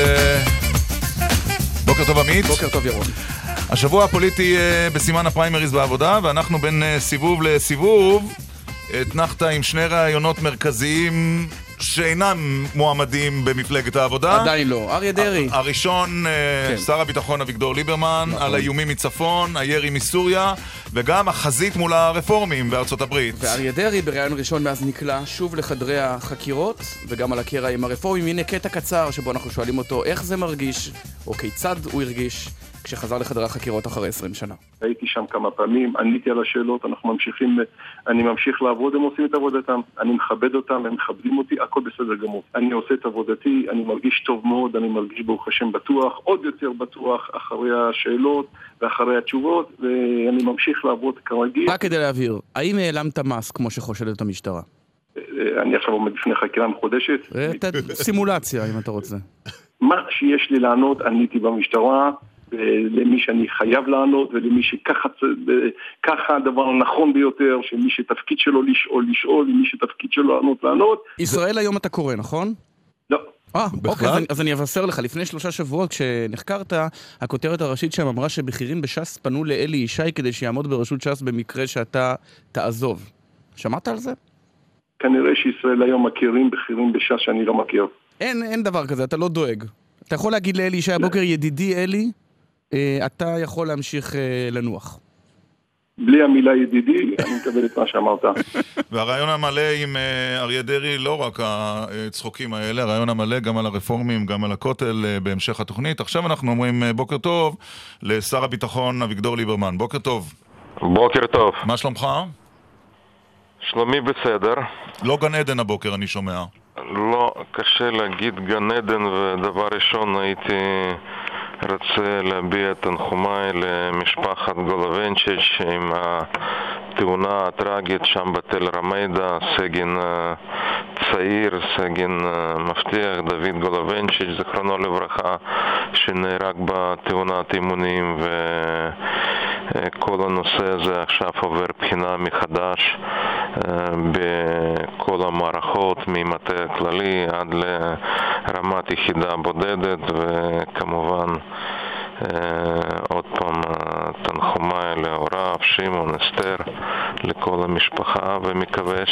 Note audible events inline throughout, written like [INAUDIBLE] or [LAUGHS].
בוקר טוב, אה, בוקר טוב עמית. בוקר טוב ירון. השבוע הפוליטי אה, בסימן הפריימריז בעבודה, ואנחנו בין אה, סיבוב לסיבוב. אתנחת עם שני ראיונות מרכזיים שאינם מועמדים במפלגת העבודה. עדיין לא. אריה דרעי. הראשון, כן. שר הביטחון אביגדור ליברמן, נכון. על האיומים מצפון, הירי מסוריה, וגם החזית מול הרפורמים בארצות הברית. ואריה דרעי בריאיון ראשון מאז נקלע שוב לחדרי החקירות, וגם על הקרע עם הרפורמים. הנה קטע קצר שבו אנחנו שואלים אותו איך זה מרגיש, או כיצד הוא הרגיש. כשחזר לחדרי החקירות אחרי 20 שנה. הייתי שם כמה פעמים, עניתי על השאלות, אנחנו ממשיכים, אני ממשיך לעבוד, הם עושים את עבודתם, אני מכבד אותם, הם מכבדים אותי, הכל בסדר גמור. אני עושה את עבודתי, אני מרגיש טוב מאוד, אני מרגיש ברוך השם בטוח, עוד יותר בטוח אחרי השאלות ואחרי התשובות, ואני ממשיך לעבוד כרגיל. רק כדי להבהיר, האם העלמת מס כמו שחושדת המשטרה? אני עכשיו עומד בפני חקירה מחודשת. סימולציה, אם אתה רוצה. מה שיש לי לענות, עניתי במשטרה. למי שאני חייב לענות ולמי שככה הדבר הנכון ביותר, שמי שתפקיד שלו לשאול, לשאול, ומי שתפקיד שלו לענות, לענות. ישראל היום אתה קורא, נכון? לא. אה, אוקיי, אז, אז אני אבשר לך, לפני שלושה שבועות כשנחקרת, הכותרת הראשית שם אמרה שבכירים בש"ס פנו לאלי ישי כדי שיעמוד בראשות ש"ס במקרה שאתה תעזוב. שמעת על זה? כנראה שישראל היום מכירים בכירים בש"ס שאני לא מכיר. אין, אין דבר כזה, אתה לא דואג. אתה יכול להגיד לאלי ישי הבוקר, ידידי אלי, אתה יכול להמשיך אה, לנוח. בלי המילה ידידי, אני מקבל את מה שאמרת. [LAUGHS] והרעיון המלא עם אה, אריה דרעי, לא רק הצחוקים האלה, הרעיון המלא גם על הרפורמים, גם על הכותל בהמשך התוכנית. עכשיו אנחנו אומרים בוקר טוב לשר הביטחון אביגדור ליברמן. בוקר טוב. בוקר טוב. מה שלומך? שלומי בסדר. לא גן עדן הבוקר, אני שומע. לא, קשה להגיד גן עדן, ודבר ראשון הייתי... רוצה להביע תנחומיי למשפחת גולובנצ'יץ' עם התאונה הטראגית שם בתל רמידה, סגן אה, צעיר, סגן אה, מבטיח, דוד גולובנצ'יץ', זיכרונו לברכה, שנהרג בתאונת אימונים וכל הנושא הזה עכשיו עובר בחינה מחדש אה, בכל המערכות, ממטה הכללי עד לרמת יחידה בודדת וכמובן אה, עוד פעם, אה, תנחומיי להוריו, שמעון, אסתר, לכל המשפחה, ומקווה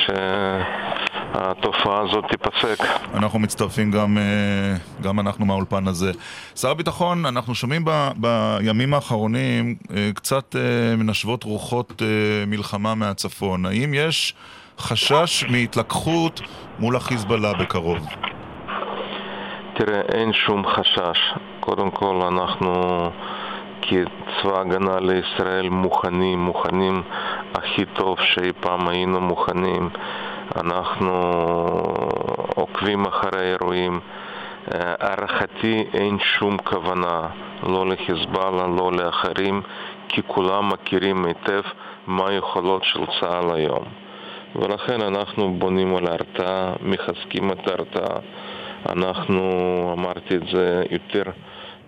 שהתופעה הזאת תיפסק. אנחנו מצטרפים גם, אה, גם אנחנו מהאולפן הזה. שר הביטחון, אנחנו שומעים ב, בימים האחרונים קצת מנשבות רוחות מלחמה מהצפון. האם יש חשש מהתלקחות מול החיזבאללה בקרוב? תראה, אין שום חשש. קודם כל אנחנו כצבא הגנה לישראל מוכנים, מוכנים הכי טוב שאי פעם היינו מוכנים. אנחנו עוקבים אחרי האירועים. הערכתי אין שום כוונה, לא לחיזבאללה, לא לאחרים, כי כולם מכירים היטב מה היכולות של צה"ל היום. ולכן אנחנו בונים על ההרתעה, מחזקים את ההרתעה. אנחנו, אמרתי את זה יותר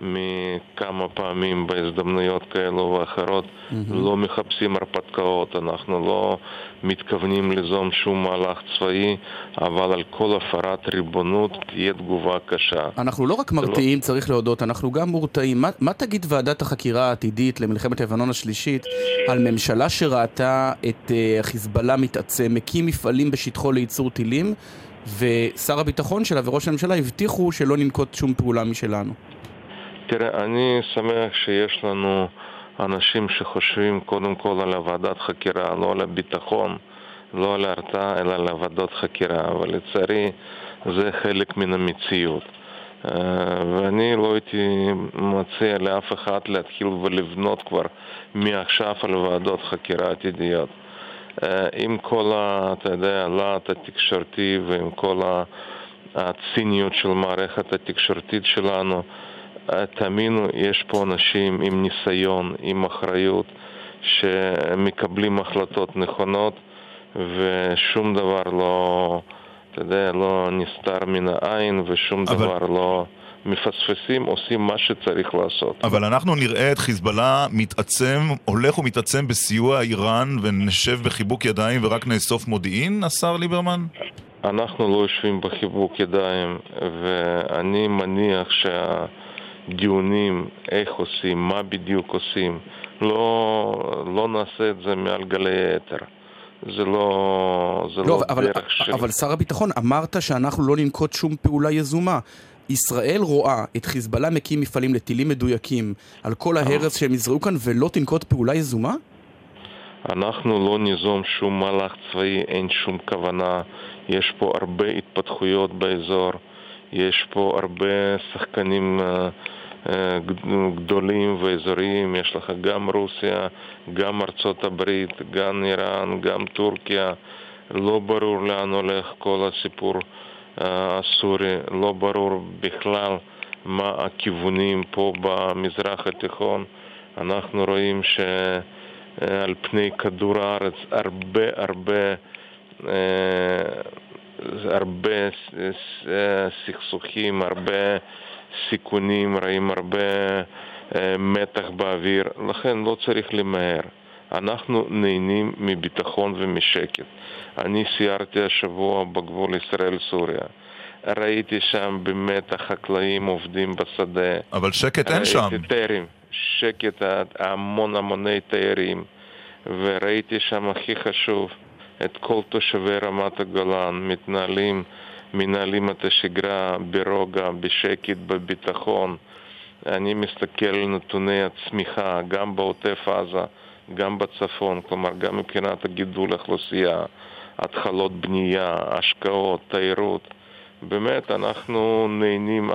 מכמה פעמים בהזדמנויות כאלו ואחרות, mm-hmm. לא מחפשים הרפתקאות, אנחנו לא מתכוונים ליזום שום מהלך צבאי, אבל על כל הפרת ריבונות תהיה תגובה קשה. אנחנו לא רק מרתיעים, לא... צריך להודות, אנחנו גם מורתעים. מה, מה תגיד ועדת החקירה העתידית למלחמת לבנון השלישית על ממשלה שראתה את uh, החיזבאללה מתעצם, מקים מפעלים בשטחו לייצור טילים? ושר הביטחון שלה וראש הממשלה הבטיחו שלא ננקוט שום פעולה משלנו. תראה, אני שמח שיש לנו אנשים שחושבים קודם כל על ועדת חקירה, לא על הביטחון, לא על ההרתעה, אלא על ועדות חקירה, אבל לצערי זה חלק מן המציאות. אה, ואני לא הייתי מציע לאף אחד להתחיל ולבנות כבר מעכשיו על ועדות חקירה עתידיות. עם כל, ה, אתה יודע, הלהט התקשורתי ועם כל הציניות של המערכת התקשורתית שלנו, תאמינו, יש פה אנשים עם ניסיון, עם אחריות, שמקבלים החלטות נכונות ושום דבר לא, אתה יודע, לא נסתר מן העין ושום אבל... דבר לא... מפספסים, עושים מה שצריך לעשות. אבל אנחנו נראה את חיזבאללה מתעצם, הולך ומתעצם בסיוע איראן ונשב בחיבוק ידיים ורק נאסוף מודיעין, השר ליברמן? אנחנו לא יושבים בחיבוק ידיים, ואני מניח שהדיונים, איך עושים, מה בדיוק עושים, לא, לא נעשה את זה מעל גלי אתר. זה לא, זה לא, לא אבל, דרך של... אבל שר הביטחון, אמרת שאנחנו לא ננקוט שום פעולה יזומה. ישראל רואה את חיזבאללה מקים מפעלים לטילים מדויקים על כל ההרס שהם יזרעו כאן ולא תנקוט פעולה יזומה? אנחנו לא ניזום שום מהלך צבאי, אין שום כוונה. יש פה הרבה התפתחויות באזור, יש פה הרבה שחקנים uh, uh, גדולים ואזוריים, יש לך גם רוסיה, גם ארצות הברית, גם איראן, גם טורקיה. לא ברור לאן הולך כל הסיפור הסורי, לא ברור בכלל מה הכיוונים פה במזרח התיכון. אנחנו רואים שעל פני כדור הארץ הרבה הרבה הרבה סכסוכים, הרבה סיכונים, רואים הרבה מתח באוויר, לכן לא צריך למהר. אנחנו נהנים מביטחון ומשקט. אני סיירתי השבוע בגבול ישראל-סוריה. ראיתי שם באמת החקלאים עובדים בשדה. אבל שקט אין שם. ראיתי תיירים, שקט, המון המוני תיירים. וראיתי שם הכי חשוב, את כל תושבי רמת הגולן מתנהלים, מנהלים את השגרה ברוגע, בשקט, בביטחון. אני מסתכל על נתוני הצמיחה, גם בעוטף עזה, גם בצפון, כלומר גם מבחינת הגידול האוכלוסייה, התחלות בנייה, השקעות, תיירות. באמת, אנחנו נהנים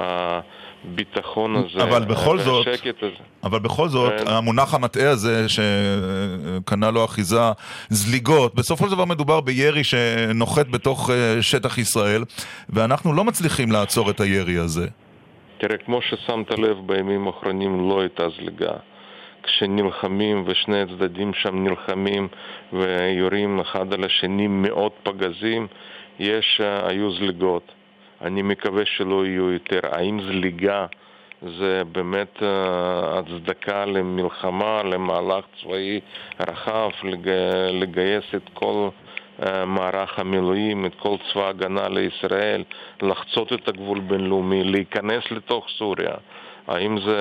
מהביטחון הזה, אבל בכל זאת, הזה. אבל בכל זאת, כן. המונח המטעה הזה שקנה לו אחיזה, זליגות, בסופו של דבר מדובר בירי שנוחת בתוך אה, שטח ישראל, ואנחנו לא מצליחים לעצור את הירי הזה. תראה, כמו ששמת לב, בימים האחרונים לא הייתה זליגה. כשנלחמים ושני הצדדים שם נלחמים ויורים אחד על השני מאות פגזים, יש, uh, היו זליגות. אני מקווה שלא יהיו יותר. האם זליגה זה באמת uh, הצדקה למלחמה, למהלך צבאי רחב, לג... לגייס את כל uh, מערך המילואים, את כל צבא ההגנה לישראל, לחצות את הגבול בינלאומי, להיכנס לתוך סוריה? האם זה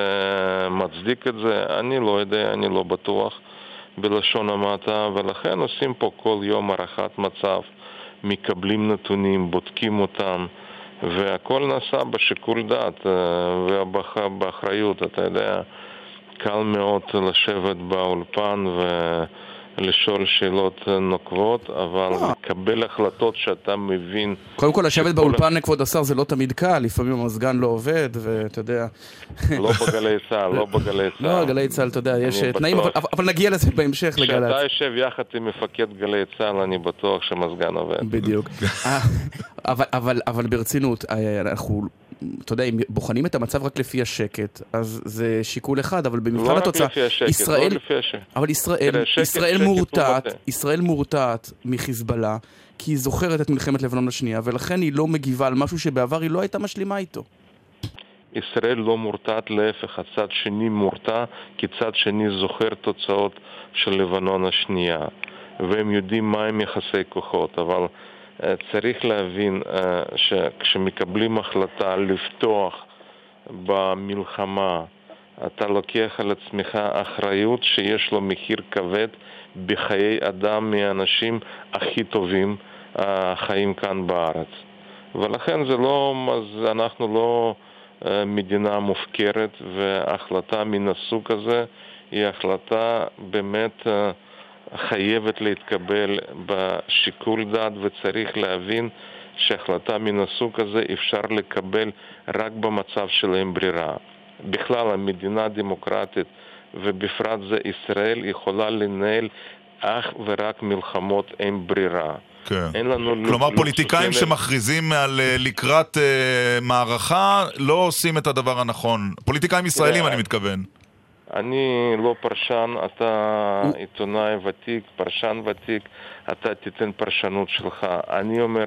מצדיק את זה? אני לא יודע, אני לא בטוח בלשון המעטה, ולכן עושים פה כל יום הערכת מצב, מקבלים נתונים, בודקים אותם, והכל נעשה בשיקול דעת אה, ובאחריות, אתה יודע, קל מאוד לשבת באולפן ו... לשאול שאלות נוקבות, אבל לא. לקבל החלטות שאתה מבין... קודם כל, לשבת באולפן, כבוד השר, זה לא תמיד קל, לפעמים המזגן לא עובד, ואתה יודע... לא בגלי צה"ל, לא בגלי צה"ל. לא, גלי צה"ל, אתה יודע, יש תנאים, אבל נגיע לזה בהמשך לגל"צ. כשאתה יושב יחד עם מפקד גלי צה"ל, אני בטוח שהמזגן עובד. בדיוק. [LAUGHS] אה, אבל ברצינות, אה, אנחנו... אתה יודע, אם בוחנים את המצב רק לפי השקט, אז זה שיקול אחד, אבל במבחן התוצאה... לא לפי השקט, ישראל, לא לפי השקט. אבל ישראל, תראה, שקט, ישראל, שקט מורתעת, ישראל מורתעת מחיזבאללה, כי היא זוכרת את מלחמת לבנון השנייה, ולכן היא לא מגיבה על משהו שבעבר היא לא הייתה משלימה איתו. ישראל לא מורתעת, להפך, הצד שני מורתע, כי צד שני זוכר תוצאות של לבנון השנייה. והם יודעים מהם יחסי כוחות, אבל צריך להבין אה, שכשמקבלים החלטה לפתוח במלחמה, אתה לוקח על עצמך אחריות שיש לו מחיר כבד בחיי אדם מהאנשים הכי טובים החיים כאן בארץ. ולכן זה לא, אנחנו לא אה, מדינה מופקרת, והחלטה מן הסוג הזה היא החלטה באמת חייבת להתקבל בשיקול דעת וצריך להבין שהחלטה מן הסוג הזה אפשר לקבל רק במצב של אין ברירה. בכלל המדינה הדמוקרטית ובפרט זה ישראל יכולה לנהל אך ורק מלחמות אין ברירה. כן. אין לנו... כלומר, לא פוליטיקאים סוכנת- שמכריזים על אה, לקראת אה, מערכה לא עושים את הדבר הנכון. פוליטיקאים ישראלים, תראה, אני מתכוון. אני לא פרשן, אתה עיתונאי ותיק, פרשן ותיק, אתה תיתן פרשנות שלך. אני אומר,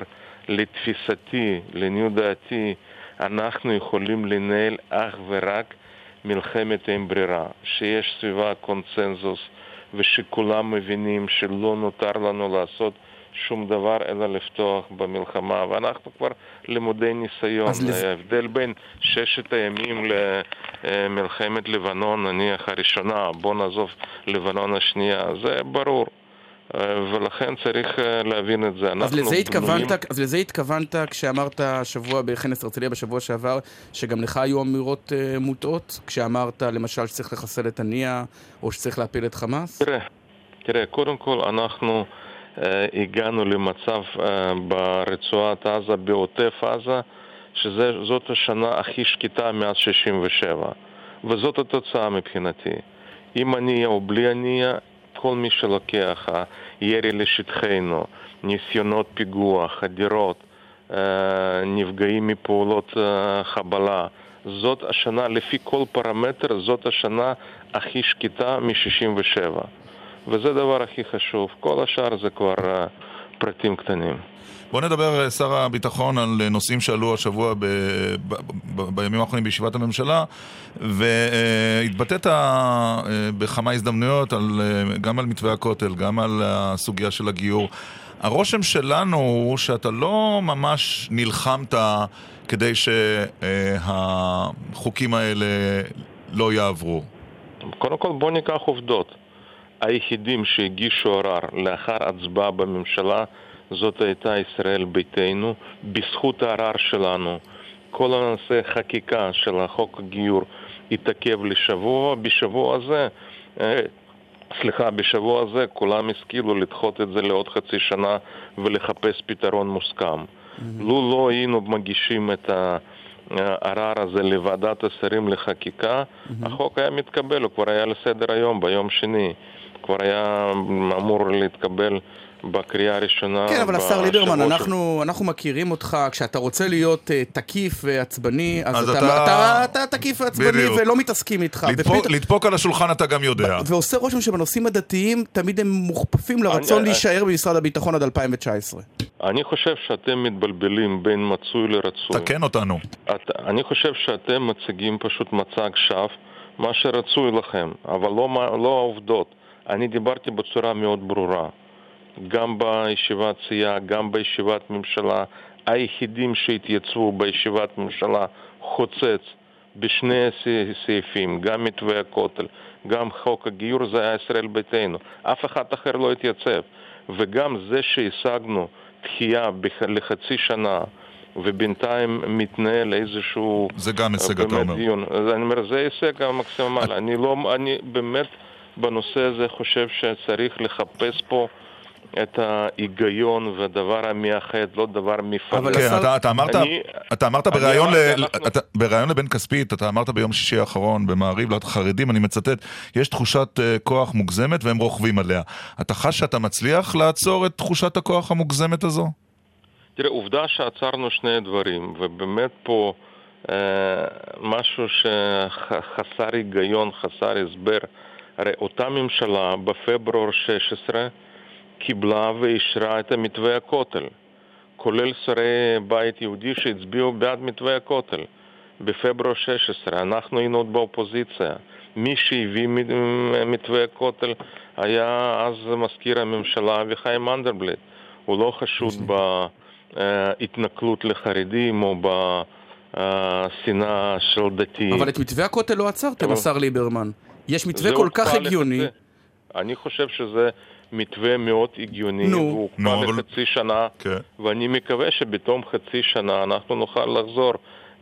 לתפיסתי, לעניות דעתי, אנחנו יכולים לנהל אך ורק מלחמת אין ברירה, שיש סביבה קונצנזוס ושכולם מבינים שלא נותר לנו לעשות שום דבר אלא לפתוח במלחמה, ואנחנו כבר למודי ניסיון. ההבדל בין ששת הימים למלחמת לבנון, נניח הראשונה, בוא נעזוב לבנון השנייה, זה ברור. ולכן צריך אה, להבין את זה. אז לזה, התכוונת, בנויים- אז לזה התכוונת כשאמרת השבוע בכנס הרצליה בשבוע שעבר, שגם לך היו אמירות אה, מוטעות? כשאמרת למשל שצריך לחסל את הנייה, או שצריך להפיל את חמאס? תראה, תראה, קודם כל אנחנו הגענו למצב אה, ברצועת עזה, בעוטף עזה, שזאת השנה הכי שקטה מאז 67, וזאת התוצאה מבחינתי. עם הנייה או בלי הנייה, כל מי שלוקח הירי לשטחנו, ניסיונות פיגוע, חדירות, אה, נפגעים מפעולות אה, חבלה, זאת השנה, לפי כל פרמטר, זאת השנה הכי שקטה מ-67. וזה הדבר הכי חשוב. כל השאר זה כבר אה, פרטים קטנים. בוא נדבר, אה, שר הביטחון, על נושאים שעלו השבוע ב, ב, ב, בימים האחרונים בישיבת הממשלה, והתבטאת אה, בכמה הזדמנויות על, גם על מתווה הכותל, גם על הסוגיה של הגיור. הרושם שלנו הוא שאתה לא ממש נלחמת כדי שהחוקים האלה לא יעברו. קודם כל בואו ניקח עובדות. היחידים שהגישו ערר לאחר הצבעה בממשלה זאת הייתה ישראל ביתנו. בזכות הערר שלנו כל הנושא חקיקה של החוק הגיור התעכב לשבוע. בשבוע הזה, אה, סליחה, בשבוע הזה כולם השכילו לדחות את זה לעוד חצי שנה ולחפש פתרון מוסכם. לו לא היינו מגישים את הערר הזה לוועדת השרים לחקיקה, החוק היה מתקבל, הוא כבר היה לסדר היום ביום שני. כבר היה אמור להתקבל בקריאה הראשונה. כן, אבל השר ליברמן, אנחנו, אנחנו מכירים אותך, כשאתה רוצה להיות uh, תקיף ועצבני, אז, אז אתה, אתה- אתה, אתה, אתה תקיף ועצבני בדיוק. ולא מתעסקים איתך. לדפוק, ופתאום- לדפוק על השולחן אתה גם יודע. ועושה רושם שבנושאים הדתיים תמיד הם מוכפפים לרצון אני- להישאר במשרד הביטחון עד 2019. אני חושב שאתם מתבלבלים בין מצוי לרצוי. תקן אותנו. את, אני חושב שאתם מציגים פשוט מצג שווא, מה שרצוי לכם, אבל לא, לא העובדות. אני דיברתי בצורה מאוד ברורה, גם בישיבת סיעה, גם בישיבת ממשלה. היחידים שהתייצבו בישיבת ממשלה חוצץ בשני הסי- סעיפים, גם מתווה הכותל, גם חוק הגיור, זה היה ישראל ביתנו. אף אחד אחר לא התייצב. וגם זה שהשגנו דחייה לחצי שנה, ובינתיים מתנהל איזשהו... זה גם הישג, אתה באמת אומר. דיון. אני אומר, זה הישג המקסימלי. אני לא, אני באמת בנושא הזה חושב שצריך לחפש פה את ההיגיון והדבר המייחד, לא דבר מפלג. אבל כן, אתה, אתה אמרת, אני- אתה אמרת אני בריאיון, ל, אנחנו- אתה, בריאיון לבן כספית, אתה אמרת ביום שישי האחרון במעריב לחרדים, אני מצטט, יש תחושת אה, כוח מוגזמת והם רוכבים עליה. אתה חש שאתה מצליח לעצור את תחושת הכוח המוגזמת הזו? תראה, עובדה שעצרנו שני דברים, ובאמת פה אה, משהו שחסר היגיון, חסר הסבר. הרי אותה ממשלה בפברואר 16 קיבלה ואישרה את המתווה הכותל, כולל שרי בית יהודי שהצביעו בעד מתווה הכותל. בפברואר 16 אנחנו היינו עוד באופוזיציה. מי שהביא מתווה הכותל היה אז מזכיר הממשלה אביחי מנדלבליט. הוא לא חשוד בהתנכלות לחרדים או בשנאה של דתיים. אבל את מתווה הכותל לא עצרתם, אבל- השר ליברמן. יש מתווה כל כך הגיוני. לחצי- אני חושב שזה מתווה מאוד הגיוני, נו. והוא הוקפא נו, אבל- לחצי שנה, כן. ואני מקווה שבתום חצי שנה אנחנו נוכל לחזור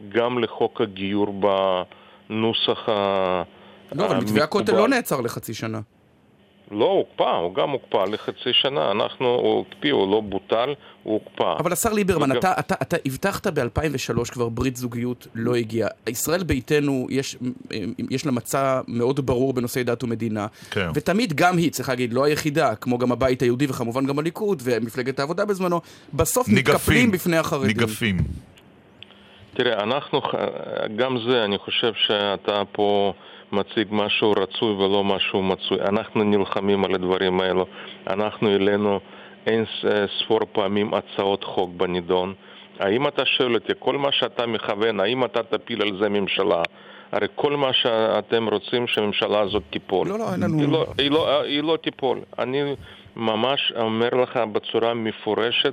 גם לחוק הגיור בנוסח ה... לא, אבל מתווה הכותל לא נעצר לחצי שנה. לא הוקפא, הוא גם הוקפא לחצי שנה. אנחנו, הוא הקפיא, הוא לא בוטל, הוא הוקפא. אבל השר ליברמן, וגם- אתה, אתה, אתה הבטחת ב-2003 כבר ברית זוגיות לא הגיעה. ישראל ביתנו, יש, יש לה מצע מאוד ברור בנושאי דת ומדינה. כן. ותמיד גם היא, צריך להגיד, לא היחידה, כמו גם הבית היהודי וכמובן גם הליכוד ומפלגת העבודה בזמנו, בסוף מתקפלים. בפני החרדים. ניגפים. תראה, אנחנו, גם זה, אני חושב שאתה פה מציג משהו רצוי ולא משהו מצוי. אנחנו נלחמים על הדברים האלו. אנחנו העלינו אין ס- ספור פעמים הצעות חוק בנידון. האם אתה שואל אותי, כל מה שאתה מכוון, האם אתה תפיל על זה ממשלה? הרי כל מה שאתם רוצים שהממשלה הזאת תיפול. לא, לא, אין לנו- היא לא, היא לא, היא לא תיפול. אני ממש אומר לך בצורה מפורשת,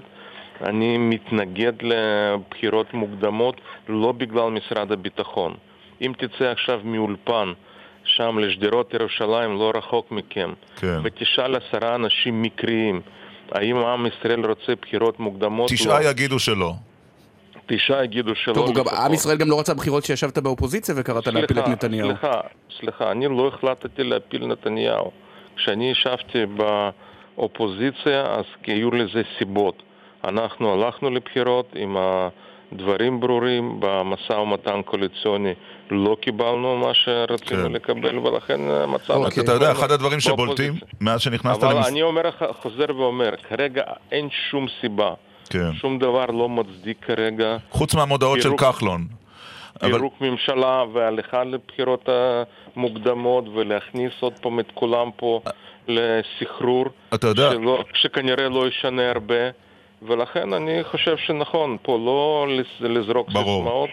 אני מתנגד לבחירות מוקדמות לא בגלל משרד הביטחון. אם תצא עכשיו מאולפן שם לשדרות ירושלים, לא רחוק מכם, כן. ותשאל עשרה אנשים מקריים, האם עם ישראל רוצה בחירות מוקדמות? תשעה לא. יגידו שלא. תשעה יגידו שלא. טוב, גם. עם ישראל גם לא רצה בחירות כשישבת באופוזיציה וקראת להפיל את נתניהו. סליחה, סליחה, אני לא החלטתי להפיל נתניהו. כשאני ישבתי באופוזיציה, אז היו לזה סיבות. אנחנו הלכנו לבחירות עם הדברים ברורים, במשא ומתן קואליציוני לא קיבלנו מה שרצינו כן. לקבל, ולכן המצב... אוקיי. אתה יודע, אחד הדברים שבולטים. מאז שנכנסת אבל למס... אני אומר חוזר ואומר, כרגע אין שום סיבה, כן. שום דבר לא מצדיק כרגע חוץ מהמודעות של פירוק- כחלון. אבל פירוק ממשלה והליכה לבחירות המוקדמות ולהכניס עוד פעם את כולם פה לסחרור, אתה יודע, שלא, שכנראה לא ישנה הרבה, ולכן אני חושב שנכון, פה לא לז- לזרוק. סיסמאות,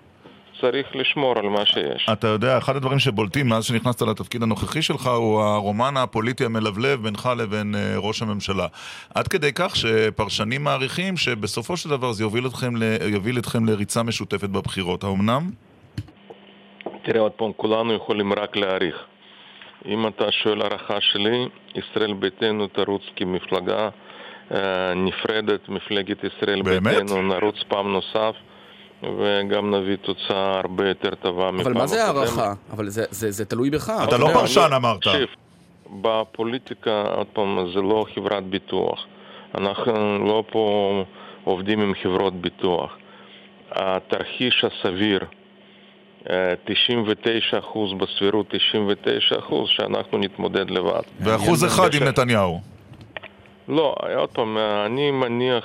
צריך לשמור על מה שיש. אתה יודע, אחד הדברים שבולטים מאז שנכנסת לתפקיד הנוכחי שלך הוא הרומן הפוליטי המלבלב בינך לבין אה, ראש הממשלה. עד כדי כך שפרשנים מעריכים שבסופו של דבר זה יוביל אתכם, ל... יוביל אתכם לריצה משותפת בבחירות. האומנם? תראה עוד פעם, כולנו יכולים רק להעריך. אם אתה שואל הערכה שלי, ישראל ביתנו תרוץ כמפלגה נפרדת, מפלגת ישראל באמת? ביתנו נרוץ פעם נוסף, וגם נביא תוצאה הרבה יותר טובה מפעם אבל מה זה הקודמת. הערכה? אבל זה, זה, זה תלוי בך. אתה לא פרשן אני- אמרת. תקשיב, בפוליטיקה, עוד פעם, זה לא חברת ביטוח. אנחנו לא פה עובדים עם חברות ביטוח. התרחיש הסביר, אה, 99% בסבירות 99% שאנחנו נתמודד לבד. ואחוז אחד עם נתניהו. לא, עוד פעם, אני מניח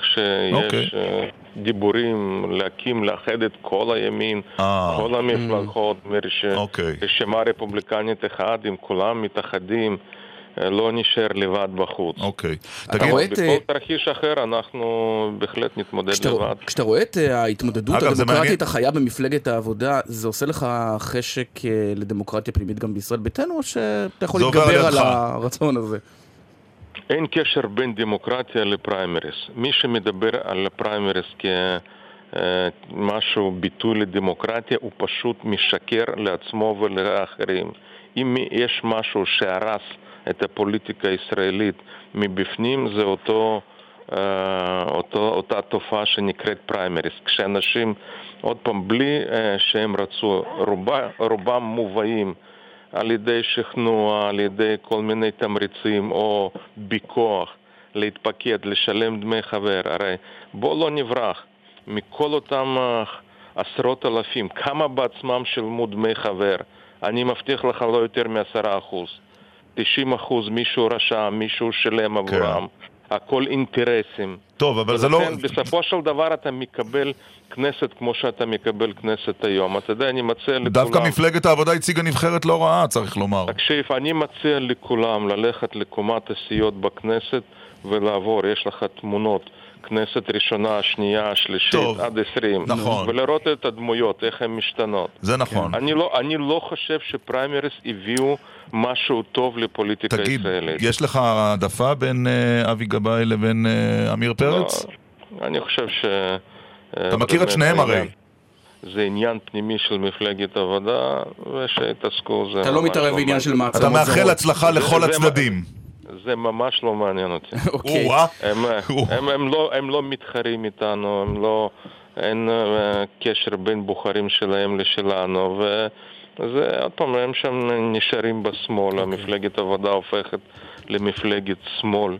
אוקיי. שיש אה, דיבורים להקים, לאחד את כל הימין, אה. כל המפלגות, מרש- אוקיי. רשימה רפובליקנית אחת, אם כולם מתאחדים, אה, לא נשאר לבד בחוץ. אוקיי. אתה תגיד, רואה את, אה, בכל תרחיש אחר אנחנו בהחלט נתמודד כשאתה, לבד. כשאתה רואה את ההתמודדות אגב. הדמוקרטית החיה במפלגת העבודה, זה עושה לך חשק לדמוקרטיה פנימית גם בישראל ביתנו, או שאתה יכול להתגבר על. הרצון הזה? אין קשר בין דמוקרטיה לפריימריס. מי שמדבר על הפריימריס כמשהו, ביטוי לדמוקרטיה, הוא פשוט משקר לעצמו ולאחרים. אם יש משהו שהרס את הפוליטיקה הישראלית מבפנים, זה אותו, אה, אותו, אותה תופעה שנקראת פריימריס. כשאנשים, עוד פעם, בלי אה, שהם רצו, רובה, רובם מובאים על ידי שכנוע, על ידי כל מיני תמריצים או בכוח להתפקד, לשלם דמי חבר. הרי בוא לא נברח מכל אותם אה, עשרות אלפים, כמה בעצמם שילמו דמי חבר? אני מבטיח לך לא יותר מעשרה אחוז. 90 אחוז מישהו רשם, מישהו שילם עבורם. הכל אינטרסים. טוב, אבל זה לא... ולכן בסופו של דבר אתה מקבל כנסת כמו שאתה מקבל כנסת היום. אתה יודע, אני מציע לכולם... דווקא מפלגת העבודה הציגה נבחרת לא רעה, צריך לומר. תקשיב, אני מציע לכולם ללכת לקומת הסיעות בכנסת ולעבור, יש לך תמונות, כנסת ראשונה, שנייה, שלישית, טוב, עד עשרים. נכון. ולראות את הדמויות, איך הן משתנות. זה נכון. אני לא, אני לא חושב שפריימריס הביאו משהו טוב לפוליטיקה תגיד, הישראלית. יש לך העדפה בין אה, אבי גבאי לבין אה, עמיר פרץ? לא, אני חושב ש... אתה מכיר את שניהם הרי. זה עניין פנימי של מפלגת העבודה, ושיתעסקו, זה אתה לא מתערב בעניין של מעצמות אתה מאחל. הצלחה לכל זה- הצדדים. זה ממש לא מעניין אותי. [LAUGHS] אוקיי. או-אה. הם, או. הם, הם, לא, הם לא מתחרים איתנו, הם לא, אין אה, קשר בין בוחרים שלהם לשלנו, אז עוד פעם, הם שם נשארים בשמאל, okay. המפלגת העבודה הופכת למפלגת שמאל.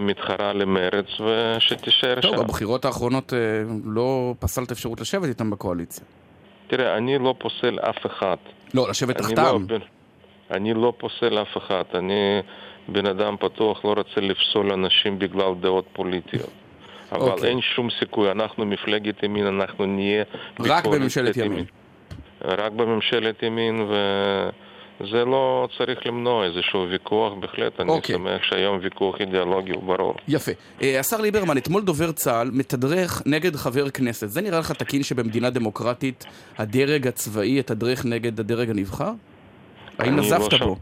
מתחרה למרץ ושתישאר שם. טוב, בבחירות האחרונות לא פסלת אפשרות לשבת איתם בקואליציה. תראה, אני לא פוסל אף אחד. לא, לשבת תחתם. לא, אני לא פוסל אף אחד. אני בן אדם פתוח, לא רוצה לפסול אנשים בגלל דעות פוליטיות. אבל okay. אוקיי. אין שום סיכוי, אנחנו מפלגת ימין, אנחנו נהיה... רק בממשלת ימין. ימין. רק בממשלת ימין, וזה לא צריך למנוע איזשהו ויכוח, בהחלט, אני okay. אוקיי. שמח שהיום ויכוח אידיאולוגי הוא ברור. יפה. Uh, השר ליברמן, אתמול דובר צה"ל מתדרך נגד חבר כנסת. זה נראה לך תקין שבמדינה דמוקרטית הדרג הצבאי יתדרך נגד הדרג הנבחר? האם נזפת לא בו?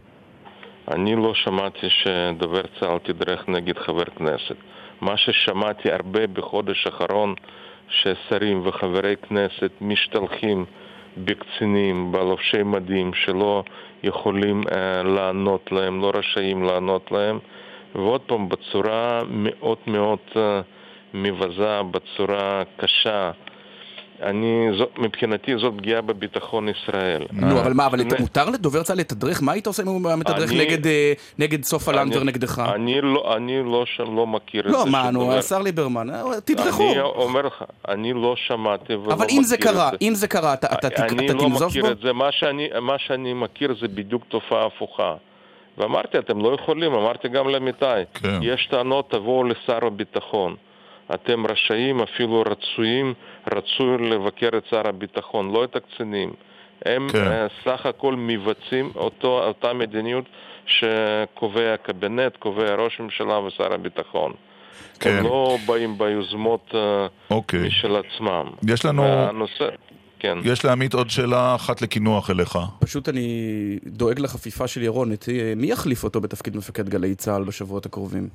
אני לא שמעתי שדובר צה"ל תדרך נגד חבר כנסת. מה ששמעתי הרבה בחודש האחרון, ששרים וחברי כנסת משתלחים בקצינים, בלובשי מדים, שלא יכולים uh, לענות להם, לא רשאים לענות להם, ועוד פעם, בצורה מאוד מאוד uh, מבזה, בצורה קשה. אני, זאת, מבחינתי זאת פגיעה בביטחון ישראל. נו, אבל מה, אבל מותר לדובר צה"ל לתדרך? מה היית עושה אם הוא מתדרך נגד, אה, סופה לנדבר נגדך? אני לא, אני לא, לא מכיר את לא, זה. לא, מה, נו, השר ליברמן, אה, תדרכו. אני אומר לך, אני לא שמעתי ולא מכיר את זה. אבל אם זה קרה, אם זה קרה, אתה תנזוף בו? אני לא מכיר את זה. מה שאני מכיר זה בדיוק תופעה הפוכה. ואמרתי, אתם לא יכולים, אמרתי גם למיתי. כן. יש טענות, תבואו לשר הביטחון. אתם רשאים, אפילו רצויים, רצוי לבקר את שר הביטחון, לא את הקצינים. הם כן. uh, סך הכל מבצעים אותו, אותה מדיניות שקובע הקבינט, קובע ראש הממשלה ושר הביטחון. כן. הם לא באים ביוזמות uh, אוקיי. משל עצמם. יש לנו... הנושא... כן. יש לעמית עוד שאלה אחת לקינוח אליך. פשוט אני דואג לחפיפה של ירון. מי יחליף אותו בתפקיד מפקד גלי צה"ל בשבועות הקרובים?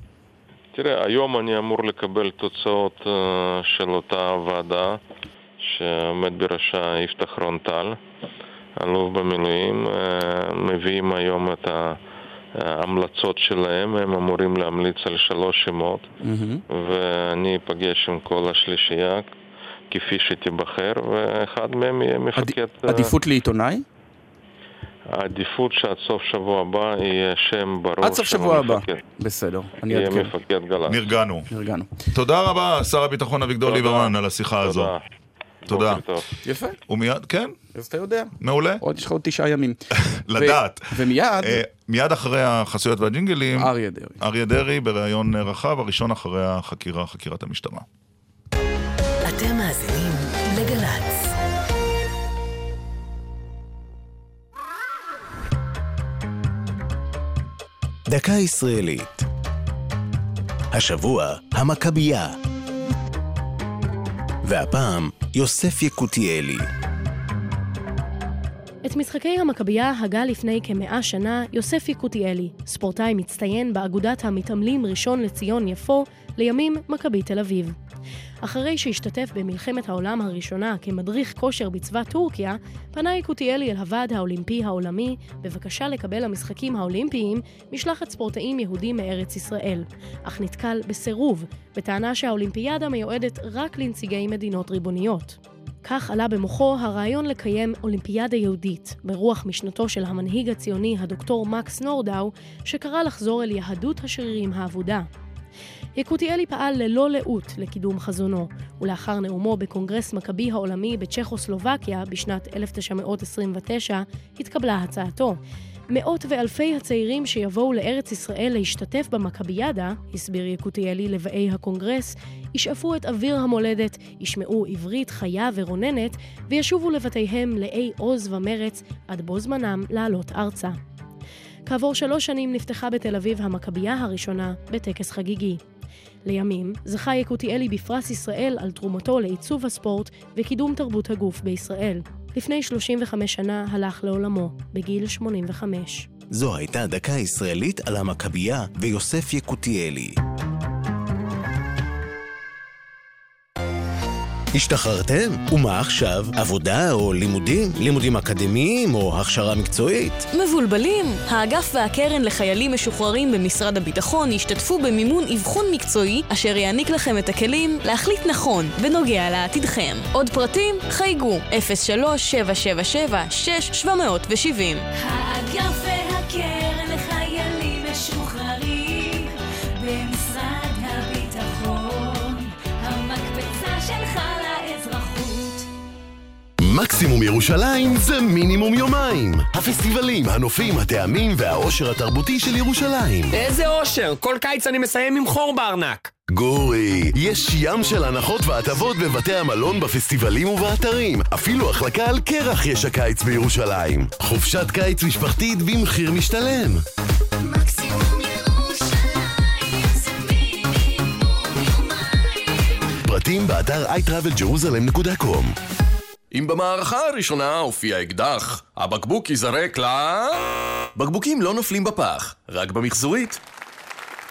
תראה, היום אני אמור לקבל תוצאות uh, של אותה ועדה שעומד בראשה יפתח רון-טל, אלוף במילואים. Uh, מביאים היום את ההמלצות שלהם, הם אמורים להמליץ על שלוש שמות, mm-hmm. ואני אפגש עם כל השלישייה כפי שתיבחר, ואחד מהם יהיה מפקד... עד, אה, עדיפות לעיתונאי? העדיפות שעד סוף שבוע הבא יהיה שם ברור. עד סוף שבוע הבא. בסדר, אני אעדכן. יהיה מפקד גל"צ. נרגענו. נרגענו. תודה רבה, שר הביטחון אביגדור ליברמן, על השיחה הזו. תודה. יפה. ומיד, כן. אז אתה יודע. מעולה. עוד יש לך עוד תשעה ימים. [LAUGHS] לדעת. ומיד... אה, מיד אחרי החסויות והג'ינגלים, אריה דרעי. אריה דרעי בריאיון רחב, הראשון אחרי החקירה, חקירת המשטרה. דקה ישראלית. השבוע, המכבייה. והפעם, יוסף יקותיאלי. את משחקי המכבייה הגה לפני כמאה שנה יוסף יקותיאלי, ספורטאי מצטיין באגודת המתעמלים ראשון לציון יפו, לימים מכבי תל אביב. אחרי שהשתתף במלחמת העולם הראשונה כמדריך כושר בצבא טורקיה, פנה יקותיאלי אל הוועד האולימפי העולמי בבקשה לקבל למשחקים האולימפיים משלחת ספורטאים יהודים מארץ ישראל, אך נתקל בסירוב, בטענה שהאולימפיאדה מיועדת רק לנציגי מדינות ריבוניות. כך עלה במוחו הרעיון לקיים אולימפיאדה יהודית, ברוח משנתו של המנהיג הציוני הדוקטור מקס נורדאו, שקרא לחזור אל יהדות השרירים האבודה. יקותיאלי פעל ללא לאות לקידום חזונו, ולאחר נאומו בקונגרס מכבי העולמי בצ'כוסלובקיה בשנת 1929, התקבלה הצעתו. מאות ואלפי הצעירים שיבואו לארץ ישראל להשתתף במכביאדה, הסביר יקותיאלי לבאי הקונגרס, ישאפו את אוויר המולדת, ישמעו עברית חיה ורוננת, וישובו לבתיהם לאי עוז ומרץ עד בו זמנם לעלות ארצה. כעבור שלוש שנים נפתחה בתל אביב המכבייה הראשונה בטקס חגיגי. לימים זכה יקותיאלי בפרס ישראל על תרומתו לעיצוב הספורט וקידום תרבות הגוף בישראל. לפני 35 שנה הלך לעולמו, בגיל 85. זו הייתה דקה ישראלית על המכבייה ויוסף יקותיאלי. השתחררתם? ומה עכשיו? עבודה או לימודים? לימודים אקדמיים או הכשרה מקצועית? מבולבלים? האגף והקרן לחיילים משוחררים במשרד הביטחון ישתתפו במימון אבחון מקצועי אשר יעניק לכם את הכלים להחליט נכון בנוגע לעתידכם. עוד פרטים? חייגו 03-777-6770 האגף מקסימום ירושלים זה מינימום יומיים. הפסטיבלים, הנופים, הטעמים והאושר התרבותי של ירושלים. איזה אושר? כל קיץ אני מסיים עם חור בארנק. גורי, יש ים של הנחות והטבות בבתי המלון, בפסטיבלים ובאתרים. אפילו החלקה על קרח יש הקיץ בירושלים. חופשת קיץ משפחתית במחיר משתלם. מקסימום ירושלים זה מינימום יומיים פרטים באתר iTravelJerusalem.com אם במערכה הראשונה הופיע אקדח, הבקבוק ייזרק ל... בקבוקים לא נופלים בפח, רק במחזורית.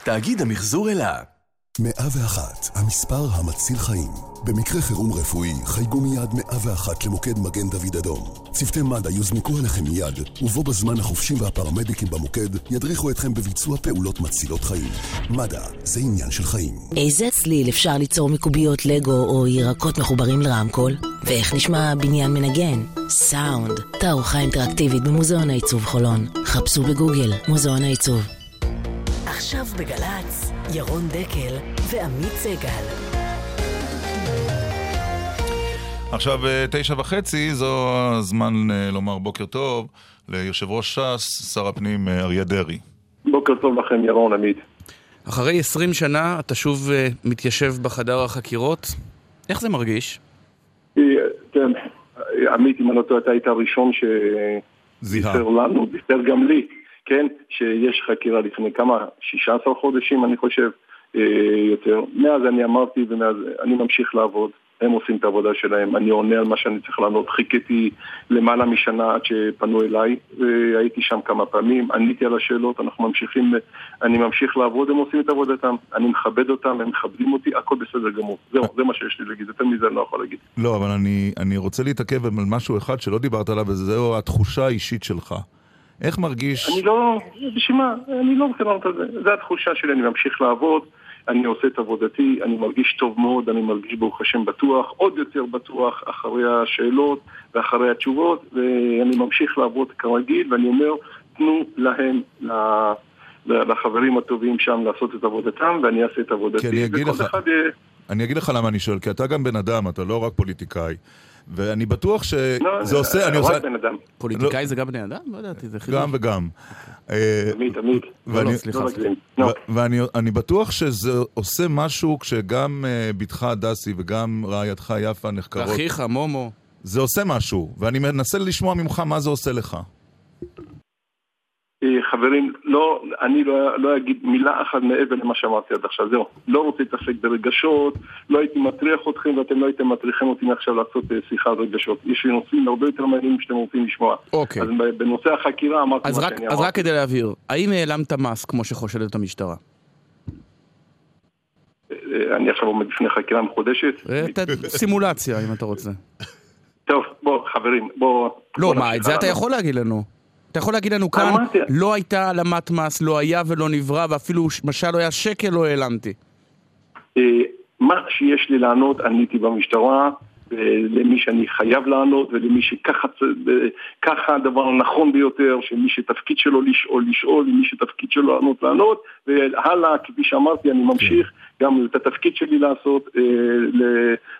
תאגיד המחזור אלה. 101, המספר המציל חיים. במקרה חירום רפואי, חייגו מיד 101 למוקד מגן דוד אדום. צוותי מד"א יוזנקו עליכם מיד, ובו בזמן החובשים והפרמדיקים במוקד ידריכו אתכם בביצוע פעולות מצילות חיים. מד"א, זה עניין של חיים. איזה צליל אפשר ליצור מקוביות לגו או ירקות מחוברים לרמקול? ואיך נשמע בניין מנגן? סאונד, תערוכה אינטראקטיבית במוזיאון העיצוב חולון. חפשו בגוגל, מוזיאון העיצוב. עכשיו בגל"צ, ירון דקל ועמית סגל. עכשיו אה, תשע וחצי, זו הזמן אה, לומר בוקר טוב ליושב ראש ש"ס, שר הפנים אה, אריה דרעי. בוקר טוב לכם, ירון עמית. אחרי 20 שנה אתה שוב מתיישב בחדר החקירות. איך זה מרגיש? כן, עמית, אם אני לא טועה, אתה היית הראשון זיהה. שבישר לנו, בישר גם לי, כן, שיש חקירה לפני כמה, 16 חודשים אני חושב, אה, יותר. מאז אני אמרתי ומאז אני ממשיך לעבוד. הם עושים את העבודה שלהם, אני עונה על מה שאני צריך לענות. חיכיתי למעלה משנה עד שפנו אליי, והייתי שם כמה פעמים, עניתי על השאלות, אנחנו ממשיכים, אני ממשיך לעבוד, הם עושים את עבודתם, אני מכבד אותם, הם מכבדים אותי, הכל בסדר גמור. זהו, זה מה שיש לי להגיד, יותר מזה אני לא יכול להגיד. לא, אבל אני, אני רוצה להתעכב על משהו אחד שלא דיברת עליו, וזהו התחושה האישית שלך. איך מרגיש... אני לא, בשביל מה? אני לא לענות על זה. זו התחושה שלי, אני ממשיך לעבוד, אני עושה את עבודתי, אני מרגיש טוב מאוד, אני מרגיש ברוך השם בטוח, עוד יותר בטוח אחרי השאלות ואחרי התשובות, ואני ממשיך לעבוד כרגיל, ואני אומר, תנו להם, ל- לחברים הטובים שם לעשות את עבודתם, ואני אעשה את עבודתי. כי אני אגיד לך- אחד, אה, אני אגיד לך למה אני שואל, כי אתה גם בן אדם, אתה לא רק פוליטיקאי. ואני בטוח שזה לא, עושה... אני רק עושה... בן אדם. פוליטיקאי זה גם בני אדם? לא ידעתי, זה חידוש. גם וגם. אה, תמיד, תמיד. ואני- לא, לא, סליחה, לא. לא. ואני אני בטוח שזה עושה משהו כשגם אה, בתך דסי וגם רעייתך יפה נחקרות. ואחיך, מומו. זה עושה משהו, ואני מנסה לשמוע ממך מה זה עושה לך. אה, חברים, לא, אני לא, לא אגיד מילה אחת מעבר למה שאמרתי עד עכשיו, זהו. לא רוצה להתעסק ברגשות, לא הייתי מטריח אתכם ואתם לא הייתם מטריחים אותי מעכשיו לעשות אה, שיחה על רגשות. יש לי נושאים הרבה יותר מעניינים שאתם רוצים לשמוע. אוקיי. אז בנושא החקירה אמרתי אז מה רק, שאני אז אמרתי. רק כדי להבהיר, האם העלמת מס כמו שחושדת המשטרה? אה, אני עכשיו עומד בפני חקירה מחודשת. סימולציה, אם אתה רוצה. טוב, בוא, חברים, בוא... לא, מה, את זה אתה. יכול להגיד לנו. אתה יכול להגיד לנו כאן, אמרתי. לא הייתה העלמת מס, לא היה ולא נברא, ואפילו משל לא היה שקל לא העלמתי. אה, מה שיש לי לענות, עניתי במשטרה, אה, למי שאני חייב לענות ולמי שככה אה, הדבר הנכון ביותר, שמי שתפקיד שלו לשאול, לשאול, ומי שתפקיד שלו לענות, לענות, והלאה, כפי שאמרתי, אני ממשיך גם את התפקיד שלי לעשות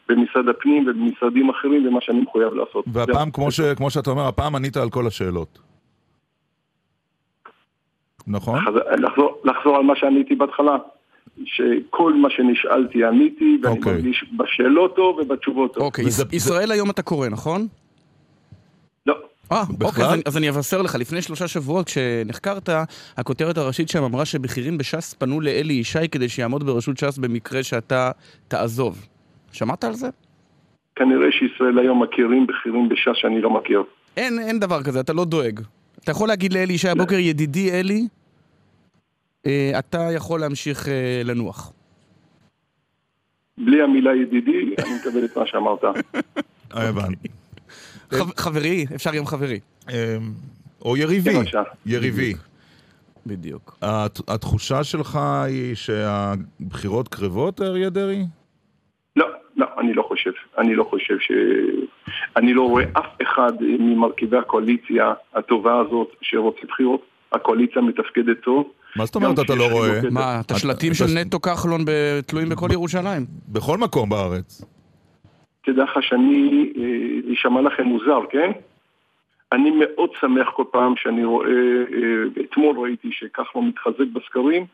במשרד הפנים ובמשרדים אחרים, ומה שאני מחויב לעשות. והפעם, כמו, ש, כמו שאתה אומר, הפעם ענית על כל השאלות. נכון? חז- לחזור, לחזור על מה שעניתי בהתחלה, שכל מה שנשאלתי עניתי, ואני אוקיי. מרגיש בשאלות טוב ובתשובות טוב. אוקיי, יש- ישראל היום אתה קורא, נכון? לא. אה? אוקיי, אז אני- אז אני אבשר לך, לפני שלושה שבועות כשנחקרת, הכותרת הראשית שם אמרה שבכירים בש"ס פנו לאלי ישי כדי שיעמוד בראשות ש"ס במקרה שאתה תעזוב. שמעת על זה? כנראה שישראל היום מכירים בכירים בש"ס שאני לא מכיר. אין, אין דבר כזה, אתה לא דואג. אתה יכול להגיד לאלי ישי הבוקר, ידידי אלי, אה, אתה יכול להמשיך אה, לנוח. בלי המילה ידידי, אני מקבל את מה שאמרת. [LAUGHS] הבנתי. חב- חברי, אפשר גם חברי. או יריבי. יריבי. בדיוק. הת- התחושה שלך היא שהבחירות קרבות, אריה דרעי? לא, לא, אני לא חושב. אני לא חושב ש... אני לא רואה אף אחד ממרכיבי הקואליציה הטובה הזאת שרוצה בחירות. הקואליציה מתפקדת טוב. מה זאת אומרת אתה לא רואה? מה, את השלטים של נטו כחלון תלויים בכל ירושלים? בכל מקום בארץ. תדע לך שאני, אה, יישמע לכם מוזר, כן? אני מאוד שמח כל פעם שאני רואה, אה, אתמול ראיתי שכחלון מתחזק בסקרים,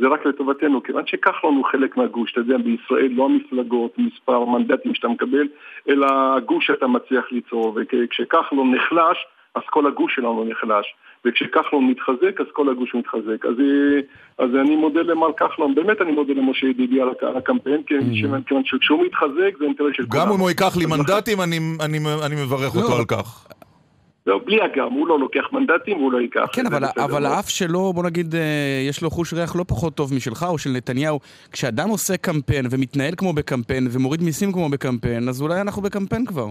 זה רק לטובתנו, כיוון שכחלון הוא חלק מהגוש, אתה יודע, בישראל לא המפלגות, מספר מנדטים שאתה מקבל, אלא הגוש שאתה מצליח ליצור, וכשכחלון נחלש, אז כל הגוש שלנו נחלש, וכשכחלון מתחזק, אז כל הגוש מתחזק. אז, אה, אז אני מודה למר כחלון, באמת אני מודה למשה ידידי על הק- על הקמפיין, כן, כיוון שכשהוא מתחזק זה אינטרס של גם אם הוא ייקח לי מנדטים, אני- אני אני מברך אותו על כך. לא, בלי אגם, הוא לא לוקח מנדטים, הוא לא ייקח. כן, אבל, אבל מאוד. האף שלו, בוא נגיד, אה, יש לו חוש ריח לא פחות טוב משלך או של נתניהו. כשאדם עושה קמפיין ומתנהל כמו בקמפיין ומוריד מיסים כמו בקמפיין, אז אולי אנחנו בקמפיין כבר.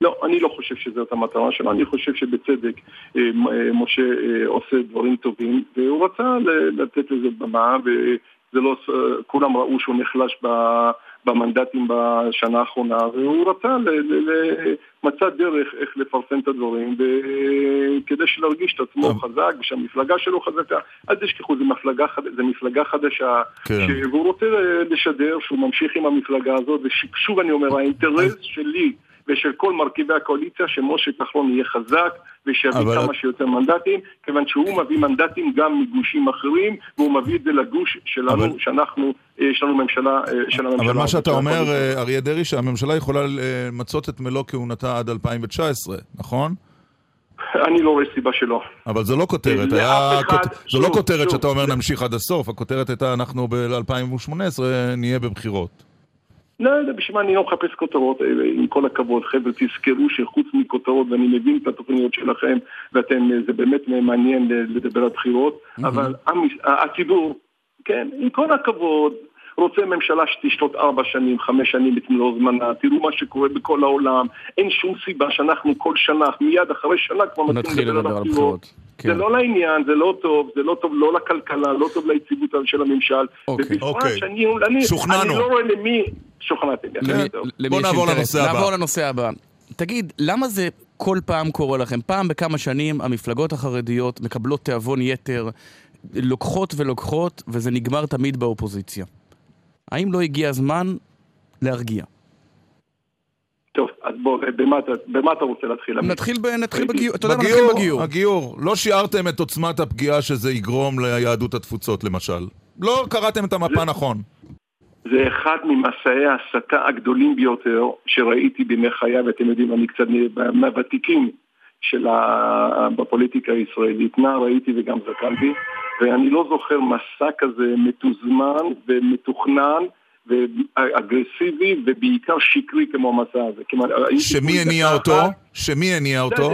לא, אני לא חושב שזאת המטרה שלו, אני חושב שבצדק אה, אה, משה אה, עושה דברים טובים, והוא רצה לתת לזה במה, וזה לא, כולם ראו שהוא נחלש ב- במנדטים בשנה האחרונה, והוא רצה, ל- ל- ל- מצא דרך איך לפרסם את הדברים, וכדי להרגיש את עצמו חזק, ושהמפלגה שלו חזקה, אל תשכחו, זו מפלגה, חד- זו מפלגה חדשה, כן. והוא רוצה לשדר שהוא ממשיך עם המפלגה הזאת, ושוב אני אומר, האינטרס שלי ושל כל מרכיבי הקואליציה, שמשה כחלון יהיה חזק ושיביא אבל- כמה שיותר מנדטים, כיוון שהוא מביא מנדטים גם מגושים אחרים, והוא מביא את זה לגוש שלנו, אבל- שאנחנו, אה, יש לנו ממשלה, אה, של הממשלה. אבל מה שאתה אומר. אה, אריה דרעי, שהממשלה יכולה למצות את מלוא כהונתה עד 2019, נכון? אני לא רואה סיבה שלא. אבל זו לא כותרת, היה... אחד, זו לא שוב, כותרת שוב, שאתה אומר נמשיך עד הסוף, הכותרת הייתה אנחנו ב-2018 נהיה בבחירות. לא יודע, בשביל מה אני לא מחפש כותרות, אה, עם כל הכבוד, חבר'ה, תזכרו שחוץ מכותרות, ואני מבין את התוכניות שלכם, ואתם, אה, זה באמת מעניין לדבר על בחירות, אבל עם- הציבור, כן, עם כל הכבוד, רוצה ממשלה שתשלוט ארבע שנים, חמש שנים את מלוא זמנה, תראו מה שקורה בכל העולם, אין שום סיבה שאנחנו כל שנה, מיד אחרי שנה כבר נתחיל לדבר על בחירות. כן. זה לא לעניין, זה לא טוב, זה לא טוב לא לכלכלה, לא טוב ליציבות של הממשל, אוקיי. ובפרט אוקיי. שאני אני- שוכנענו. אני לא רואה למי... שוכנעתם. למי בוא נעבור? לנושא הבא. נעבור לנושא הבא. תגיד, למה זה כל פעם קורה לכם? פעם בכמה שנים המפלגות החרדיות מקבלות תיאבון יתר, לוקחות ולוקחות, וזה נגמר תמיד באופוזיציה. האם לא הגיע הזמן להרגיע? טוב, אז בוא, במה אתה- במה אתה רוצה להתחיל? נתחיל ב- נתחיל בגיור. אתה יודע מה, נתחיל בגיור. הגיור. לא שיערתם את עוצמת הפגיעה שזה יגרום ליהדות התפוצות, למשל. לא קראתם את המפה נכון. זה אחד ממסעי ההסתה הגדולים ביותר שראיתי בימי חיי, ואתם יודעים, אני קצת מהוותיקים של ה... בפוליטיקה הישראלית. נער הייתי וגם זקנתי, ואני לא זוכר מסע כזה מתוזמן ומתוכנן. ואגרסיבי ובעיקר שקרי כמו המסע הזה. שמי הניע דקה אותו? שמי הניע אותו?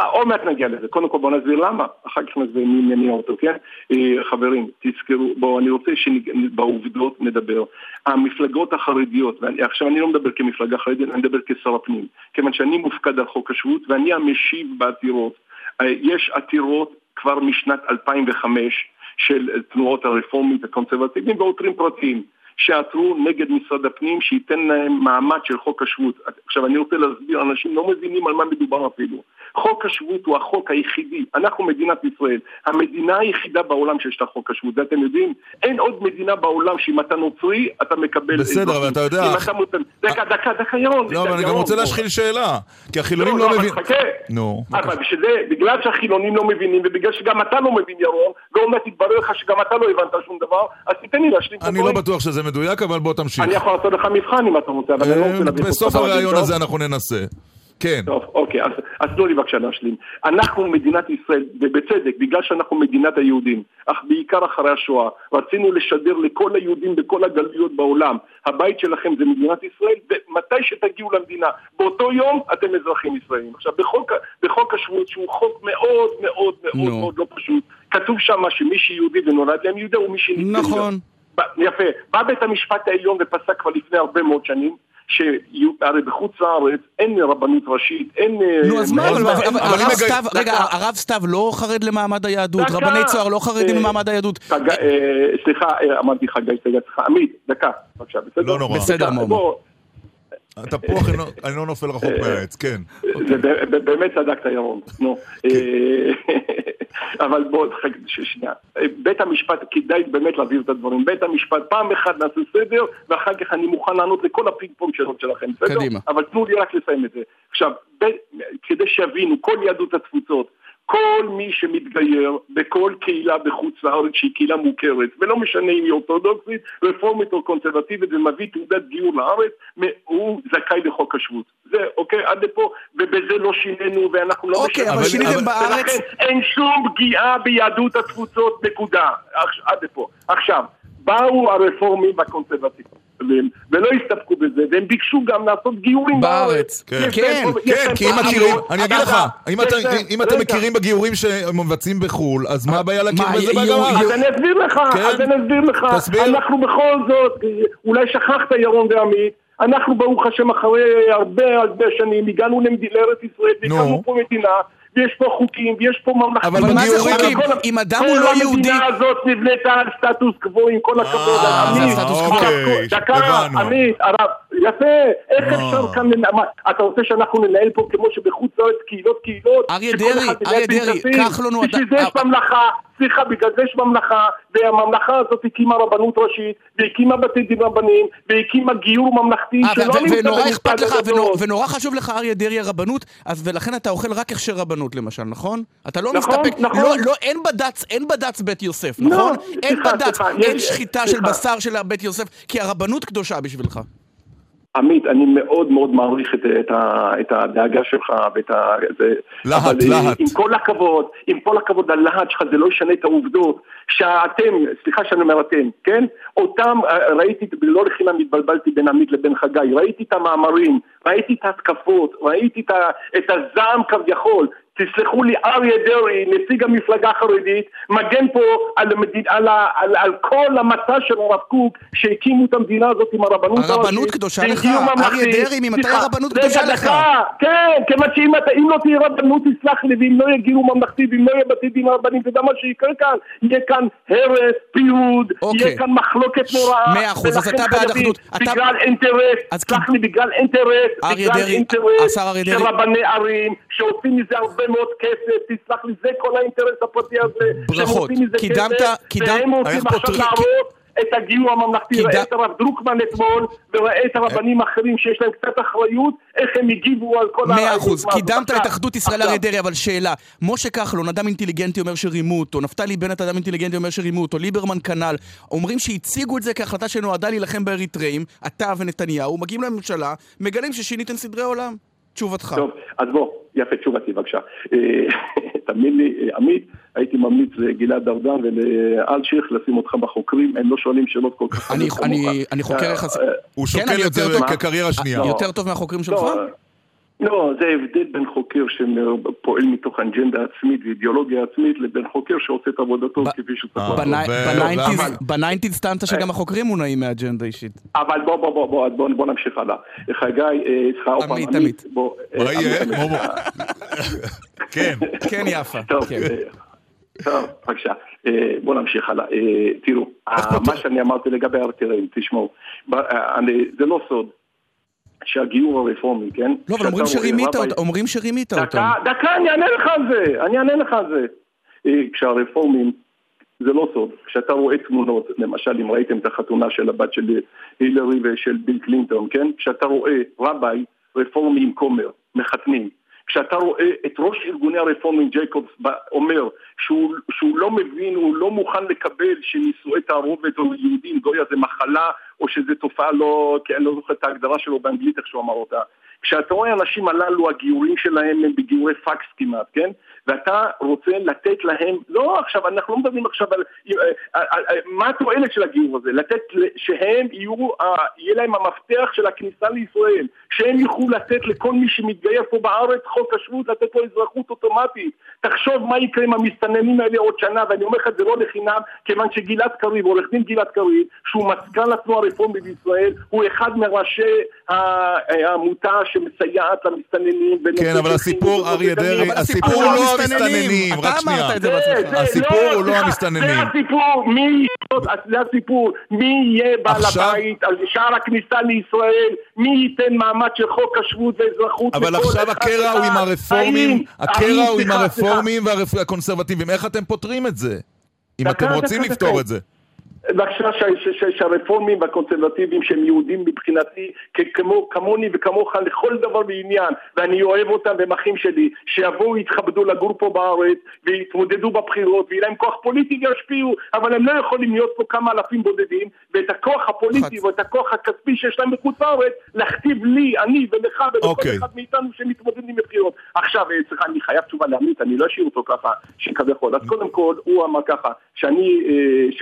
אה, עוד מעט נגיע לזה. קודם כל בואו נסביר למה, אחר כך נסביר מי מניע אותו, כן? אה, חברים, תזכרו, בואו, אני רוצה שבעובדות נדבר. המפלגות החרדיות, עכשיו אני לא מדבר כמפלגה חרדית, אני מדבר כשר הפנים. כיוון שאני מופקד על חוק השבות ואני המשיב בעתירות. אה, יש עתירות כבר משנת 2005 של תנועות הרפורמית הקונסרבטיביים ועותרים פרטיים. שעתרו נגד משרד הפנים שייתן להם מעמד של חוק השבות. עכשיו אני רוצה להסביר, אנשים לא מבינים על מה מדובר אפילו. חוק השבות הוא החוק היחידי, אנחנו מדינת ישראל, המדינה היחידה בעולם שיש לה חוק השבות, ואתם יודעים, אין עוד מדינה בעולם שאם אתה נוצרי, אתה מקבל... בסדר. אבל אתה יודע- אם אתה מוצא... דקה, דקה, דקה, ירון. לא, אבל אני גם רוצה. להשחיל שאלה. כי החילונים לא, לא אבל מבינים... נו. אבל בשביל זה, בגלל שהחילונים לא מבינים, ובגלל שגם אתה לא מבין ירון, ועוד מעט יתברר לך שגם אתה לא הבנת שום דבר, אז תיתן לי להשלים את אני הדברים. לא בטוח שזה מדויק, אבל בוא תמשיך. אני יכול לעשות לך מבחן אם אתה רוצה, אבל אני לא רוצה להביא אה, בסוף אותך הראיון טוב? הזה אנחנו ננסה. כן. טוב, אוקיי, אז, אז תנו לי בבקשה להשלים. אנחנו מדינת ישראל, ובצדק, בגלל שאנחנו מדינת היהודים, אך בעיקר אחרי השואה, רצינו לשדר לכל היהודים בכל הגלויות בעולם, הבית שלכם זה מדינת ישראל, ומתי שתגיעו למדינה, באותו יום אתם אזרחים ישראלים. עכשיו, בחוק, בחוק השבות, שהוא חוק מאוד מאוד מאוד נו. מאוד לא פשוט, כתוב שם שמי שיהודי ונולד להם יהודי הוא מי שנקרא. נכון. יפה, בא בית המשפט העליון ופסק כבר לפני הרבה מאוד שנים, שהרי בחוץ לארץ אין רבנות ראשית, אין... אה, נו, אז מה, אבל הרב סתיו. רגע, הרב סתיו לא חרד למעמד היהדות. רבני צוהר לא חרדים אה, למעמד היהדות. אה, סליחה, אמרתי חגי, סליחה, עמית, דקה, בבקשה, בסדר? לא נורא. בסדר, מומו. התפוח [LAUGHS] אינו- נופל רחוק מהעץ, כן. באמת צדקת ירון, נו. אה, [LAUGHS] אבל בוא, חכה שנייה. אה, בית המשפט, כדאי באמת להעביר את הדברים. בית המשפט, פעם אחת נעשה סדר, ואחר כך אני מוכן לענות לכל הפינג פונג שאלות שלכם, בסדר? קדימה. אבל תנו לי רק לסיים את זה. עכשיו, כדי שיבינו, כל יהדות התפוצות, כל מי שמתגייר בכל קהילה בחוץ לארץ שהיא קהילה מוכרת, ולא משנה אם היא אורתודוקסית, רפורמית או קונסרבטיבית ומביא תעודת גיור לארץ, הוא זכאי לחוק השבות. זה, אוקיי, עד לפה, ובזה לא שינינו ואנחנו לא אוקיי, אבל אבל- שיניתם אבל- בארץ? ולכן אין שום פגיעה ביהדות התפוצות, נקודה. עד לפה. עכשיו, באו הרפורמים והקונסרבטיבים. והם- ולא הסתפקו בזה, והם ביקשו גם לעשות גיורים בארץ. בארץ. כן. כן, יש כן, להם כי אם מכירים, אני אגיד לך, אם אתם- אם אתם. מכירים בגיורים שמבצעים בחו"ל, אז מה הבעיה להכיר בזה בארץ? יהיו- אז אני אסביר לך, כן. אז אני אסביר לך. אנחנו בכל זאת, אולי שכחת ירון ועמית, אנחנו ברוך השם אחרי הרבה הרבה שנים הגענו לארץ ישראל והקמנו נו. פה מדינה. ויש פה חוקים, ויש פה ממלכתיות. אבל מה זה חוקים? כל- אם אדם הוא לא יהודי... כל המדינה הזאת נבנתה על סטטוס קוו, עם כל הכבוד. אה, זה עמית, הסטטוס קוו. אוקיי, דקה. עמית, הרב, יפה, איך אה. אפשר כאן, לנ- מה, אתה רוצה שאנחנו ננהל פה כמו שבחוץ לארץ קהילות קהילות? אריה דרעי, אריה דרעי? כחלון הוא בשביל זה יש ממלכה, סליחה, בגלל זה יש ממלכה, והממלכה הזאת הקימה רבנות ראשית, והקימה בתי דין רבניים, והקימה גיור ממלכתי, אה, שלא נמצא ונורא במשרד אכפת לך, הדתות. ונור- ונורא חשוב לך אריה דרעי הרבנות, אז ולכן אתה אוכל רק הכשר רבנות למשל, נכון? אתה לא נכון, מסתפק, נכון. לא, לא, אין בד"ץ, אין בד"ץ בית יוסף, לא, נכון? אין בד"ץ, אין שחיטה של. בשר של בית יוסף, כי הרבנות קדושה בשבילך. עמית, אני מאוד מאוד מעריך את, את, ה, את הדאגה שלך ואת ה... להט, אה, להט. עם כל הכבוד, עם כל הכבוד ללהט שלך, זה לא ישנה את העובדות שאתם, סליחה שאני אומר אתם, כן? אותם, אה, ראיתי, לא לחינם התבלבלתי בין עמית לבין חגי, ראיתי את המאמרים, ראיתי את ההתקפות, ראיתי את, ה, את הזעם כביכול. תסלחו לי, אריה דרעי, נציג המפלגה החרדית, מגן פה על, המדינה, על, ה- על, על כל המצע של הרב קוק, שהקימו את המדינה הזאת עם הרבנות הראשית. הרבנות קדושה לך? אריה. דרעי, ממתי הרבנות קדושה לך? דקה, כן, כיוון שאם אתה- אם לא תהיה רבנות, תסלח לי, ואם לא יהיה גיור ממלכתי, ואם לא יהיה בתי דין רבנים, אתה יודע מה שיקרה כאן? יהיה כאן הרס, פיוד, אוקיי. יהיה כאן מחלוקת נוראה. מאה אחוז, אז אתה בעד אחדות. אתה- בגלל אינטרס, אז סלח לי, בגלל אינטרס, בגלל אינטרס של. רבני ערים, שעושים מזה הרבה מאוד כסף, תסלח לי, זה כל האינטרס הפרטי הזה. ברכות. עושים קידמת- קידמת- והם איך עכשיו להרוס את הגיור הממלכתי, ראה את הרב דרוקמן אתמול, וראה את הרבנים האחרים שיש להם קצת אחריות, איך הם הגיבו על כל מאה אחוז. קידמת את אחדות ישראל. אריה דרעי, אבל שאלה, משה כחלון, אדם אינטליגנטי אומר שרימו אותו, נפתלי בנט, אדם אינטליגנטי אומר שרימו אותו, ליברמן כנ"ל, אומרים שהציגו את זה כהחלטה שנועדה להילחם באריתראים, אתה ונתניהו, מגיעים לממשלה, מגלים ששיניתם סדרי עולם. תשובתך. טוב, אז בוא, יפה, תשובתי בבקשה. אה, [LAUGHS] תאמין לי, אה, עמית, הייתי ממליץ לגלעד ארדן ולאלשיך לשים אותך בחוקרים, הם לא שואלים שאלות כל כך אני- כמוך. אני חוקר אה, יחסית. אה, הוא כן, שוקל את זה יותר טוב- כקריירה שנייה. לא. יותר טוב מהחוקרים שלך? לא, זה ההבדל בין חוקר שפועל מתוך אג'נדה עצמית ואידיאולוגיה עצמית לבין חוקר שעושה את עבודתו ב- כפי שהוא צריך אה, לעשות. בניינטיז- טענת שגם החוקרים מונעים מאג'נדה אישית. אבל בוא, בוא, בוא, בוא, בוא, בוא נמשיך הלאה. חגי, אה, סליחה, עוד פעם, עמית, עמית. בוא, אה, מה יהיה? עמית, מומו. [LAUGHS] כן. כן, יפה. טוב, כן. בבקשה. בואו נמשיך הלאה. אה, תראו, מה שאני אמרתי לגבי הארטרים, תשמעו, זה לא סוד שהגיור הרפורמי, כן? לא, אבל אומרים שרימית אותם, אומרים שרימית אותם. דקה, דקה, אני אענה לך על זה, אני אענה לך על זה. אה, כשהרפורמים, זה לא סוד, כשאתה רואה תמונות, למשל אם ראיתם את החתונה של הבת של הילרי ושל ביל קלינטון, כן? כשאתה רואה רביי רפורמי עם כומר, מחתנים, כשאתה רואה את ראש ארגוני הרפורמים ג'ייקובס אומר שהוא, שהוא לא מבין, הוא לא מוכן לקבל שנישואי תערובת או יהודים גויה זה מחלה או שזה תופעה לא, כי אני לא זוכר את ההגדרה שלו באנגלית איך שהוא אמר אותה. כשאתה רואה אנשים הללו, הגיורים שלהם הם בגיורי פקס כמעט, כן? ואתה רוצה לתת להם, לא עכשיו, אנחנו לא מדברים עכשיו על, אה, אה, אה, מה התועלת של הגיור הזה? לתת, שהם יהיו, יהיה להם המפתח של הכניסה לישראל, שהם יוכלו לתת לכל מי שמתגייר פה בארץ חוק השבות, לתת לו אזרחות אוטומטית. תחשוב מה יקרה עם המסתננים האלה עוד שנה, ואני אומר לך את זה לא לחינם, כיוון שגלעד קריב, עורך דין גלעד קריב, שהוא מזכ"ל התנועה הרפורמית בישראל, הוא אחד מראשי העמותה שמסייעת למסתננים. כן, אבל הסיפור, אריה. דרעי, הסיפור הוא לא המסתננים, אתה רק שנייה. אמרת את זה זה, בעצמך. זה, הסיפור הוא לא המסתננים. זה הסיפור, מי, זה הסיפור, מי יהיה בעל הבית על שער הכניסה לישראל, מי ייתן מעמד של חוק השבות ואזרחות אבל עכשיו הקרע הוא עם? הרפורמים, הקרע הוא עם. הרפורמים והקונסרבטיבים. איך אתם פותרים את זה? אם אתם רוצים. לפתור את זה. בבקשה ש- ש- ש- שהרפורמים והקונסרבטיבים שהם יהודים מבחינתי כמו, כמוני וכמוך לכל דבר ועניין ואני אוהב אותם והם אחים שלי שיבואו יתכבדו לגור פה בארץ ויתמודדו בבחירות ויהיה להם כוח פוליטי וישפיעו אבל הם לא יכולים להיות פה כמה אלפים בודדים ואת הכוח הפוליטי ואת הכוח הכספי שיש להם בחוץ לארץ להכתיב לי, אני ולך ולכל אוקיי. אחד מאיתנו שמתמודדים בבחירות עכשיו אה, סליחה אני חייב תשובה לעמית אני לא אשאיר אותו ככה שכביכול. אז קודם כל הוא אמר ככה שאני אה,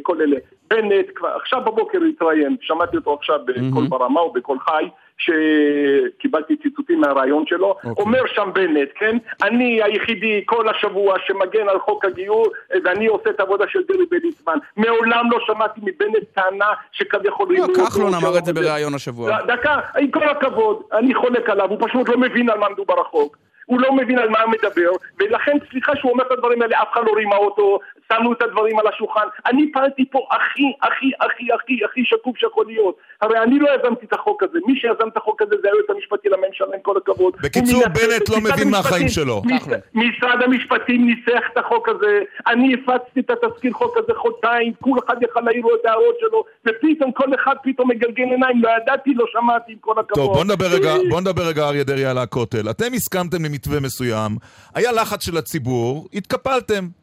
וכל אלה. בנט כבר עכשיו בבוקר התראיין שמעתי אותו עכשיו בקול ברמה או בקול חי שקיבלתי ציטוטים מהרעיון שלו. אומר שם בנט כן אני היחידי כל השבוע שמגן על חוק הגיור ואני עושה את העבודה של דרעי בליצמן מעולם לא שמעתי מבנט טענה שכביכול לא, אותו, כחלון אמר את זה בריאיון השבוע. דקה, עם כל הכבוד, אני חולק עליו, הוא פשוט לא מבין על מה מדובר החוק. הוא לא מבין על מה הוא מדבר, ולכן סליחה שהוא אומר את הדברים האלה, אף אחד לא רימה אותו, שמנו את הדברים על השולחן. אני פעלתי פה הכי, הכי, הכי, הכי, הכי שקוף שיכול להיות. הרי אני לא יזמתי את החוק הזה, מי שיזם את החוק הזה זה היועץ המשפטי לממשלה, עם כל הכבוד. בקיצור, בנט לא מבין מהחיים המשפטים- שלו. מש- משרד המשפטים ניסח את החוק הזה, אני הפצתי את התזכיר חוק הזה חודשיים, כל אחד יכל להעיר לו את ההערות שלו, ופתאום כל אחד פתאום מגלגל עיניים, לא ידעתי, לא שמעתי, עם כל הכבוד. טוב, בוא נדבר רגע, בוא נדבר רגע אריה דרעי על הכותל. אתם הסכמתם למתווה מסוים, היה לחץ של הציבור, התקפלתם.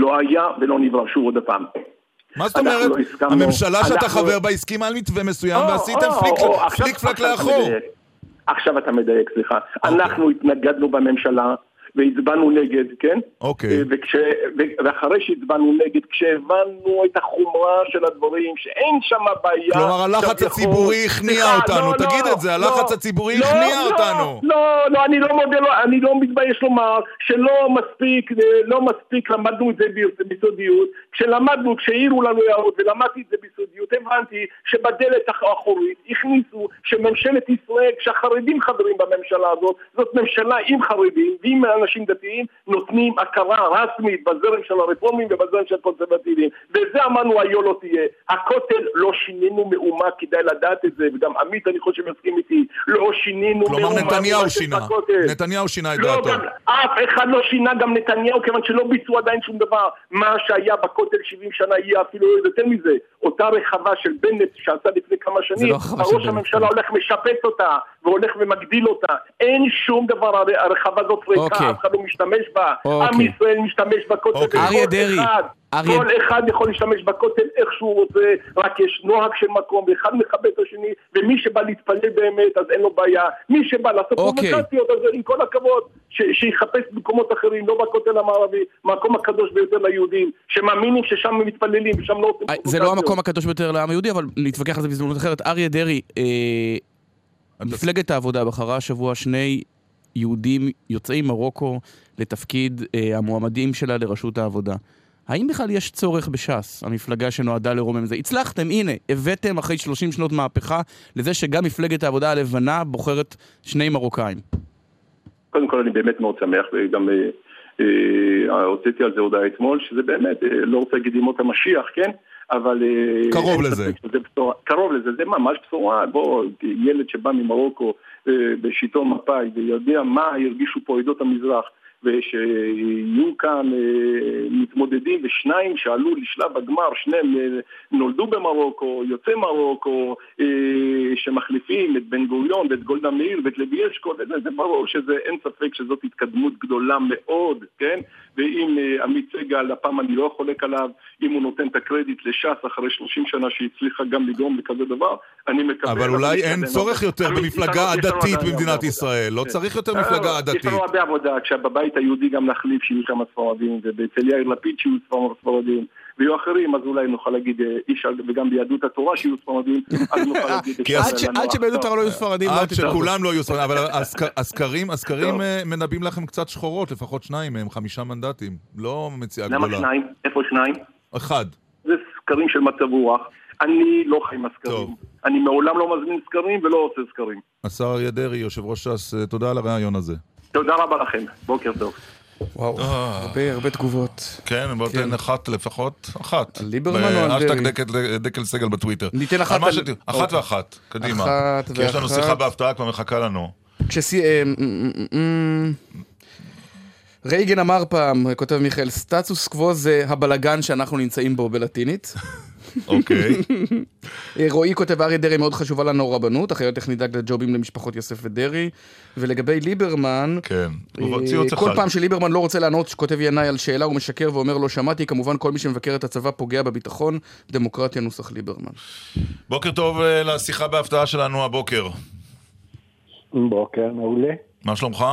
לא היה ולא נברא שוב עוד פעם. מה זאת אומרת? לא הסכמנו- הממשלה שאתה אנחנו- חבר בה הסכימה על מתווה מסוים או, ועשיתם או, פליק- או, פליק פלק לאחור. אתה מדייק, סליחה. אוקיי. אנחנו התנגדנו בממשלה והצבענו נגד, כן? אוקיי. אה, וכש, ואחרי שהצבענו נגד, כשהבנו את החומרה של הדברים, שאין שם בעיה... כלומר, הלחץ הציבורי הכניע אותנו. לא, תגיד לא, את זה, הלחץ לא, הציבורי לא, הכניע לא, אותנו. לא, לא, אני לא מודה, לא, אני לא מתבייש לומר שלא מספיק, לא מספיק למדנו את זה ב- ביסודיות. כשלמדנו, כשהעירו לנו הערות ולמדתי את זה ביסודיות, הבנתי שבדלת האחורית הכניסו שממשלת ישראל, כשהחרדים חברים בממשלה הזאת, זאת ממשלה עם חרדים ועם אנשים דתיים, נותנים הכרה רשמית בזרם של הרפורמים ובזרם של הקונסרבטיבים. וזה אמרנו היו לא תהיה. הכותל לא שינינו מאומה, כדאי לדעת את זה, וגם עמית אני חושב מסכים איתי, לא שינינו כלומר, מאומה. נתניהו ממה שיש שינה. נתניהו שינה את לא, דעתו. גם אף אחד לא שינה, גם נתניהו, כיוון שלא ביצעו עדיין שום דבר. מה שהיה בכותל 70 שנה יהיה אפילו יותר מזה. אותה רחבה של בנט שעשה לפני כמה שנים, לא ראש בנט, הממשלה הולך משפץ אותה, והולך ומגדיל אותה. אין שום דבר, הרחבה הזאת ריקה, אוקיי. אף אחד לא משתמש בה. אוקיי. עם ישראל משתמש בכותל, אוקיי. אריה דרעי, אחד, אריה- כל אחד יכול להשתמש בכותל איך שהוא רוצה, רק יש נוהג של מקום, ואחד מכבד את השני, ומי שבא להתפלל באמת, אז אין לו בעיה. מי שבא לעשות אוקיי. פרובוקציות, אז עם כל הכבוד, שיחפש במקומות אחרים, לא בכותל המערבי, המקום הקדוש ביותר ליהודים, שמאמינים ששם הם מתפללים ושם לא עושים אה, זה לא המקום הקדוש ביותר לעם היהודי, אבל נתווכח על זה בהזדמנות אחרת. אריה דרעי, אה, מפלגת העבודה בחרה השבוע שני יהודים יוצאי מרוקו לתפקיד אה, המועמדים שלה לראשות העבודה. האם בכלל יש צורך בש"ס, המפלגה שנועדה לרומם זה? הצלחתם, הנה, הבאתם אחרי 30 שנות מהפכה לזה שגם מפלגת העבודה הלבנה בוחרת שני מרוקאים. קודם כל אני באמת מאוד שמח, וגם אה, אה, הוצאתי על זה הודעה אתמול, שזה באמת, אה, לא רוצה להגיד ימות המשיח, כן? אבל... אה, קרוב לזה. שזה בשורה, קרוב לזה, זה ממש בשורה. בוא, ילד שבא ממרוקו אה, בשלטון מפא"י ויודע מה הרגישו פה עדות המזרח, ושיהיו כאן אה, מתמודדים ושניים שעלו לשלב הגמר, שניהם אה, נולדו במרוקו, יוצאי מרוקו, אה, שמחליפים את בן גוריון ואת גולדה מאיר ואת לוי אשכול, זה, ברור שזה, אין ספק שזאת התקדמות גדולה מאוד, כן? ואם עמית סגל, הפעם אני לא חולק עליו, אם הוא נותן את הקרדיט לש"ס אחרי 30 שנה שהיא הצליחה גם לגרום לכזה דבר, אני מקבל... אבל אולי אין צורך. יותר במפלגה עדתית במדינת ישראל. לא עבודה. צריך יותר כן. מפלגה לא, עדתית. יש לנו הרבה עבודה, כשבבית היהודי גם נחליף שיהיו כמה ספרדים, ואצל יאיר לפיד שיהיו ספר- ספרדים, ויהיו אחרים, אז אולי נוכל להגיד אה, איש, וגם ביהדות התורה שיהיו ספרדים, אז נוכל [LAUGHS] להגיד... כי עד שביהדות התורה לא יהיו ספרדים, לא עד תתערבו. שכולם לא יהיו ספרדים, אבל [LAUGHS] הסק- הסקרים, הסקרים אה, מנבאים לכם קצת שחורות, לפחות שניים מהם, חמישה מנדטים. לא מציאה למה גדולה. שניים? איפה שניים? אחד. זה סקרים של מצב רוח. אני לא חי עם הסקרים. אני מעולם לא מזמין סקרים ולא עושה סקרים. השר אריה דרעי, יושב ראש ש"ס, אה, תודה על הרעיון הזה. תודה רבה לכם, בוקר טוב. וואו, הרבה הרבה תגובות. כן, בוא תן אחת לפחות, אחת. ליברמן או על דרעי? דקל- דקל סגל בטוויטר. ניתן אחת על על- אחת. ואחת, קדימה. אחת כי יש לנו ואחת. שיחה בהפתעה כבר מחכה לנו. כשסי... אה, רייגן אמר פעם, כותב מיכאל, סטטוס קוו זה הבלגן שאנחנו נמצאים בו בלטינית. אוקיי. [LAUGHS] אה, רועי כותב, אריה דרעי מאוד חשובה לנו הרבנות, אחרת איך נדאג לג'ובים למשפחות יוסף ודרעי. ולגבי ליברמן, כן. אה, כל. פעם שליברמן לא רוצה לענות, כותב ינאי על שאלה, הוא משקר ואומר לא שמעתי, כמובן כל מי שמבקר את הצבא פוגע בביטחון, דמוקרטיה נוסח ליברמן. בוקר טוב אה, לשיחה בהפתעה שלנו הבוקר. בוקר מעולה. מה שלומך?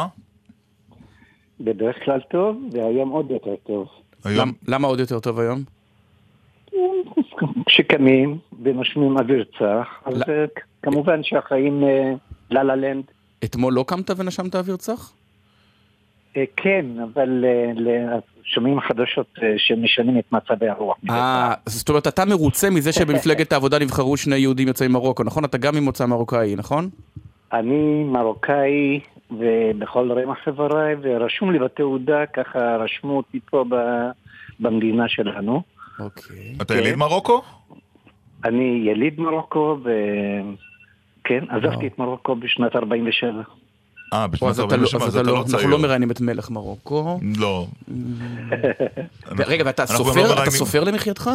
בדרך כלל טוב, והיום עוד יותר טוב. היום... למה עוד יותר טוב היום? כשקמים ונושמים אוויר צח, אז אה, כמובן שהחיים אה, לה לה לנד. אתמול לא קמת ונשמת אוויר צח? אה, כן, אבל אה, שומעים חדשות אה, שמשנים את מצבי הרוח. אה, זאת אומרת, אתה מרוצה מזה שבמפלגת העבודה נבחרו שני יהודים יוצאי מרוקו, נכון? אתה גם ממוצא מרוקאי, נכון? אני מרוקאי ובכל רמ"ח איבריי, ורשום לי בתעודה, ככה רשמו אותי פה במדינה שלנו. אוקיי. אתה יליד מרוקו? אני יליד מרוקו, וכן, עזבתי את מרוקו בשנת 47. אה, בשנת אז אתה 47, לא- אז אז אתה אתה לא לא- אנחנו צעיר. לא מראיינים את מלך מרוקו. לא. רגע, ואתה סופר? לא אתה סופר למחייתך?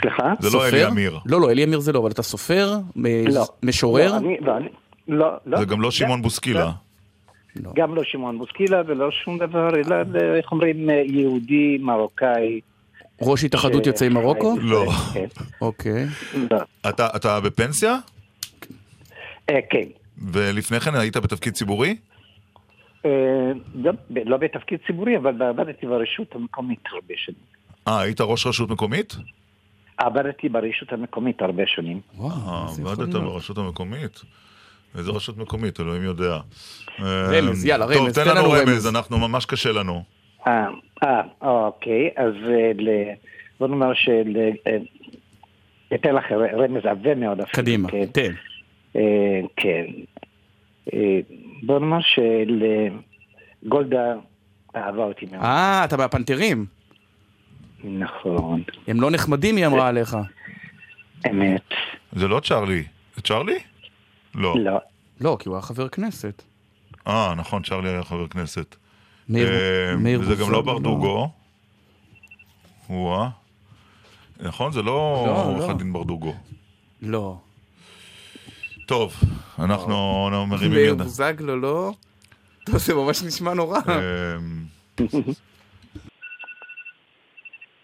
סליחה? זה לא? אלי אמיר. לא, לא, אלי אמיר זה לא, אבל אתה סופר? לא. משורר? לא, לא, לא, לא. זה גם לא שמעון בוסקילה. גם לא שמעון בוסקילה ולא שום דבר, אלא אה, איך אומרים, אה, יהודי מרוקאי. ראש התאחדות ש- יוצאי מרוקו? לא. כן. אוקיי. לא. אתה אתה בפנסיה? אה, כן. ולפני כן היית בתפקיד ציבורי? אה, לא- לא בתפקיד ציבורי, אבל עבדתי ברשות המקומית הרבה שנים. אה, היית ראש רשות מקומית? עבדתי ברשות המקומית הרבה שנים. אה, עבדת ברשות המקומית. איזה רשות מקומית, אלוהים יודע. רמז, אה, יאללה, טוב, רמז, תן תן לנו לנו רמז, רמז. אנחנו ממש קשה לנו. אה, אה, אוקיי, אז אה, ל- בוא נאמר של... אה, אתן לך רמז עבה מאוד אפילו. קדימה, כן. תן. אה, כן. אה, בוא נאמר שלגולדה אהבה אותי מאוד. אה, אתה מהפנתרים. נכון. הם לא נחמדים, היא אמרה עליך. אמת. זה לא צ'ארלי. זה צ'ארלי? לא. לא. לא, כי הוא היה חבר כנסת. אה, נכון, צ'ארלי היה חבר כנסת. מאיר- אה, מאיר וזה גם. לא ברדוגו. וואה. נכון, זה לא לא, עורך לא. הדין ברדוגו. לא. טוב, אנחנו מרימים מאיר ידיים. בוזגלו, לא? טוב, זה ממש נשמע נורא. אמ,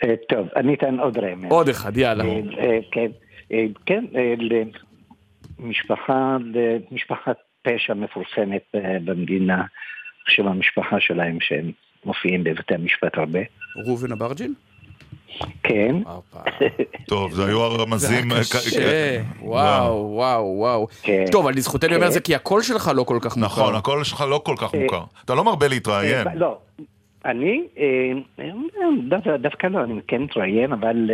אה, טוב, אני אתן עוד רמז. עוד אחד, יאללה. אה, אה, כן, אה, כן, אה, למשפחה, למשפחת פשע מפורסמת אה, במדינה, של המשפחה שלהם שהם מופיעים בבתי המשפט הרבה. ראובן אברג'יל? כן. [LAUGHS] טוב, זה היו הרמזים. זה היה קשה, [LAUGHS] וואו, וואו, וואו. טוב, אבל לזכותני אומר זה כי הקול שלך לא כל כך מוכר. נכון, הקול שלך לא כל כך אה, מוכר. אתה לא מרבה להתראיין. אה, לא, אני, אה, דו- דווקא לא, אני כן מתראיין, אבל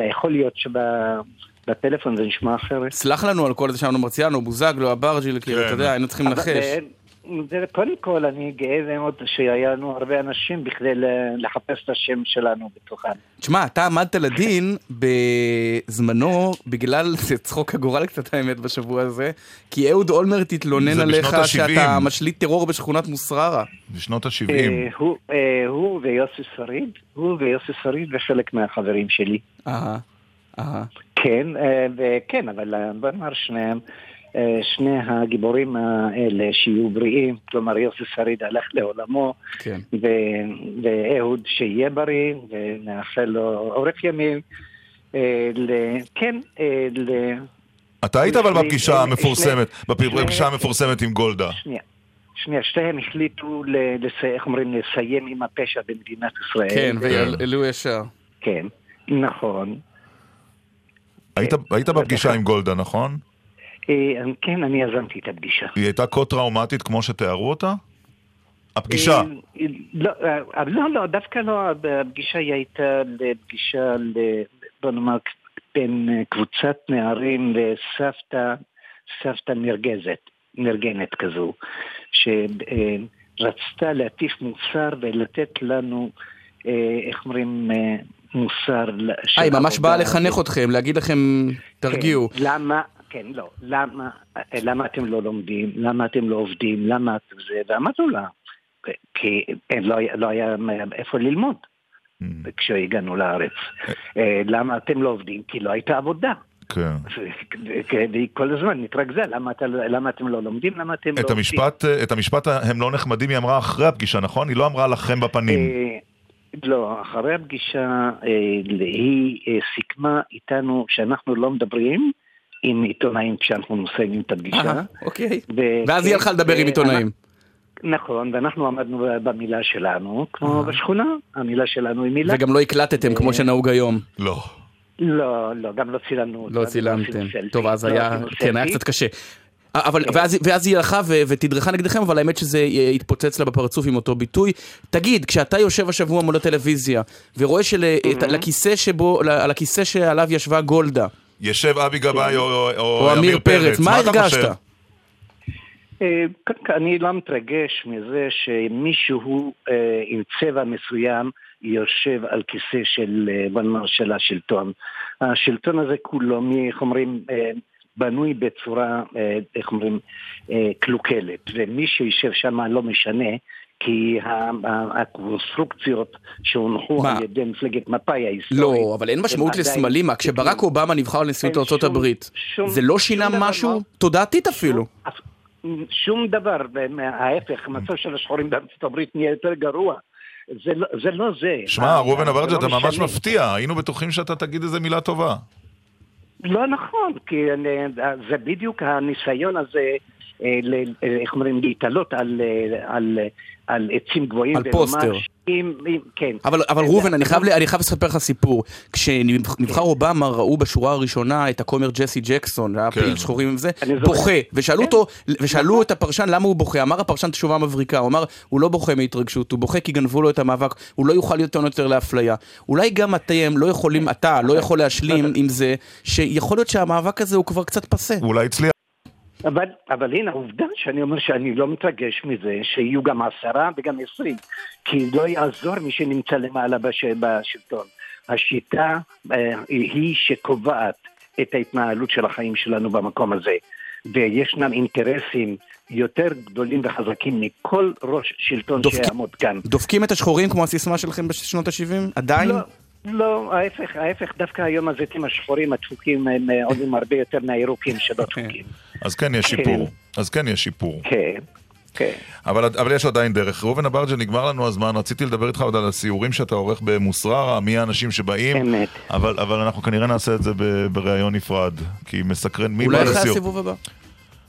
אה, יכול להיות שבטלפון זה נשמע אחרת. סלח לנו על כל זה שלנו מרציאנו, בוזגלו, אברג'יל, כאילו, אתה יודע, היינו צריכים לנחש. אה, זה- קודם כל, אני גאה מאוד שהיה לנו הרבה אנשים בכדי לחפש את השם שלנו בתוכם. תשמע, אתה עמדת לדין בזמנו, בגלל, [LAUGHS] זה צחוק הגורל קצת האמת בשבוע הזה, כי אהוד אולמרט התלונן עליך שאתה. משליט טרור בשכונת מוסררה. בשנות אה, ה-70. הוא, אה, הוא ויוסי שריד, הוא ויוסי שריד וחלק מהחברים שלי. אהה, אהה. כן, אה, וכן, אבל אה, בוא נאמר שניהם, אה, שני הגיבורים האלה שיהיו בריאים, כלומר יוסי שריד הלך לעולמו, כן. ו- ואהוד שיהיה בריא, ונאחל לו עורף ימים. אה, ל- כן, אה, ל- אתה היית אבל בפגישה שני- המפורסמת, שני- בפגישה המפורסמת עם גולדה. שנייה. שנייה, שתיהם החליטו, איך אומרים, לסיים עם הפשע במדינת ישראל. כן, ו- והעלו ישר. כן, נכון. היית בפגישה עם גולדה, נכון? אה, כן, אני יזמתי את הפגישה. היא הייתה כה טראומטית כמו שתיארו אותה? הפגישה. אה, לא, אה, לא, לא, דווקא לא, הפגישה היא הייתה לפגישה, ל- בוא נאמר, בין קבוצת נערים וסבתא, סבתא נרגזת, נרגנת כזו, שרצתה להטיף מוסר ולתת לנו, איך אומרים, מוסר. אה, היא ממש באה. לחנך אתכם, להגיד לכם, תרגיעו. כן, למה, כן, לא, למה, למה אתם לא לומדים, למה אתם לא עובדים, למה אתם זה, ואמרנו לה, כי אין, לא, לא היה איפה ללמוד כשהגענו לארץ. אה, למה אתם לא עובדים? כי לא הייתה עבודה. כן. והיא כל הזמן התרכזה, למה, אתה, למה אתם לא לומדים, למה אתם לא את עובדים. המשפט, את המשפט הם לא נחמדים היא אמרה אחרי הפגישה, נכון? היא לא אמרה לכם בפנים. אה, לא, אחרי הפגישה אה, היא אה, סיכמה איתנו שאנחנו לא מדברים עם עיתונאים כשאנחנו מסיימים את הפגישה. אה, אוקיי. ו- ואז היא הלכה לדבר עם אה, עיתונאים. נכון, ואנחנו עמדנו במילה שלנו, כמו בשכונה, המילה שלנו היא מילה. וגם לא הקלטתם כמו שנהוג היום. לא. לא, לא, גם לא צילמנו. לא אותה, צילמתם. טוב, אז לא היה, כן, היה. קצת קשה. אה, אבל, ואז, ואז היא הלכה ו- ותדרכה נגדכם, אבל האמת שזה אה, התפוצץ לה בפרצוף עם אותו ביטוי. תגיד, כשאתה יושב השבוע מול הטלוויזיה, ורואה שלכיסא שבו, על הכיסא שעליו ישבה גולדה, ישב אבי גבאי או, או, או עמיר פרץ, מה הרגשת? אה, קודם כל, אני לא מתרגש מזה שמישהו אה, עם צבע מסוים יושב על כיסא של, אה, בוא נאמר, של השלטון. השלטון הזה כולו, איך אומרים, אה, בנוי בצורה, אה, איך אומרים, אה, קלוקלת, ומי שיושב שם לא משנה. כי הקונסטרוקציות שהונחו מה? על ידי מפלגת מפא"י ההיסטורית... לא, אבל אין משמעות לסמלים? כשברק אובמה נבחר לנשיאות ארצות שום- הברית, שום- זה לא שינה משהו לא. תודעתית אפילו. שום דבר, ההפך, המצב של השחורים בארצות הברית נהיה יותר גרוע. זה לא זה. לא זה. שמע, ה- ראובן אברג'ה, לא אתה ממש משנה. מפתיע, היינו בטוחים שאתה תגיד איזה מילה טובה. לא נכון, כי אני- זה בדיוק הניסיון הזה, אה, אה, איך אומרים, להתעלות על, אה, על, אה, על עצים גבוהים. על פוסטר. שאם- אם- כן. אבל, אבל ראובן, אני חייב, ל- אני חייב לספר לך סיפור. כשנבחר אובמה, ראו בשורה הראשונה את הכומר ג'סי ג'קסון, היה כן. פעיל שחורים וזה. בוכה. ושאלו אותו, ושאלו את הפרשן למה הוא בוכה. אמר הפרשן תשובה מבריקה, הוא אמר, הוא לא בוכה מהתרגשות, הוא בוכה כי גנבו לו את המאבק, הוא לא יוכל לטעון יותר לאפליה. אולי גם אתם לא יכולים, אתה לא יכול להשלים [LAUGHS] עם זה, שיכול להיות שהמאבק הזה הוא כבר קצת פסה. אולי הצליח. אבל, אבל הנה העובדה שאני אומר שאני לא מתרגש מזה שיהיו גם עשרה וגם עשרים כי לא יעזור מי שנמצא למעלה בש, בשלטון. השיטה אה, היא שקובעת את ההתנהלות של החיים שלנו במקום הזה וישנם אינטרסים יותר גדולים וחזקים מכל ראש שלטון דופקים- שיעמוד כאן. דופקים את השחורים כמו הסיסמה שלכם בשנות ה-70? עדיין? לא, לא, ההפך, ההפך, דווקא היום הזיתים השחורים הדפוקים הם אה, עולים הרבה יותר מהירוקים שלא דפוקים. אז כן יש כן. שיפור. אז כן יש שיפור. כן, כן. אבל, אבל יש עדיין דרך. ראובן אברג'ה, נגמר לנו הזמן, רציתי לדבר איתך עוד על הסיורים שאתה עורך במוסררה, מי האנשים שבאים. אמת. אבל, אבל אנחנו כנראה נעשה את זה ב- בראיון נפרד, כי מסקרן מי אולי בא אחרי לסיור. הסיבוב הבא.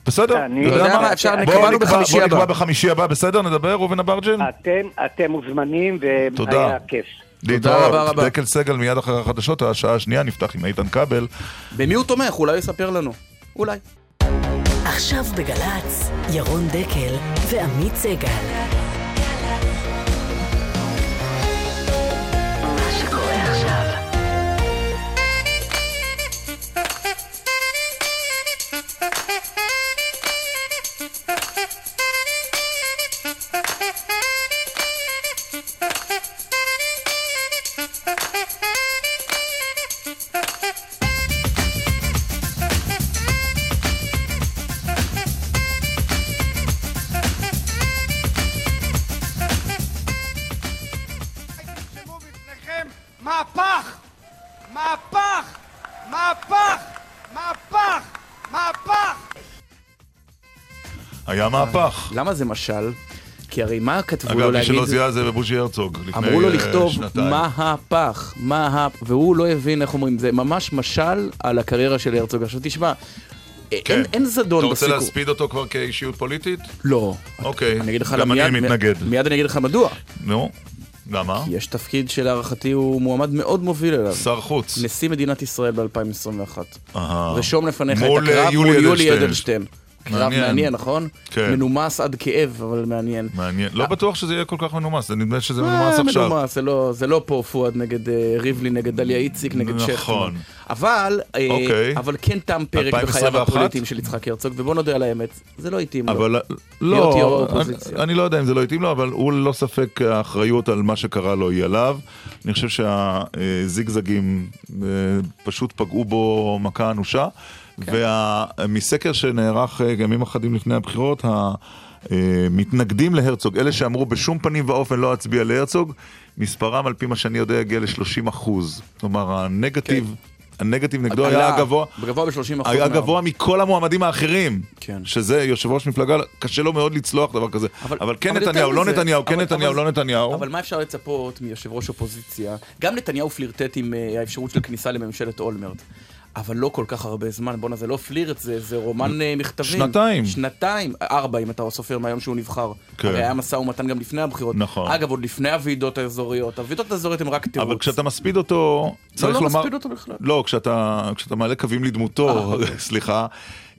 בסדר, אני- יודע מה, אפשר, בוא נקבע- בחמישי בוא נקבע הבא. בחמישי הבא, בסדר? נדבר, ראובן אברג'ל? אתם, אתם מוזמנים. והיה כיף. תודה רבה רבה. דקל סגל מיד אחרי החדשות, השעה השנייה נפתח עם איתן כבל. במי הוא תומך? אולי יספר לנו. אולי. עכשיו בגל"צ, ירון דקל ועמית סגל. היה מהפך. למה זה משל? כי הרי מה כתבו לו אגב, מי להגיד? שלא זיהה זה בוז'י הרצוג. לפני, אמרו לו אה, לכתוב שנתיים. מהפך, מה... והוא לא הבין איך אומרים, זה ממש משל על הקריירה של הרצוג. עכשיו תשמע, אין, אין זדון אתה רוצה. להספיד אותו כבר כאישיות פוליטית? לא. אוקיי, אני אגיד לך גם מיד- אני מתנגד. מיד אני אגיד לך מדוע. נו, למה? כי יש תפקיד שלהערכתי הוא מועמד מאוד מוביל אליו. שר חוץ. נשיא מדינת ישראל ב-2021. אהה. רשום לפניך את הקרב אה, מול יולי אדלשטיין. קרב מעניין. נכון? כן. מנומס עד כאב, אבל מעניין. מעניין. לא בטוח שזה יהיה כל כך מנומס, זה נדמה שזה אה, מנומס עכשיו. מנומס, זה לא- זה לא פה פואד נגד אה, ריבלין, נגד דליה איציק, נגד שכטמן. נכון. אבל, אה, אוקיי. אבל כן תם פרק 2021? בחייו הפוליטיים של יצחק הרצוג, ובוא נודה על האמת, זה לא התאים לו. אבל להיות יו"ר לא. אני, לא יודע אם זה לא התאים לו, אבל הוא ללא ספק האחריות על מה שקרה לו היא עליו. אני חושב שהזיגזגים אה, פשוט פגעו בו מכה אנושה. כן. ומסקר שנערך אה, ימים אחדים לפני הבחירות, המתנגדים להרצוג, אלה שאמרו בשום פנים ואופן לא אצביע להרצוג, מספרם על פי מה שאני יודע יגיע ל-30 אחוז. כלומר, הנגטיב, הנגטיב נגדו היה גבוה. גבוה ב-30 היה גבוה מכל המועמדים האחרים. כן. שזה יושב ראש מפלגה, קשה לו מאוד לצלוח דבר כזה. אבל, כן אבל נתניהו, לא מזה, נתניהו, כן אבל- נתניהו, אבל- לא נתניהו. אבל מה אפשר לצפות מיושב ראש אופוזיציה? גם נתניהו פלירטט עם אה, האפשרות של כניסה לממשלת אולמרט. אבל לא כל כך הרבה זמן, בואנה זה לא פלירט, זה, זה רומן אה, מכתבים. שנתיים. שנתיים, ארבע אם אתה סופר מהיום שהוא נבחר. כן. הרי היה משא ומתן גם לפני הבחירות. נכון. אגב, עוד לפני הוועידות האזוריות. הוועידות האזוריות הן רק תירוץ. אבל כשאתה מספיד אותו, צריך לא לומר... מספיד אותו בכלל. לא, כשאתה, כשאתה מעלה קווים לדמותו, אה, [LAUGHS] אוקיי. סליחה.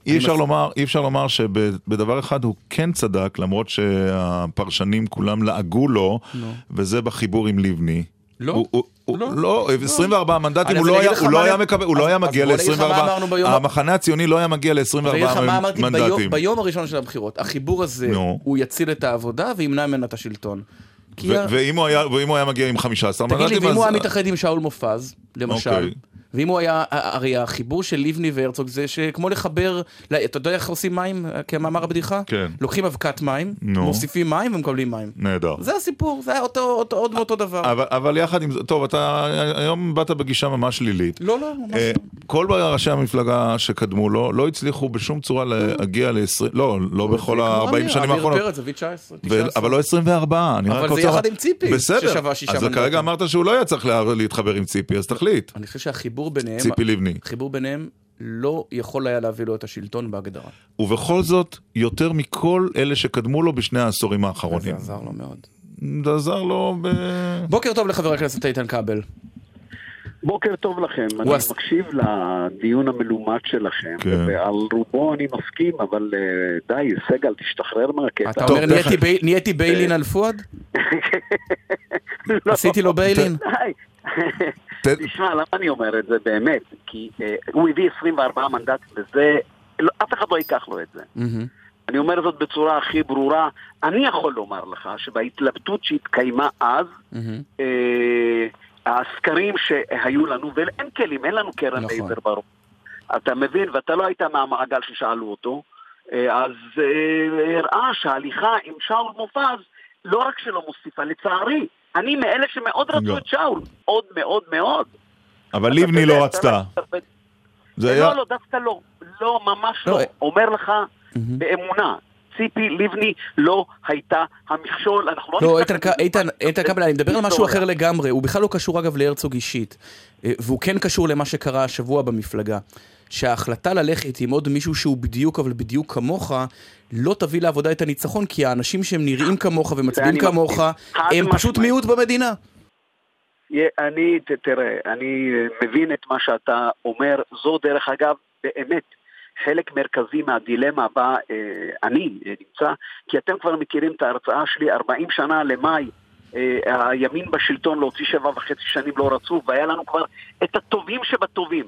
אי אפשר, לומר, אי אפשר לומר שבדבר אחד הוא כן צדק, למרות שהפרשנים כולם לעגו לו, נו. וזה בחיבור עם לבני. לא. הוא, הוא, הוא, לא, 24 מנדטים, אני- הוא אז לא היה, הוא לא היה מקבל, הוא לא אז- היה אז מגיע בוא אני אגיד לך מה ל-24, אמרנו ביום- המחנה הציוני לא היה מגיע אז אני אגיד לך ל-24 מה אמרתי ביום, מנדטים. ביום הראשון של הבחירות. החיבור הזה, נו. הוא יציל את העבודה וימנע ממנה את השלטון. כי ו- ה- ואם הוא היה- ואם הוא היה מגיע עם 15 תגיד מנדטים, לי, ואם אז- הוא היה מתאחד עם שאול מופז, למשל, אוקיי. ואם הוא היה, הרי החיבור של לבני והרצוג זה שכמו לחבר, לא, אתה יודע איך עושים מים, כמאמר הבדיחה? כן. לוקחים אבקת מים, נו. מוסיפים מים ומקבלים מים. נהדר. זה הסיפור, זה היה אותו, אותו, עוד מאותו דבר. אבל, אבל יחד עם זה, טוב, אתה היום באת בגישה ממש שלילית. לא, לא, ממש אה, לא. כל ראשי המפלגה שקדמו לו לא הצליחו בשום צורה להגיע ל-20, לא, לא בכל ה-40 שנים האחרונות. עמיר פרץ הביא 19, ו- 19. אבל לא 24, אני אבל רק זה רוצה... יחד עם ציפי, בסדר, ששווה שישה אז מנדטים. כרגע אמרת שהוא לא היה צריך לה- להתחבר עם ציפי, אז תחליט. אני חושב שהחיבור ביניהם, ציפי לבני. החיבור ביניהם לא יכול היה להביא לו את השלטון בהגדרה. ובכל זאת, יותר מכל אלה שקדמו לו בשני העשורים האחרונים. זה עזר לו מאוד. זה עזר לו ב... בוקר טוב לחבר הכנסת איתן כבל. בוקר טוב לכם, אני עש- מקשיב לדיון המלומד שלכם, כן. ועל רובו אני מסכים, אבל אה, די, סגל, תשתחרר מהקטע. אתה אומר נהייתי ביילין על פואד? [LAUGHS] לא. עשיתי לו ביילין? די. [LAUGHS] תשמע, למה אני אומר את זה באמת? כי אה, הוא הביא 24 מנדטים, וזה, לא- אף אחד לא ייקח לו את זה. אני אומר זאת בצורה הכי ברורה. אני יכול לומר לך שבהתלבטות שהתקיימה אז, אה, הסקרים שהיו לנו, ואין כלים, אין לנו קרן נכון. לייזר ברור. אתה מבין, ואתה לא היית מהמעגל ששאלו אותו, אה, אז אה, הראה שההליכה עם שאול מופז לא רק שלא מוסיפה, לצערי, אני מאלה שמאוד רצו לא. את שאול, מאוד מאוד מאוד. אבל לבני יודע, לא רצתה. לא- זה היה... לא, לא, דווקא לא. לא, ממש לא. אומר לך באמונה, ציפי לבני לא הייתה המכשול, אנחנו לא... לא, נפתח איתן, כבל, אני מדבר על משהו. אחר לגמרי. הוא בכלל לא קשור אגב להרצוג אישית. אה, והוא כן קשור למה שקרה השבוע במפלגה. שההחלטה ללכת עם עוד מישהו שהוא בדיוק, אבל בדיוק כמוך, לא תביא לעבודה את הניצחון, כי האנשים שהם נראים כמוך ומצביעים כמוך, הם פשוט משמעית. מיעוט במדינה. אני, ת- תראה, אני מבין את מה שאתה אומר, זו דרך אגב, באמת, חלק מרכזי מהדילמה בה אה, אני אה, נמצא, כי אתם כבר מכירים את ההרצאה שלי 40 שנה למאי, אה, הימין בשלטון להוציא שבע וחצי שנים לא רצו, והיה לנו כבר את הטובים שבטובים,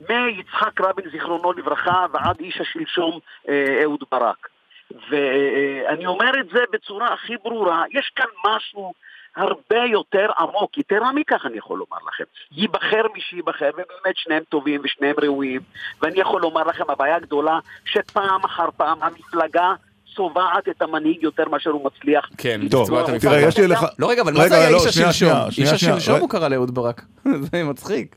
מיצחק רבין זיכרונו לברכה ועד איש השלשום אה, אהוד ברק. ואני אומר את זה בצורה הכי ברורה, יש כאן משהו הרבה יותר עמוק, יתרה מכך אני יכול לומר לכם. ייבחר מי שייבחר, ובאמת שניהם טובים ושניהם ראויים, ואני יכול לומר לכם, הבעיה הגדולה, שפעם אחר פעם המפלגה צובעת את המנהיג יותר מאשר הוא מצליח. כן, טוב, תראה. יש לי לך... לא, רגע, אבל מה רגע, זה היה לא, איש השלשום? איש. השלשום. הוא קרא לאהוד ברק. [LAUGHS] זה מצחיק.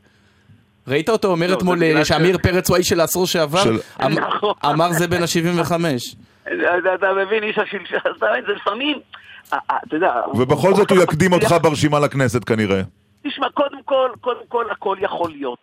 ראית אותו אומר לא, אתמול אה, שעמיר פרץ הוא האיש של העשור שעבר? אמ- נכון. [LAUGHS] אמר זה בן ה-75. אתה- מבין, איש מבין, זה לפעמים, אה, אה, אתה יודע... ובכל זאת הוא יקדים אותך ברשימה לכנסת כנראה. תשמע, קודם כל, קודם כל, הכל יכול להיות.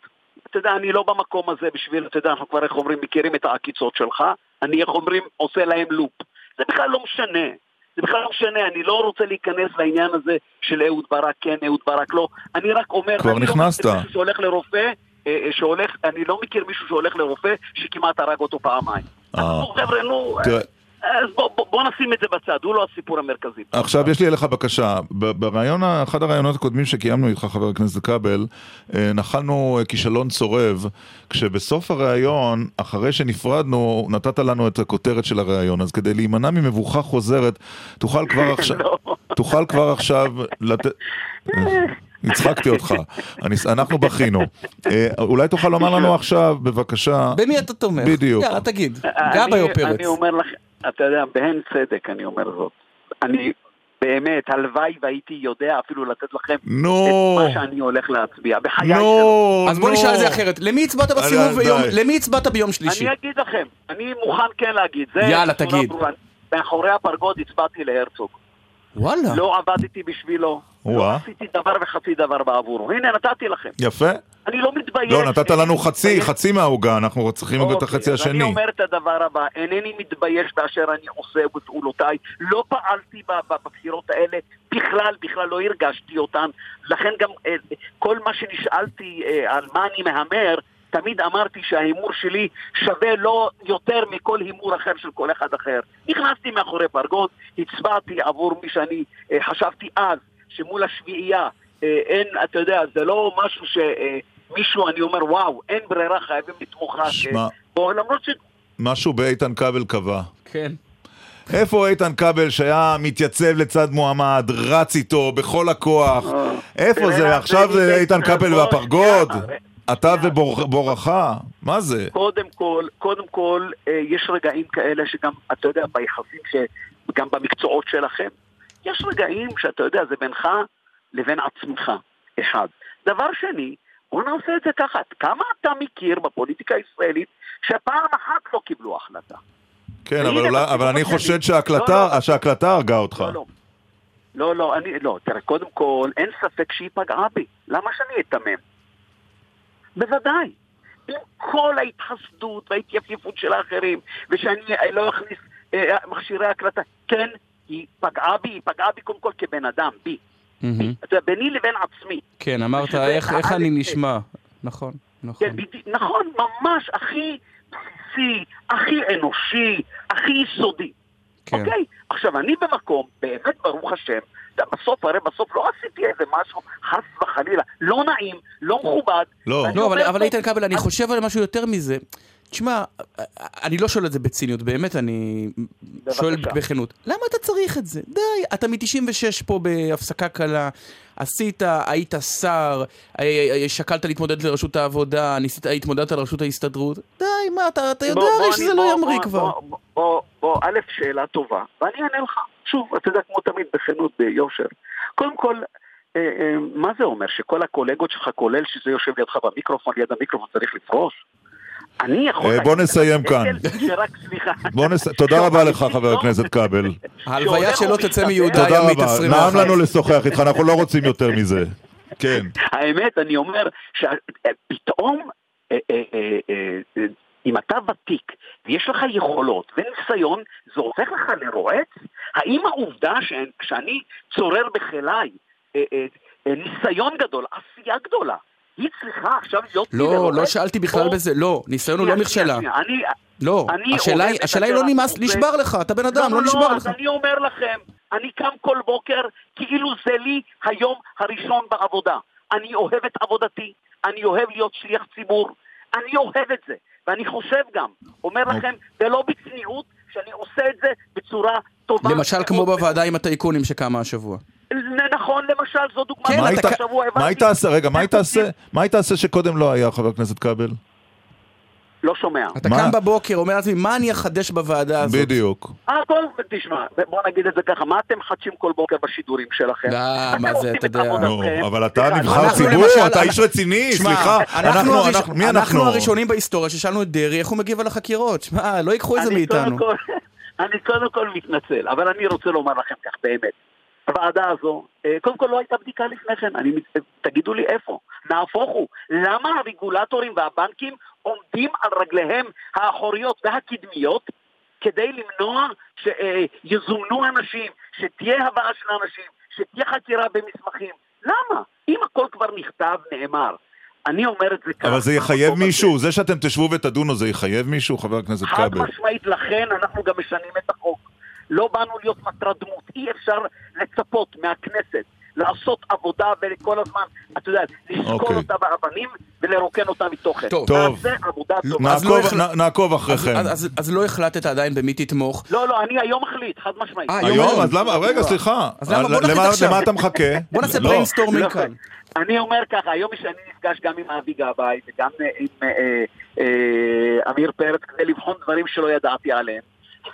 אתה יודע, אני לא במקום הזה בשביל, אתה יודע, אנחנו כבר, איך אומרים, מכירים את העקיצות שלך, אני, איך אומרים, עושה להם לופ. זה בכלל לא משנה. זה בכלל לא משנה, אני לא רוצה להיכנס לעניין הזה של אהוד ברק כן, אהוד ברק לא. אני רק אומר, כבר אני נכנסת. לא מכיר מישהו שהולך לרופא, אה, שהולך, אני לא מכיר מישהו שהולך לרופא שכמעט הרג אותו פעמיים. אה. חבר'ה, נו, אז בוא, בוא, בוא נשים את זה בצד, הוא לא הסיפור המרכזי. עכשיו יש לי אליך בקשה. ברעיון, אחד הרעיונות הקודמים שקיימנו איתך, חבר הכנסת כבל, אה, נחלנו אה, כישלון צורב, כשבסוף הרעיון, אחרי שנפרדנו, נתת לנו את הכותרת של הרעיון. אז כדי להימנע ממבוכה חוזרת, תוכל כבר [LAUGHS] עכשיו... תוכל כבר עכשיו לתת... [LAUGHS] הצחקתי אותך, אני, אנחנו בכינו. אה, אולי תוכל לומר לנו עכשיו, בבקשה... במי אתה תומך? בדיוק. יאללה, תגיד. גבאי או פרץ? אני אומר לך, אתה יודע, בהן צדק אני אומר זאת. אני באמת, הלוואי והייתי יודע אפילו לתת לכם נו. את מה שאני הולך להצביע. בחיי נו, אז בוא. נשאל את זה אחרת. למי הצבעת בסיבוב ביום... למי הצבעת ביום שלישי? אני אגיד לכם, אני מוכן כן להגיד. זה יאללה, תגיד. ברורה. מאחורי הפרגוד הצבעתי להרצוג. וואלה. לא עבדתי בשבילו, לא. עשיתי דבר וחצי דבר בעבורו. הנה, נתתי לכם. יפה. אני לא מתבייש. לא, נתת לנו חצי, מתבייש. חצי מהעוגה, אנחנו צריכים גם את אוקיי, החצי אז אני השני. אומר את הדבר הבא, אינני מתבייש באשר אני עושה בפעולותיי, לא פעלתי בבחירות האלה, בכלל, בכלל לא הרגשתי אותן, לכן גם אה, כל מה שנשאלתי אה, על מה אני מהמר, תמיד אמרתי שההימור שלי שווה לא יותר מכל הימור אחר של כל אחד אחר. נכנסתי מאחורי פרגוד, הצבעתי עבור מי שאני אה, חשבתי אז, שמול השביעייה, אה, אין, אתה יודע, זה לא משהו שמישהו, אני אומר, וואו, אין ברירה, חייבים לתמוך רק... שמע. אה, בו, למרות ש... משהו באיתן כבל קבע. כן. איפה איתן כבל שהיה מתייצב לצד מועמד, רץ איתו בכל הכוח? איפה תראה, זה? עכשיו זה איתן כבל והפרגוד? אתה ובורחה? מה זה? קודם כל, קודם כל, אה, יש רגעים כאלה שגם, אתה יודע, ביחסים. גם במקצועות שלכם, יש רגעים שאתה יודע, זה בינך לבין עצמך, אחד. דבר שני, בוא נעשה את זה ככה, כמה אתה מכיר בפוליטיקה הישראלית שפעם אחת לא קיבלו החלטה? כן, אבל אולי- אבל אני חושד לא, שההקלטה לא, שההקלטה הרגה אותך. לא, לא. לא, לא, אני, לא, תראה, קודם כל, אין ספק שהיא פגעה בי. למה שאני אתמם? בוודאי. עם כל ההתחסדות וההתייפיפות של האחרים, ושאני אה, לא אכניס אה, מכשירי הקלטה, כן, היא פגעה בי, היא פגעה בי קודם כל כבן אדם, בי. אתה יודע, ביני לבין עצמי. כן, אמרת איך איך אני. נשמע. נכון, נכון. כן, נכון, ממש, הכי בסיסי, הכי אנושי, הכי יסודי. כן. אוקיי? עכשיו, אני במקום, באמת, ברוך השם, בסוף, הרי בסוף לא עשיתי איזה משהו, חס וחלילה, לא נעים, לא מכובד. לא. לא, אבל, אבל איתן כבל, אני חושב על משהו יותר מזה. תשמע, אני לא שואל את זה בציניות, באמת, אני שואל בכנות. למה אתה צריך את זה? די, אתה מ-96 פה בהפסקה קלה, עשית, היית שר, אה, אה, שקלת להתמודד לראשות העבודה, ניסית, התמודדת לראשות ההסתדרות. די, מה, אתה, אתה יודע בוא, הרי בוא, שזה אני- לא בוא, ימריא בוא, כבר. בוא, בוא, בוא, א', שאלה טובה, ואני אענה לך. שוב, אתה יודע, כמו תמיד, בכנות, ביושר. קודם כל, אה, אה, מה זה אומר? שכל הקולגות שלך, כולל שזה יושב לידך במיקרופון, ליד המיקרופון צריך לפרוש? אני יכול... אה, בוא נסיים כאן. שרק, סליחה. בוא נס... תודה רבה לך, חבר הכנסת כבל. ההלוויה שלו תצא מיהודה תודה הימית רבה. 21. נעם לנו לשוחח איתך, אנחנו לא רוצים יותר מזה. כן. האמת, אני אומר שפתאום, אם אתה ותיק ויש לך יכולות וניסיון, זה הופך לך לרועץ? האם העובדה ש- שאני צורר בחילי אה, אה, אה, ניסיון גדול, עשייה גדולה, היא צריכה עכשיו להיות לא? לא שאלתי בכלל או- בזה, לא, ניסיון הוא לא מכשלה. אני... לא, אני השאלה היא- השאלה היא לא נמאס, הזה. נשבר לך, אתה בן אדם, לא נשבר אז לך. אני אומר לכם, אני קם כל בוקר כאילו זה לי היום הראשון בעבודה. אני אוהב את עבודתי, אני אוהב להיות שליח ציבור, אני אוהב את זה. ואני חושב גם, אומר אוקיי. לכם, ולא בצניעות, שאני עושה את זה בצורה טובה. למשל כמו בוועדה עם הטייקונים שקמה השבוע. נכון, למשל, זו דוגמה. כן, מה היית- עושה, רגע, מה היית עושה שקודם לא היה, חבר הכנסת כבל? לא שומע. אתה מה? קם בבוקר, אומר לעצמי, מה אני אחדש בוועדה הזאת? בדיוק. אה, כל, תשמע, בוא נגיד את זה ככה, מה אתם מחדשים כל בוקר בשידורים שלכם? לא, מה זה, אתה את יודע. עבודתכם. אבל אתה נבחר אנחנו ציבור, למשל- אתה איש רציני, סליחה. אנחנו, הראש- אנחנו, מי אנחנו? אנחנו הראשונים בהיסטוריה ששאלנו את דרעי איך הוא מגיב על החקירות. שמע, לא ייקחו את זה אני מאיתנו. [LAUGHS] אני קודם כל מתנצל, אבל אני רוצה לומר לכם כך, באמת. הוועדה הזו, אה, קודם כל לא הייתה בדיקה לפני כן, אני, תגידו לי איפה. נהפוך הוא, למה הרגולטורים והבנקים עומדים על רגליהם האחוריות והקדמיות כדי למנוע שיזומנו אנשים, שתהיה הבאה של אנשים, שתהיה חקירה במסמכים? למה? אם הכל כבר נכתב, נאמר. אני אומר את זה ככה. אבל זה יחייב מישהו, זה שאתם תשבו ותדונו זה יחייב מישהו, חבר הכנסת חד כבל? משמעית, לכן אנחנו גם משנים את החוק. לא באנו להיות מטרת דמות, אי אפשר לצפות מהכנסת לעשות עבודה וכל הזמן, אתה יודע, אוקיי. אותה באבנים ולרוקן אותה מתוכן. טוב. טוב. נעשה עבודה טובה. נעקוב- נעקוב אחריכם. אז, לא החלטת עדיין במי תתמוך. לא, לא, אני היום מחליט, חד משמעית. אה, היום? אז למה, רגע, סליחה. אז למה- בוא נחליט עכשיו. למה אתה מחכה? [LAUGHS] בוא נעשה לא. brainstorming לא, כאן. אני אומר ככה, היום שאני נפגש גם עם אבי גבאי וגם אה, עם אה, אה, עמיר פרץ כדי לבחון דברים שלא ידעתי עליהם.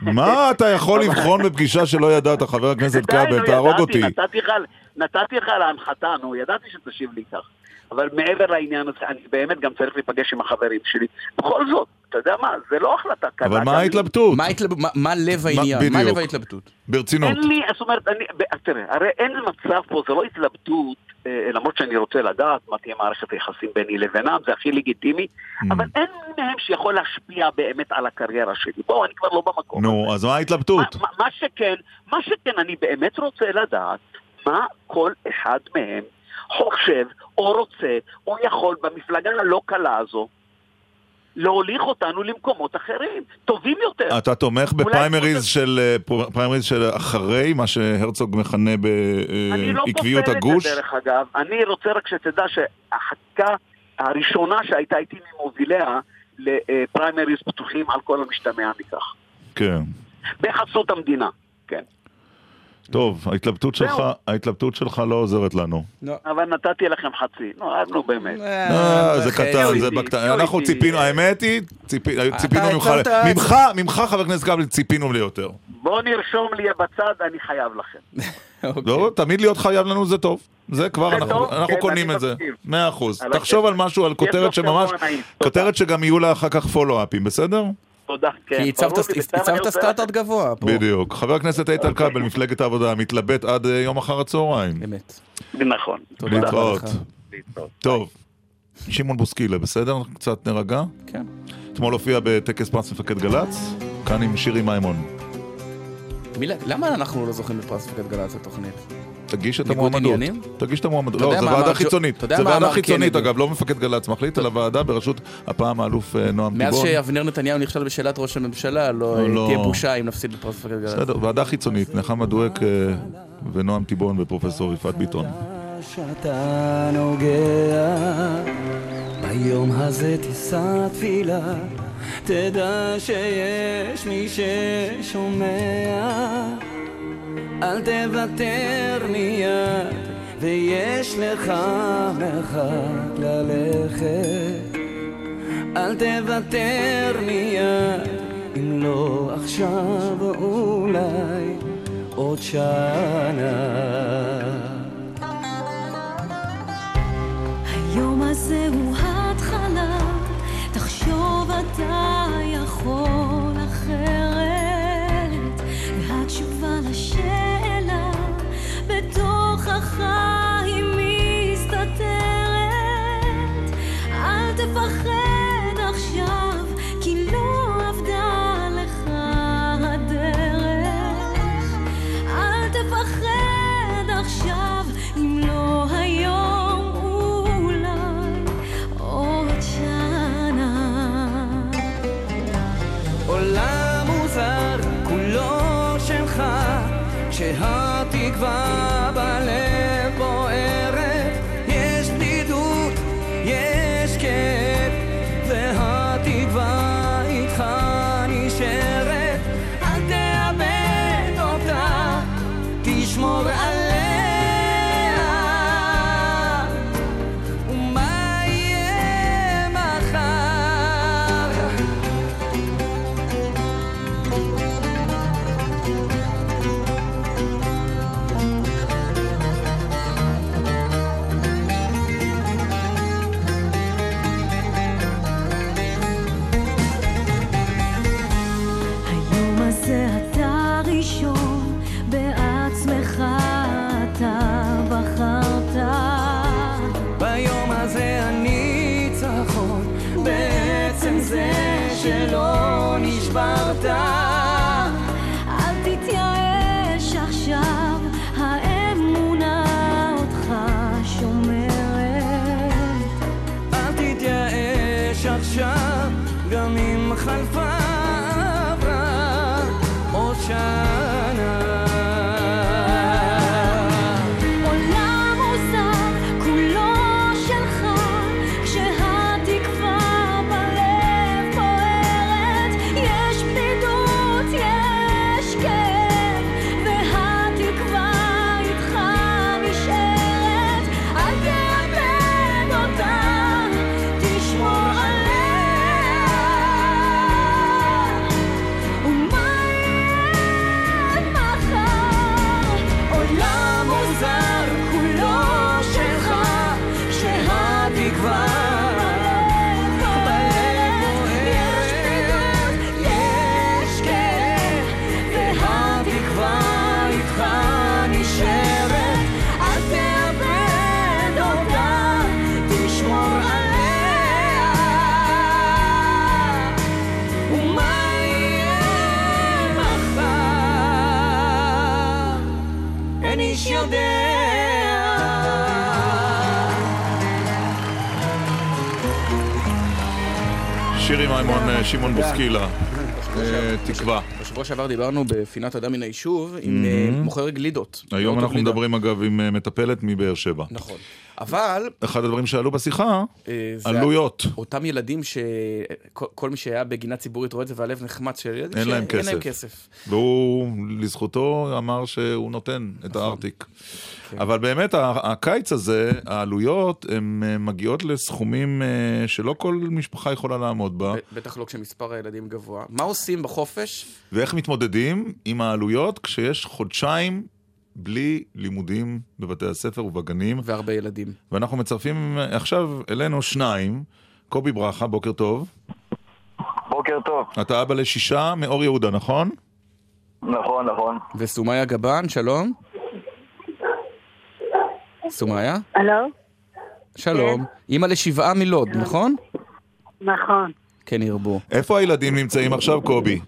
מה אתה יכול לבחון בפגישה שלא ידעת, חבר הכנסת כבל? תהרוג ידעתי, אותי. נתתי לך, נתתי לך להנחתה, נו, ידעתי שתשיב לי כך. אבל מעבר לעניין הזה, אני באמת גם צריך להיפגש עם החברים שלי. בכל זאת, אתה יודע מה, זה לא החלטה קלה. אבל מה. ההתלבטות? מה, ההתלב... מה, מה לב העניין? מה בדיוק. לב ההתלבטות? ברצינות. אין לי, זאת אומרת, אני, תראה, הרי אין מצב פה, זה לא התלבטות, למרות שאני רוצה לדעת מה תהיה מערכת היחסים ביני לבינם, זה הכי לגיטימי, Mm. אבל אין מהם שיכול להשפיע באמת על הקריירה שלי. בואו, אני כבר לא במקום. נו, אז מה ההתלבטות? מה שכן, מה שכן, אני באמת רוצה לדעת מה כל אחד מהם חושב או רוצה או יכול במפלגה הלא קלה הזו להוליך אותנו למקומות אחרים, טובים יותר. אתה תומך אולי- בפריימריז של אה, פר- פריימריז של אחרי מה שהרצוג מכנה אני לא בעקביות כופר את הגוש? זה דרך אגב, אני רוצה רק שתדע שהחקיקה הראשונה שהייתה איתי ממוביליה לפריימריז פתוחים על כל המשתמע מכך. כן. בחסות המדינה, כן. טוב, ההתלבטות. שלך, ההתלבטות שלך לא עוזרת לנו. אבל נתתי לכם חצי. נו, נו באמת. אה, זה קטן, זה בקטן. אנחנו ציפינו, האמת היא, ציפי- ציפינו ממך, ממך, ממך, חבר הכנסת כבל, ציפינו ליותר. בואו נרשום לי בצד, אני חייב לכם. [LAUGHS] לא, תמיד להיות חייב לנו זה טוב. זה כבר, אנחנו- כן, קונים את זה. מאה אחוז. תחשוב. על משהו, על כותרת שממש. כותרת שגם יהיו לה אחר כך פולו-אפים, בסדר? תודה, כן. כי הצבת- סטארט-אפ גבוה. פה. בדיוק. חבר הכנסת איתן כבל, מפלגת העבודה, מתלבט עד אה, יום אחר הצהריים. אמת. נכון. להתראות. טוב. שמעון בוסקילה, בסדר? קצת נרגע? כן. אתמול הופיע בטקס פרס מפקד גל"צ, כאן עם שירי מימון. מילה, למה אנחנו לא זוכים בפרס מפקד גל"צ התוכנית? תגיש את המועמדות. תגיש את המועמדות. לא, זו ועדה חיצונית. זו ועדה חיצונית? אגב, לא מפקד גל"צ מחליט, אלא ועדה בראשות הפעם האלוף אה, נועם מאז טיבון. שאבנר נתניהו נכשל בשאלת ראש הממשלה, לא לא. תהיה בושה אם נפסיד בפרס מפקד גל"צ. בסדר, ועדה חיצונית, נחמה דואק אה, ונועם טיבון ופרופסור יפעת ביטון. שאתה נוגע ביום הזה תישא תפילה תדע שיש מי ששומע אל תוותר מיד ויש לך מרחק ללכת. אל תוותר מיד אם לא עכשיו אולי עוד שנה. היום הזה הוא התחלה, תחשוב אתה יכול בתוך בשבוע שעבר דיברנו בפינת אדם מן היישוב עם אה. מוכר גלידות. היום גלידות אנחנו. מדברים אגב עם אה, מטפלת מבאר שבע. נכון. אבל... אחד הדברים שעלו בשיחה, אה, עלויות. אותם ילדים שכל כל מי שהיה בגינה ציבורית רואה את זה והלב נחמץ של ילדים אין להם שאין להם כסף. כסף. והוא, לזכותו, אמר שהוא נותן את נכון. הארטיק. כן. אבל באמת, הקיץ הזה, העלויות, הן אה, מגיעות לסכומים אה, שלא כל משפחה יכולה לעמוד בה. בטח לא כשמספר הילדים גבוה. מה עושים בחופש? ואיך מתמודדים עם העלויות כשיש חודשיים בלי לימודים בבתי הספר ובגנים. והרבה ילדים. ואנחנו מצרפים עכשיו אלינו שניים. קובי ברכה, בוקר טוב. בוקר טוב. אתה אבא לשישה מאור יהודה, נכון? נכון, נכון. וסומיה גבן, שלום. סומיה? הלו? שלום. אימא לשבעה מלוד, נכון? נכון. כן ירבו. איפה הילדים נמצאים עכשיו, קובי?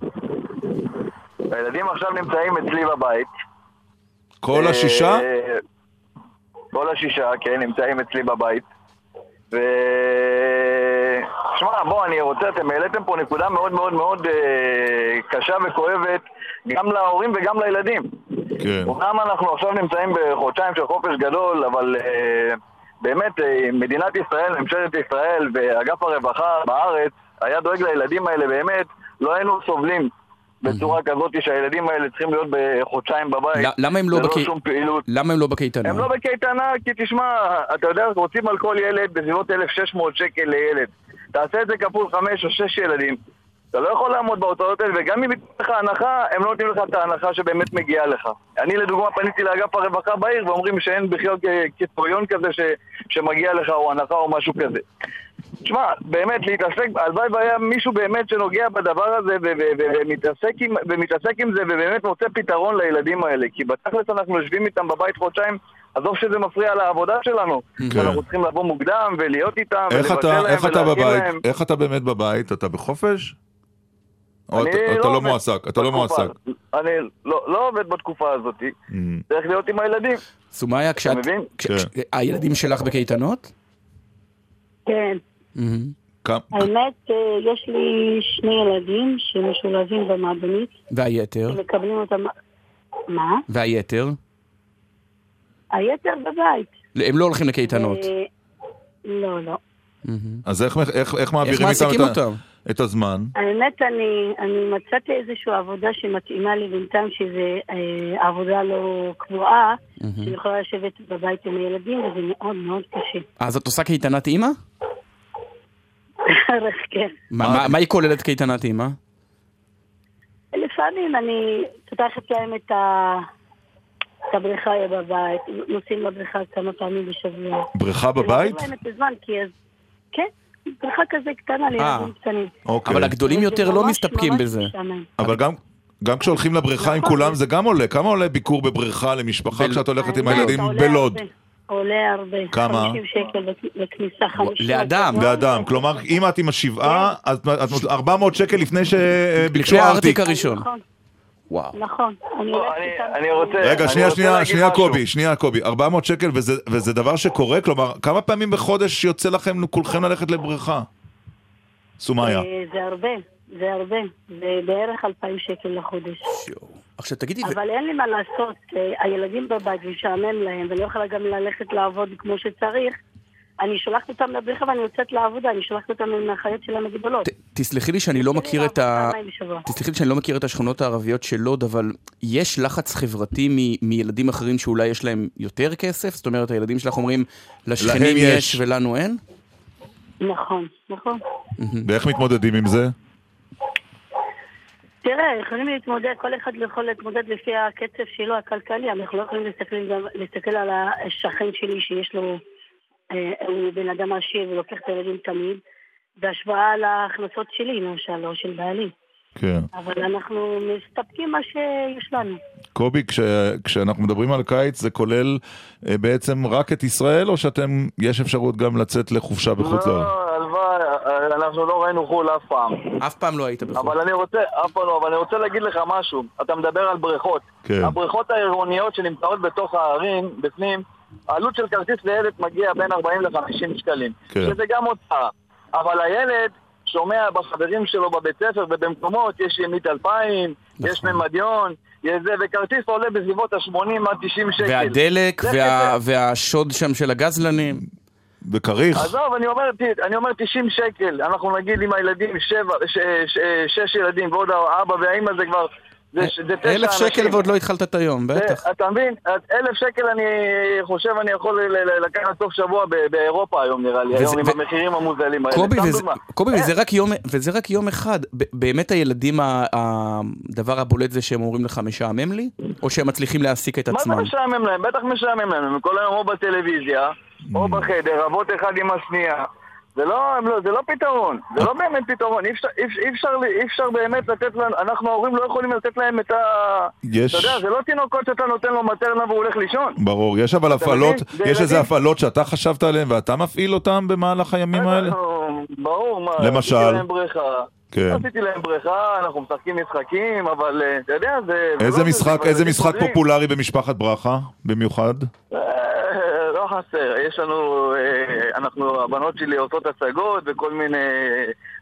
הילדים עכשיו נמצאים אצלי בבית. כל השישה? אה, כל השישה, כן, נמצאים אצלי בבית. ו... שמע, בוא, אני רוצה, אתם העליתם פה נקודה מאוד מאוד מאוד אה, קשה וכואבת גם להורים וגם לילדים. כן. אומנם אנחנו עכשיו נמצאים בחודשיים של חופש גדול, אבל אה, באמת, אה, מדינת ישראל, ממשלת ישראל ואגף הרווחה בארץ היה דואג לילדים האלה באמת, לא היינו סובלים בצורה כזאת שהילדים האלה צריכים להיות בחודשיים בבית. למה הם לא ללא בקי- שום פעילות. למה הם לא בקייטנה? הם לא בקייטנה, כי תשמע, אתה יודע, רוצים על כל ילד בסביבות 1,600 שקל לילד. תעשה את זה כפול 5 או 6 ילדים. אתה לא יכול לעמוד בהוצאות האלה, וגם אם ייתנו לך הנחה, הם לא נותנים לך את ההנחה שבאמת מגיעה לך. אני לדוגמה פניתי לאגף הרווחה בעיר, ואומרים שאין בכלל קריטריון כזה ש, שמגיע לך, או הנחה או משהו כזה. תשמע, באמת, להתעסק, הלוואי והיה מישהו באמת שנוגע בדבר הזה ומתעסק עם, ומתעסק עם זה ובאמת מוצא פתרון לילדים האלה. כי בתכלס אנחנו יושבים איתם בבית חודשיים, עזוב שזה מפריע לעבודה שלנו. כן. אנחנו צריכים לבוא מוקדם ולהיות איתם, איך ולבשל אתה, להם איך אתה בבית? להם. איך אתה באמת בבית? אתה בחופש? או אני אתה, אתה לא לא עובד מועסק? אתה לא מועסק. אני לא, לא עובד בתקופה הזאת, צריך להיות עם הילדים. סומיה, כשאת... מבין? כש- כש- הילדים שלך בקייטנות? כן. כמה- האמת, אה, יש לי שני ילדים שמשולבים במעדנית, והיתר? מקבלים אותם... מה? והיתר? היתר בבית. הם לא הולכים לקייטנות. אה, לא, לא. אז איך, איך, איך מעבירים איתם מעסיקים את, ה- אותם? את הזמן? האמת, אני, אני מצאתי איזושהי עבודה שמתאימה לי בינתיים, שזה אה, עבודה לא קבועה, שאני יכולה לשבת בבית עם הילדים, וזה מאוד מאוד קשה. אז את עושה קייטנת אימא? בערך, כן. מה- מה- מה היא כוללת קייטנת אימא? לפעמים אני פותחת להם את, ה... את הבריכה בבית, נוסעים לבריכה כמה פעמים בשבוע. בריכה בבית? אני להם את הזמן, כי אז... כן, בריכה כזה קטנה לילדים קטנים. אוקיי. אבל הגדולים יותר לא ממש מסתפקים ממש בזה. אבל גם, גם כשהולכים לבריכה עם כולם זה גם עולה. כמה עולה ביקור בבריכה למשפחה כשאת הולכת עם האמת, הילדים בלוד? הרבה. עולה הרבה. כמה? 50 שקל בכניסה, 50. לאדם. כלומר, אם את עם השבעה, אז את 400 שקל לפני שביקשו לפני ארטיק. הארטיק הראשון. נכון. וואו. נכון. אני. אני רוצה... רגע, שנייה, שנייה, שנייה. קובי, שנייה קובי, 400 שקל וזה, וזה דבר שקורה? כלומר, כמה פעמים בחודש יוצא לכם כולכם ללכת לבריכה? סומיה. אה, זה הרבה. זה הרבה. זה בערך 2,000 שקל לחודש. עכשיו תגידי, ו- אבל אין לי מה לעשות, אה, הילדים בבית משעמם להם, ואני לא יכולה גם ללכת לעבוד כמו שצריך. אני שולחת אותם לבריכה ואני יוצאת לעבודה, אני שולחת אותם עם החיות שלהם הגדולות. תסלחי לי שאני לא מכיר את ה... תסלחי לי שאני לא מכיר את השכונות הערביות של לוד, אבל יש לחץ חברתי מ- מילדים אחרים שאולי יש להם יותר כסף? זאת אומרת, הילדים שלך אומרים, לשכנים יש." יש ולנו אין? נכון, נכון. ואיך מתמודדים עם זה? תראה, יכולים להתמודד, כל אחד יכול להתמודד לפי הקצב שלו הכלכלי, אנחנו לא יכולים להסתכל, גם, להסתכל על השכן שלי שיש לו, הוא בן אדם עשיר ולוקח את הילדים תמיד, בהשוואה להכנסות שלי למשל, או של בעלי. כן. אבל אנחנו מסתפקים מה שיש לנו. קובי, כש, כשאנחנו מדברים על קיץ, זה כולל אה, בעצם רק את ישראל, או שאתם, יש אפשרות גם לצאת לחופשה בחוץ לארץ? לא, הלוואי, אה, אנחנו לא ראינו חו"ל אף פעם. אף פעם לא היית בחו"ל. אבל אני רוצה, אף פעם לא, אבל אני רוצה להגיד לך משהו. אתה מדבר על בריכות. כן. הבריכות העירוניות שנמצאות בתוך הערים, בפנים, העלות של כרטיס לילד מגיע בין 40 ל-50 שקלים. כן. שזה גם הוצאה. אבל הילד שומע בחברים שלו בבית ספר ובמקומות, יש ימית 2000, יש ממדיון, יש זה, וכרטיס עולה בסביבות ה-80 עד 90 שקל. והדלק זה וה- והשוד שם של הגזלנים. וכריך. עזוב, אני אומר, אני אומר 90 שקל, אנחנו נגיד עם הילדים, שבע, ש, ש, שש ילדים, ועוד האבא והאימא זה כבר, זה, תשע אלף. שקל ועוד לא התחלת את היום, בטח. אתה מבין? אלף שקל אני חושב אני יכול לקחת סוף שבוע באירופה היום נראה לי, היום עם המחירים המוזלים האלה. קובי, וזה, אה, וזה, רק יום, אחד. באמת הילדים, הדבר הבולט זה שהם אומרים לך משעמם לי? או שהם מצליחים להעסיק את מה עצמם? זה משעמם להם? בטח משעמם להם, הם כל היום או בטלוויזיה, או בחדר, אבות אחד עם השנייה. זה לא, לא, זה לא פתרון, זה לא באמת פתרון, אי אפשר, אי אפשר, אי אפשר, אי אפשר באמת לתת לנו, אנחנו ההורים לא יכולים לתת להם את ה... יש- אתה יודע, זה לא תינוקות שאתה נותן לו מטרנה והוא הולך לישון. ברור, יש אבל הפעלות, יש איזה. הפעלות שאתה חשבת עליהן ואתה מפעיל אותן במהלך הימים האלה? אנחנו- ברור, מה, למשל? עשיתי להם בריכה. כן. עשיתי להם בריכה, אנחנו משחקים משחקים, אבל אה, אתה יודע, זה... זה איזה לא משחק, זה איזה משחק. פופולרי במשפחת ברכה, במיוחד? לא חסר, יש לנו, אה, אנחנו, הבנות שלי עושות הצגות וכל מיני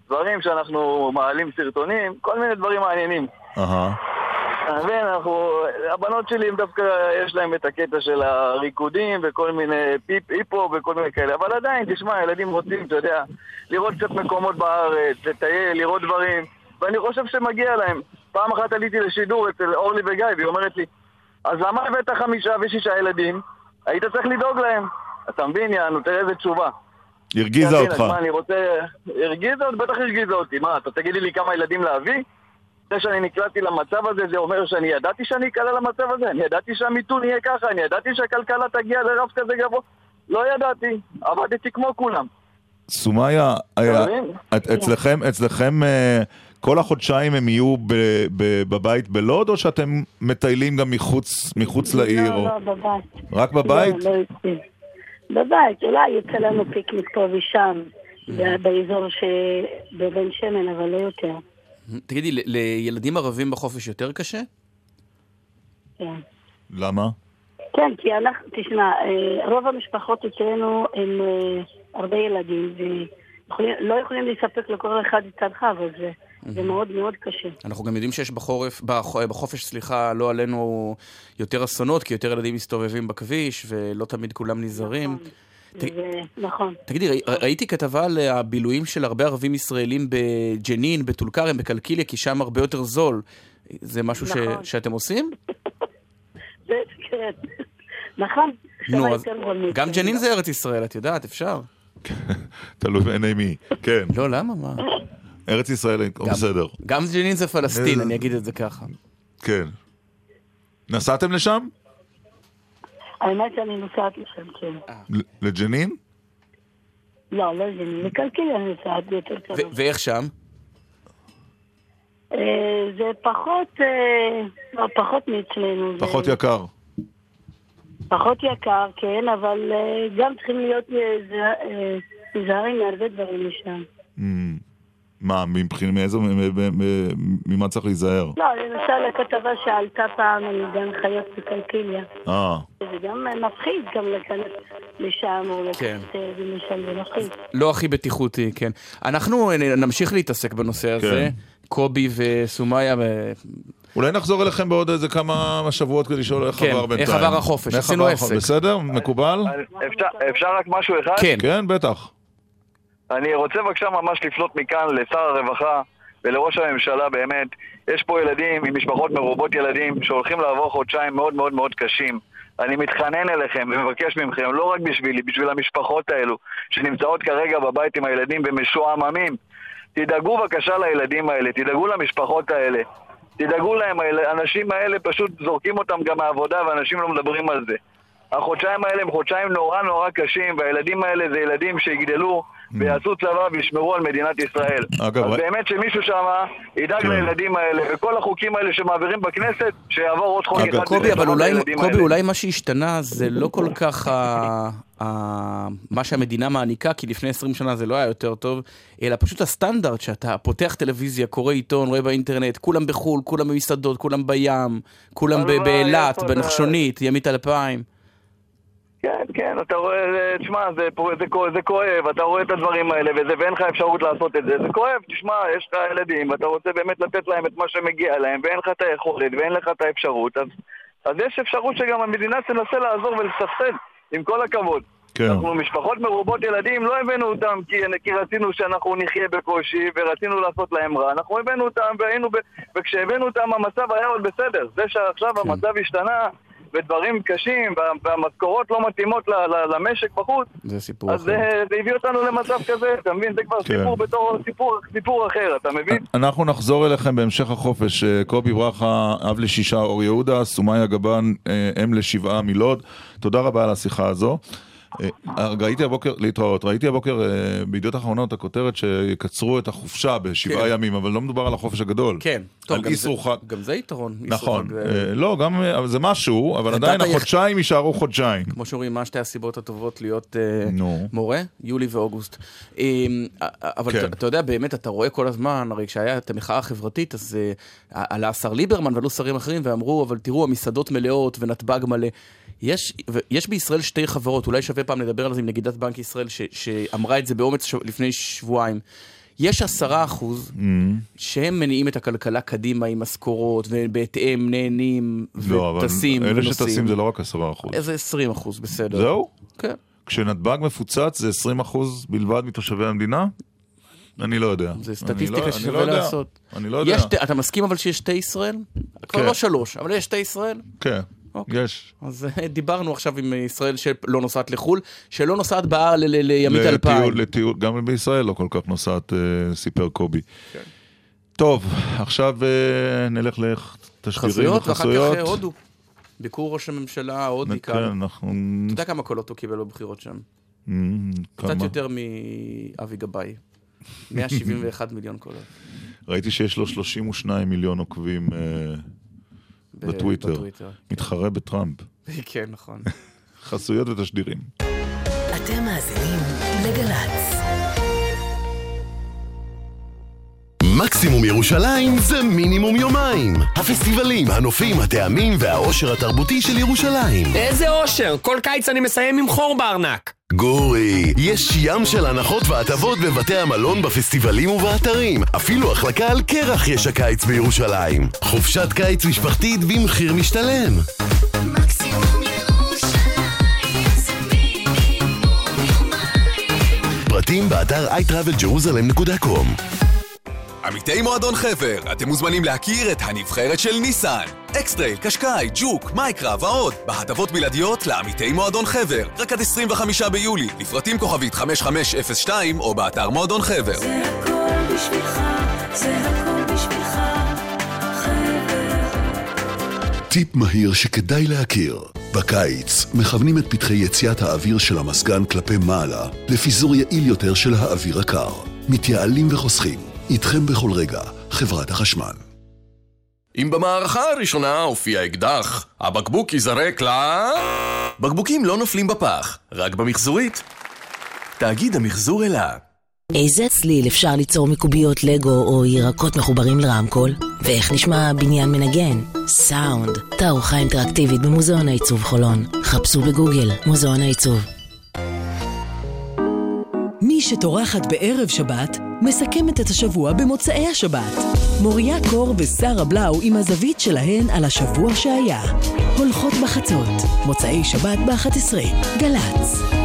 דברים שאנחנו מעלים סרטונים, כל מיני דברים מעניינים. אהה. מבין, אנחנו, הבנות שלי הם דווקא, יש להם את הקטע של הריקודים וכל מיני פיפ, היפו וכל מיני כאלה, אבל עדיין, תשמע, ילדים רוצים, אתה יודע, לראות קצת מקומות בארץ, לטייל, לראות דברים, ואני חושב שמגיע להם. פעם אחת עליתי לשידור אצל אורלי וגיא, והיא אומרת לי, אז למה הבאת חמישה ושישה ילדים? היית צריך לדאוג להם. אתה מבין, יענו, תראה איזה תשובה. הרגיזה אותך. מה, אני רוצה... הרגיזה אותי? בטח הרגיזה אותי. מה, אתה תגידי לי כמה ילדים להביא? זה שאני נקלעתי למצב הזה, זה אומר שאני ידעתי שאני אקלע למצב הזה? אני ידעתי שהמיתון יהיה ככה? אני ידעתי שהכלכלה תגיע לרף כזה גבוה? לא ידעתי. עבדתי כמו כולם. סומיה, אצלכם, אצלכם אה, כל החודשיים הם יהיו ב- ב- בבית בלוד, או שאתם מטיילים גם מחוץ מחוץ לעיר? לא, או- לא, בבית. רק בבית? לא, לא יוצאים. בבית, אולי יוצא לנו פיקניק פה ושם, ב- באזור ש- בבן שמן, אבל לא יותר. תגידי, ל- לילדים ערבים בחופש יותר קשה? כן. למה? כן, כי אנחנו, תשמע, אה, רוב המשפחות אצלנו הם אה, הרבה ילדים, ולא יכולים לספק לכל אחד את צרכיו, אז זה- מאוד מאוד קשה. אנחנו גם יודעים שיש בחורף, בח- בחופש, סליחה, לא עלינו יותר אסונות, כי יותר ילדים מסתובבים בכביש, ולא תמיד כולם נזהרים. ת- זה נכון. תגידי, ראי- ראיתי כתבה על הבילויים של הרבה ערבים ישראלים בג'נין, בטול כרם, בקלקיליה, כי שם הרבה יותר זול. זה משהו ש- נכון. שאתם עושים? [LAUGHS] זה, כן. נכון. נו, אז גם. ג'נין זה ארץ ישראל, את יודעת, אפשר. [LAUGHS] תלוי בעיני מי. כן. לא, למה? מה? [LAUGHS] ארץ ישראל, גם- בסדר. גם ג'נין זה פלסטין, אה, אני אגיד את זה ככה. כן. נסעתם לשם? האמת שאני נוסעת לשם, כן. ל- לג'נין? לא, לא מקלקיליה אני נוסעת יותר קרוב. ואיך שם? אה, זה פחות, אה, לא, פחות מאצלנו. זה פחות יקר. פחות יקר, כן, אבל אה, גם צריכים להיות אה, זה- אה, נזהרים מהרבה דברים משם. מה, מבחינת מאיזו, מ- מ- מ- ממה צריך להיזהר? לא, למשל הכתבה שעלתה פעם על גן חיות בקלקיליה. אה, זה גם אה, מפחיד גם להיכנס לשם או כן. לקחת אה, זה מפחיד. לא הכי בטיחותי, כן. אנחנו נ- נמשיך להתעסק בנושא הזה. כן. קובי וסומיה. ו... אולי נחזור אליכם בעוד איזה כמה שבועות כדי לשאול איך כן, עבר בינתיים. איך עבר החופש, עשינו עסק. בסדר? מקובל? אפשר, אפשר רק משהו אחד? כן. כן, בטח. אני רוצה בבקשה ממש לפנות מכאן לשר הרווחה ולראש הממשלה באמת. יש פה ילדים עם משפחות מרובות ילדים שהולכים לעבור חודשיים מאוד מאוד מאוד קשים. אני מתחנן אליכם ומבקש מכם, לא רק בשבילי, בשביל המשפחות האלו שנמצאות כרגע בבית עם הילדים ומשועממים. תדאגו בבקשה לילדים האלה, תדאגו למשפחות האלה. תדאגו להם, האנשים האלה פשוט זורקים אותם גם מהעבודה ואנשים לא מדברים על זה. החודשיים האלה הם חודשיים נורא נורא קשים והילדים האלה זה ילדים שיגדלו ויעשו צבא וישמרו על מדינת ישראל. אגב, אז באמת שמישהו שם ידאג כן. לילדים האלה וכל החוקים האלה שמעבירים בכנסת שיעבור עוד חוק אחד. קובי, אבל אולי, קובי. אולי מה שהשתנה זה לא כל כך ה, ה, מה שהמדינה מעניקה, כי לפני 20 שנה זה לא היה יותר טוב, אלא פשוט הסטנדרט שאתה פותח טלוויזיה, קורא עיתון, רואה באינטרנט, כולם בחו"ל, כולם במסעדות, כולם בים, כולם באילת? בנחשונית, ימית אלפיים. כן, כן, אתה רואה, זה- תשמע, זה, זה, כוא- זה כואב, אתה רואה את הדברים האלה וזה, ואין לך אפשרות לעשות את זה, זה כואב, תשמע, יש לך ילדים ואתה רוצה באמת לתת להם את מה שמגיע להם ואין לך את היכולת ואין לך את האפשרות, אז, אז יש אפשרות שגם המדינה תנסה לעזור ולסבסד, עם כל הכבוד. כן. אנחנו משפחות מרובות ילדים, לא הבאנו אותם כי, כי רצינו שאנחנו נחיה בקושי ורצינו לעשות להם רע, אנחנו הבאנו אותם והיינו, ב, וכשהבאנו אותם המצב היה עוד בסדר, זה שעכשיו המצב השתנה ודברים קשים וה- והמשכורות לא מתאימות ל- ל- למשק בחוץ, זה סיפור אז אחר. זה, זה הביא אותנו למצב כזה, אתה מבין? זה כבר כן. סיפור בתור סיפור, סיפור אחר, אתה מבין? אנחנו נחזור אליכם בהמשך החופש. אה, קובי ברכה, אב לשישה אור יהודה, סומיה גבן, אה, אם לשבעה מלוד. תודה רבה על השיחה הזו. אה, ראיתי הבוקר, להתראות, ראיתי הבוקר אה, בידיעות אחרונות הכותרת שיקצרו את החופשה בשבעה כן. ימים, אבל לא מדובר על החופש הגדול. כן, טוב, על גם זה- איסור חג. גם זה יתרון. נכון, אה, לא, גם אה, זה משהו, אבל עדיין החודשיים יישארו חודשיים. כמו שאומרים, מה שתי הסיבות הטובות להיות אה. מורה? יולי ואוגוסט. אה, אבל כן. אתה- אתה יודע, באמת, אתה רואה כל הזמן, הרי כשהיה את המחאה החברתית, אז אה, עלה השר ליברמן ועלו שרים אחרים ואמרו, אבל תראו, המסעדות מלאות ונתב"ג מלא. יש, יש בישראל שתי חברות, אולי שווה פעם לדבר על זה עם נגידת בנק ישראל, ש, שאמרה את זה באומץ ש... לפני שבועיים. יש עשרה אחוז Mm. שהם מניעים את הכלכלה קדימה עם משכורות, ובהתאם נהנים לא, וטסים אלה ונוסעים. שטסים זה לא רק עשרה אחוז. איזה 20 אחוז, בסדר. זהו? כן. כשנתב"ג מפוצץ זה 20 אחוז בלבד מתושבי המדינה? אני לא יודע. זה אני סטטיסטיקה לא- ששווה לא. לעשות. אני לא יודע. יש, אתה מסכים אבל שיש שתי ישראל? כבר כן. לא שלוש, אבל יש שתי ישראל? כן, יש. אז אה, דיברנו עכשיו עם ישראל שלא נוסעת לחו"ל, שלא נוסעת בהר לימית אלפיים. לטיול, גם בישראל לא כל כך נוסעת, אה, סיפר קובי. כן. טוב, עכשיו אה, נלך לתשדירים חסויות, ואחר וחסויות. כך אה, הודו. ביקור ראש הממשלה ההודי כן, כאן. אנחנו... אתה יודע כמה קולות הוא קיבל בבחירות שם? Mm, קצת? יותר מאבי גבאי. [LAUGHS] 171 מיליון קולות. ראיתי שיש לו 32 מיליון עוקבים אה, בטוויטר. בטוויטר. מתחרה בטראמפ. [LAUGHS] כן, נכון. [LAUGHS] חסויות ותשדירים. אתם מאזינים לגל"צ. מקסימום ירושלים זה מינימום יומיים. הפסטיבלים, הנופים, הטעמים והעושר התרבותי של ירושלים. איזה אושר! כל קיץ אני מסיים עם חור בארנק. גורי, יש ים של הנחות והטבות בבתי המלון, בפסטיבלים ובאתרים. אפילו החלקה על קרח יש הקיץ בירושלים. חופשת קיץ משפחתית במחיר משתלם. פרטים באתר iTravelJerusalem.com עמיתי מועדון חבר, אתם מוזמנים להכיר את הנבחרת של ניסן. אקסטרייל, קשקאי, ג'וק, מייקרה ועוד, בהטבות בלעדיות לעמיתי מועדון חבר. רק עד 25 ביולי, לפרטים כוכבית 5502 או באתר מועדון חבר. זה הכל בשבילך, זה הכל בשבילך, חבר. טיפ מהיר שכדאי להכיר. בקיץ מכוונים את פתחי יציאת האוויר של המזגן כלפי מעלה לפיזור יעיל יותר של האוויר הקר. מתייעלים וחוסכים. איתכם בכל רגע, חברת החשמל. אם במערכה הראשונה הופיע אקדח, הבקבוק ייזרק ל... בקבוקים לא נופלים בפח, רק במחזורית. תאגיד המחזור אלה. איזה צליל אפשר ליצור מקוביות לגו או ירקות מחוברים לרמקול? ואיך נשמע בניין מנגן? סאונד, תערוכה אינטראקטיבית במוזיאון העיצוב חולון. חפשו בגוגל, מוזיאון העיצוב. מי שטורחת בערב שבת, מסכמת את השבוע במוצאי השבת. מוריה קור ושרה בלאו עם הזווית שלהן על השבוע שהיה. הולכות בחצות, מוצאי שבת ב-11, גל"צ.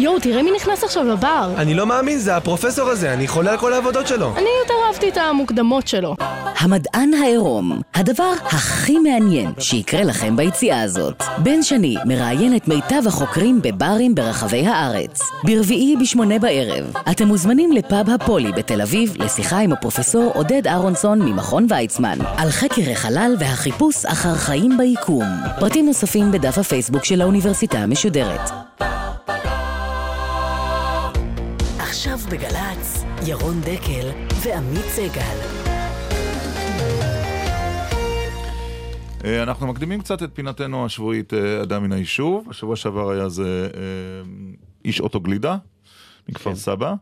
יואו, תראה מי נכנס עכשיו לבר. אני לא מאמין, זה הפרופסור הזה, אני חולה על כל העבודות שלו. אני יותר אהבתי את המוקדמות שלו. המדען העירום, הדבר הכי מעניין שיקרה לכם ביציאה הזאת. בן שני מראיין את מיטב החוקרים בברים ברחבי הארץ. ברביעי בשמונה בערב. אתם מוזמנים לפאב הפולי בתל אביב לשיחה עם הפרופסור עודד אהרונסון ממכון ויצמן על חקר החלל והחיפוש אחר חיים ביקום. פרטים נוספים בדף הפייסבוק של האוניברסיטה המשודרת. עכשיו בגל"צ, ירון דקל ועמית סגל. אה, אנחנו מקדימים קצת את פינתנו השבועית אה, אדם מן היישוב. השבוע שעבר היה זה אה, איש אוטו גלידה מכפר סבא.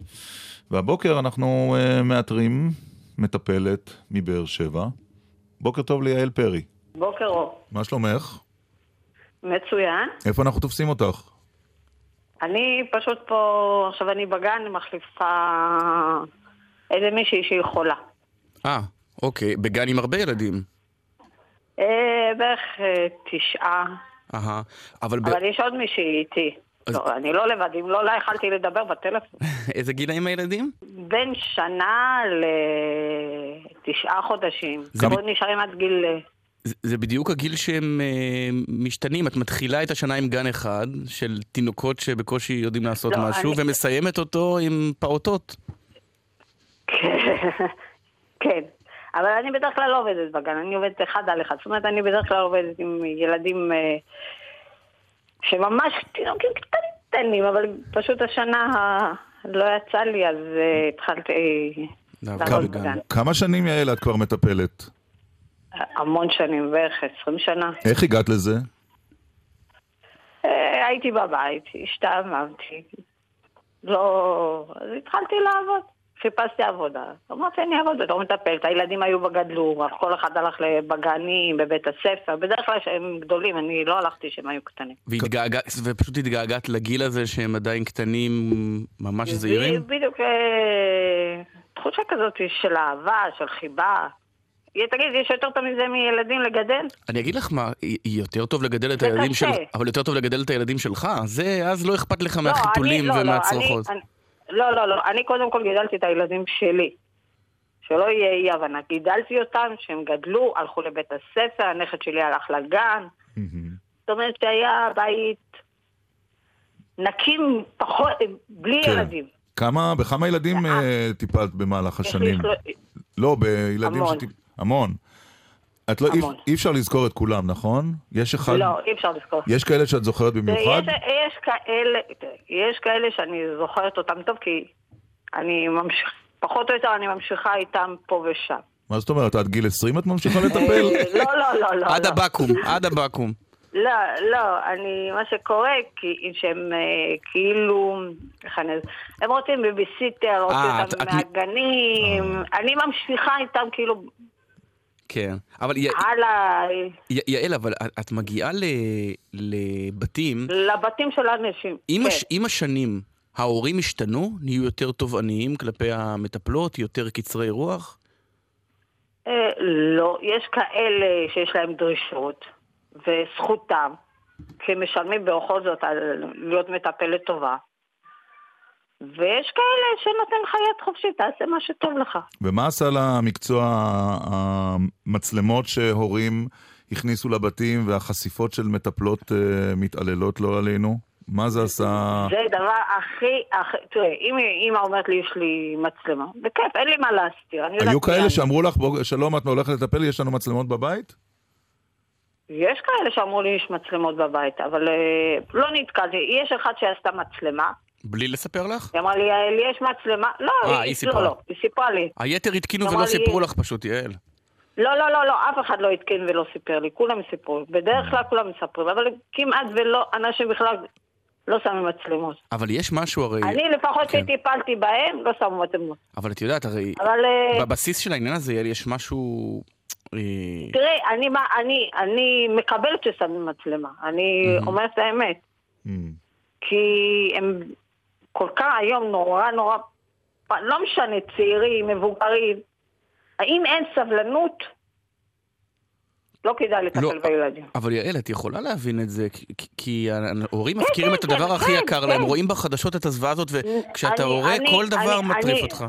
והבוקר אנחנו מאתרים מטפלת מבאר שבע. בוקר טוב ליעל פרי. בוקר אור. מה שלומך? מצוין. איפה אנחנו תופסים אותך? אני פשוט פה, עכשיו אני בגן, מחליפה איזה מישהי שהיא חולה. אה, אוקיי. בגן עם הרבה ילדים. אה, בערך אה, תשעה, אהה. אבל ב- אבל יש עוד מישהי איתי. לא, אני לא לבד, אם לא, לא יכלתי לדבר בטלפון. [LAUGHS] איזה גילאים הילדים? בין שנה לתשעה חודשים. זה כבוד נשארים עד גיל... אה, זה- בדיוק הגיל שהם אה, משתנים. את מתחילה את השנה עם גן אחד של תינוקות שבקושי יודעים לעשות לא, משהו, אני- ומסיימת אותו עם פעוטות. [LAUGHS] כן. אבל אני בדרך כלל לא עובדת בגן, אני עובדת אחד על אחד. זאת אומרת, אני בדרך כלל עובדת עם ילדים אה, שממש תינוקים קטנים אבל פשוט השנה לא יצא לי, אז אה, התחלתי לעבוד בגן. כמה שנים יעל את כבר מטפלת? המון שנים, בערך 20 שנה. איך הגעת לזה? אה, הייתי בבית, השתעממתי. לא... אז התחלתי לעבוד. חיפשתי עבודה. אמרתי, אני אעבוד בתור מטפלת. הילדים היו בגדלו, כל אחד הלך בגנים, בבית הספר. בדרך כלל כשהם גדולים, אני לא הלכתי כשהם היו קטנים. והתגעגע- ופשוט התגעגעת לגיל הזה שהם עדיין קטנים, ממש זעירים? בדיוק אה, תחושה כזאת של אהבה, של חיבה. תגיד, יש יותר טוב מזה מילדים לגדל? אני אגיד לך מה, יותר טוב לגדל את הילדים. שלך, אבל יותר טוב לגדל את הילדים שלך. זה, אז לא אכפת לך לא, מהחיתולים לא, לא, ומהצרחות. לא, לא, לא. אני קודם כל גידלתי את הילדים שלי. שלא יהיה אי הבנה. גידלתי אותם, שהם גדלו, הלכו לבית הספר, הנכד שלי הלך לגן. זאת אומרת שהיה בית נקי פחות, בלי כן. ילדים. כמה, בכמה ילדים אה, טיפלת במהלך השנים? לא, בילדים המון. המון. את לא, אי, המון. אי אפשר לזכור את כולם, נכון? יש אחד... לא, אי אפשר לזכור. יש כאלה שאת זוכרת במיוחד? יש, יש, כאלה, יש כאלה שאני זוכרת אותם טוב, כי אני ממשיך, פחות או יותר אני ממשיכה איתם פה ושם. מה זאת אומרת, עד גיל 20 את ממשיכה לטפל? אה, [LAUGHS] לא, לא, לא, לא. עד לא. הבקו"ם, עד הבקו"ם. לא, לא, אני, מה שקורה, כי שהם אה, כאילו, איך אני... הם רוצים בביסיטר, רוצים אה, אותם את- את- מהגנים, אני ממשיכה איתם כאילו כן. אבל י- הלאה, י- יעל, אבל את- מגיעה ל- לבתים, לבתים של האנשים. עם כן. הש- עם השנים, ההורים השתנו? נהיו יותר תובעניים כלפי המטפלות? יותר קצרי רוח? אה, לא, יש כאלה שיש להם דרישות, וזכותם, כי משלמים בכל זאת על להיות מטפלת טובה. ויש כאלה שנותן לך יד חופשית, תעשה מה שטוב לך. ומה עשה למקצוע המצלמות שהורים הכניסו לבתים והחשיפות של מטפלות אה, מתעללות לא עלינו? מה זה עשה? זה דבר הכי, הכי, תראה, אם אמא אומרת לי יש לי מצלמה, בכיף, אין לי מה להסתיר. היו כאלה. שאמרו לך, "בוא, שלום, את הולכת לטפל, יש לנו מצלמות בבית? יש כאלה שאמרו לי יש מצלמות בבית, אבל אה, לא נתקלתי. יש אחד שעשתה מצלמה, בלי לספר לך? היא אמרה לי, יעל, יש מצלמה. לא, אה, היא סיפרה. לא, לא, היא סיפרה לי. היתר התקינו היא ולא לי- סיפרו לך פשוט, יעל. לא, לא, לא, לא, אף אחד לא עדכן ולא סיפר לי, כולם סיפרו. בדרך כלל כולם מספרים, אבל כמעט ולא, אנשים בכלל לא שמים מצלמות. אבל יש משהו הרי... אני לפחות כן. שטיפלתי בהם, לא שמו מצלמות. אבל את יודעת, הרי... אבל אה, בבסיס של העניין הזה, יעל, יש משהו... אה, תראה, אני, מה- אני, אני מקבלת ששמים מצלמה, אני אומרת את האמת. כי הם כל כך היום נורא נורא לא משנה, צעירים, מבוגרים. האם אין סבלנות? לא כדאי לא, לטפל בילדים. אבל יעל, את יכולה להבין את זה, כי- כי- ההורים כן, מפקירים כן, את הדבר כן, הכי כן, יקר כן. להם, רואים בחדשות את הזוועה הזאת, וכשאתה אני- הורה, אני- כל דבר אני- מטריף אני- אותך.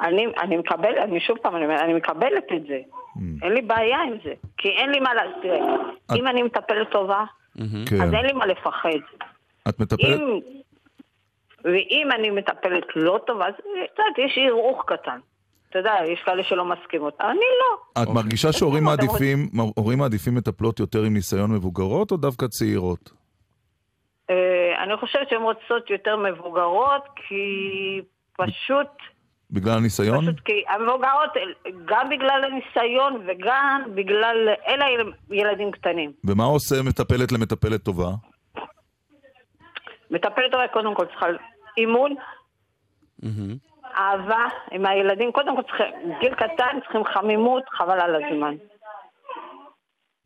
אני, אני מקבלת, אני שוב פעם, אני, אני מקבלת את זה. אין לי בעיה עם זה. כי אין לי מה לה... תראה, אם אני מטפלת טובה, כן. אז אין לי מה לפחד. את מטפלת... אם... ואם אני מטפלת לא טובה, אז את יודעת, יש ערעוך קטן. אתה יודע, יש כאלה שלא מסכימות. אני לא. את מרגישה שהורים אתם מעדיפים, הורים מעדיפים מטפלות יותר עם ניסיון מבוגרות או דווקא צעירות? אה, אני חושבת שהן רוצות יותר מבוגרות, כי פשוט... בגלל הניסיון? פשוט כי המבוגרות, גם בגלל הניסיון וגם בגלל... אלה ילדים קטנים. ומה עושה מטפלת למטפלת טובה? מטפלת טובה קודם כל צריכה אימון, אהבה עם הילדים. קודם כל צריכים, גיל קטן צריכים חמימות, חבל על הזמן.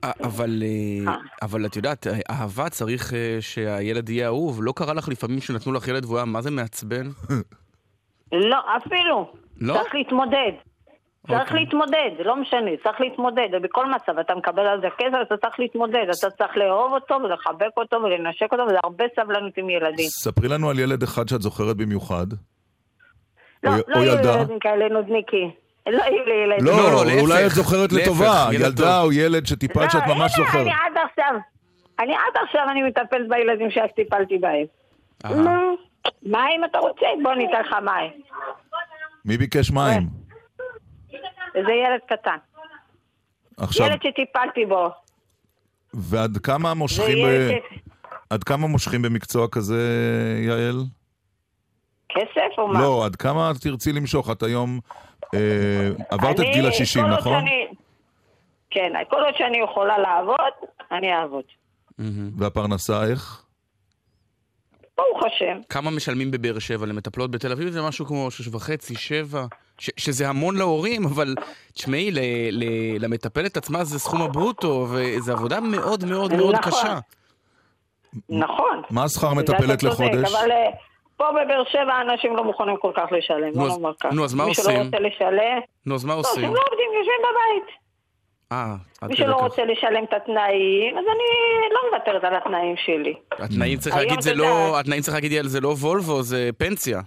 אה, אבל, אה, אבל את יודעת, אהבה צריך אה, שהילד יהיה אהוב. לא קרה לך לפעמים שנתנו לך ילד והוא היה מה זה מעצבן? [LAUGHS] לא, אפילו. לא? צריך להתמודד. צריך אוקיי. להתמודד, לא משנה, צריך להתמודד, ובכל מצב אתה מקבל על זה כסף, אתה צריך להתמודד, אתה צריך לאהוב אותו ולחבק אותו ולנשק אותו, וזה הרבה סבלנות עם ילדים. ספרי לנו על ילד אחד שאת זוכרת במיוחד. לא, או- לא או יהיו ילדה. ילדים כאלה נודניקים. לא יהיו לי ילדים. לא, אולי את זוכרת להפך, לטובה, ילד ילדה. או ילד שטיפלת שאת לא, ממש הנה, זוכרת. אני עד עכשיו, אני עד עכשיו אני מטפלת בילדים שאז טיפלתי בהם. מים אתה רוצה? בוא ניתן לך מים. מי ביקש מים? זה ילד קטן. עכשיו, ילד שטיפלתי בו. ועד כמה מושכים ילד ב... עד כמה מושכים במקצוע כזה, יעל? כסף או מה? לא, עד כמה תרצי למשוך? את היום אה, עברת את אני- גיל ה-60, כל עוד נכון? שאני- כן, כל עוד שאני יכולה לעבוד, אני אעבוד. והפרנסה איך? ברוך השם. כמה משלמים בבאר שבע למטפלות בתל אביב? זה משהו כמו שש וחצי, שבע, ש- שזה המון להורים, אבל תשמעי, ל- ל- למטפלת עצמה זה סכום הברוטו, וזו עבודה מאוד מאוד מאוד נכון. קשה. נכון. מה השכר זה מטפלת לחודש? אבל אה, פה בבאר שבע אנשים לא מוכנים כל כך לשלם, נו, בוא אז- נאמר ככה. נו, אז מה מי עושים? שלא רוצה לשלם... נו, אז מה לא, עושים? הם לא עובדים, יושבים בבית. אה, עד מי שלא. רוצה לשלם את התנאים, אז אני לא מוותרת על התנאים שלי. התנאים צריך להגיד, זה לא, התנאים צריך להגיד, זה לא וולבו, זה פנסיה.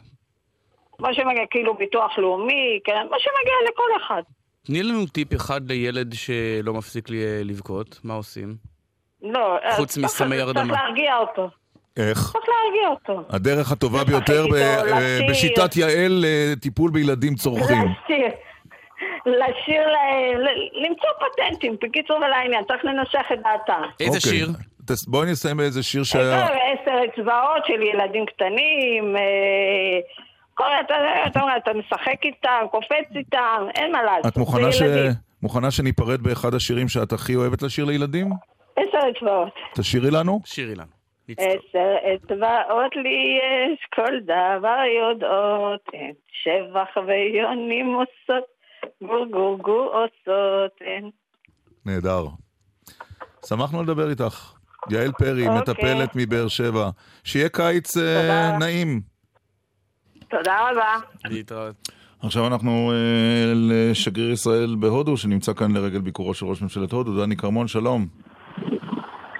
מה שמגיע, כאילו ביטוח לאומי, כן, מה שמגיע לכל אחד. תני לנו טיפ אחד לילד שלא מפסיק לי- לבכות, מה עושים? לא, אז חוץ מסמי הרדמה. צריך להרגיע אותו. איך? צריך להרגיע אותו. הדרך הטובה ביותר אה. בשיטת יעל לטיפול בילדים צורכים. לשיר, לשיר להם, ל- למצוא פטנטים, בקיצור ולעניין, צריך לנסח את דעתם. איזה אוקיי. שיר? בואי נסיים באיזה שיר אה, שהיה... עשר אצבעות של ילדים קטנים, אה, אתה אתה אומר, אתה משחק איתם, קופץ איתם, אין מה לעשות. את מוכנה, ש... מוכנה שניפרד באחד השירים שאת הכי אוהבת לשיר לילדים? עשר אצבעות. תשאירי לנו. שירי לנו. עשר אצבעות לי יש, כל דבר יודעות, הן שבח ויונים עושות, גור גור גור עושות, הן. נהדר. שמחנו לדבר איתך. יעל פרי, אוקיי. מטפלת מבאר שבע. שיהיה קיץ אה, תודה. נעים. תודה רבה. להתראות. עכשיו אנחנו אה, לשגריר ישראל בהודו, שנמצא כאן לרגל ביקורו של ראש ממשלת הודו, דני כרמון, שלום.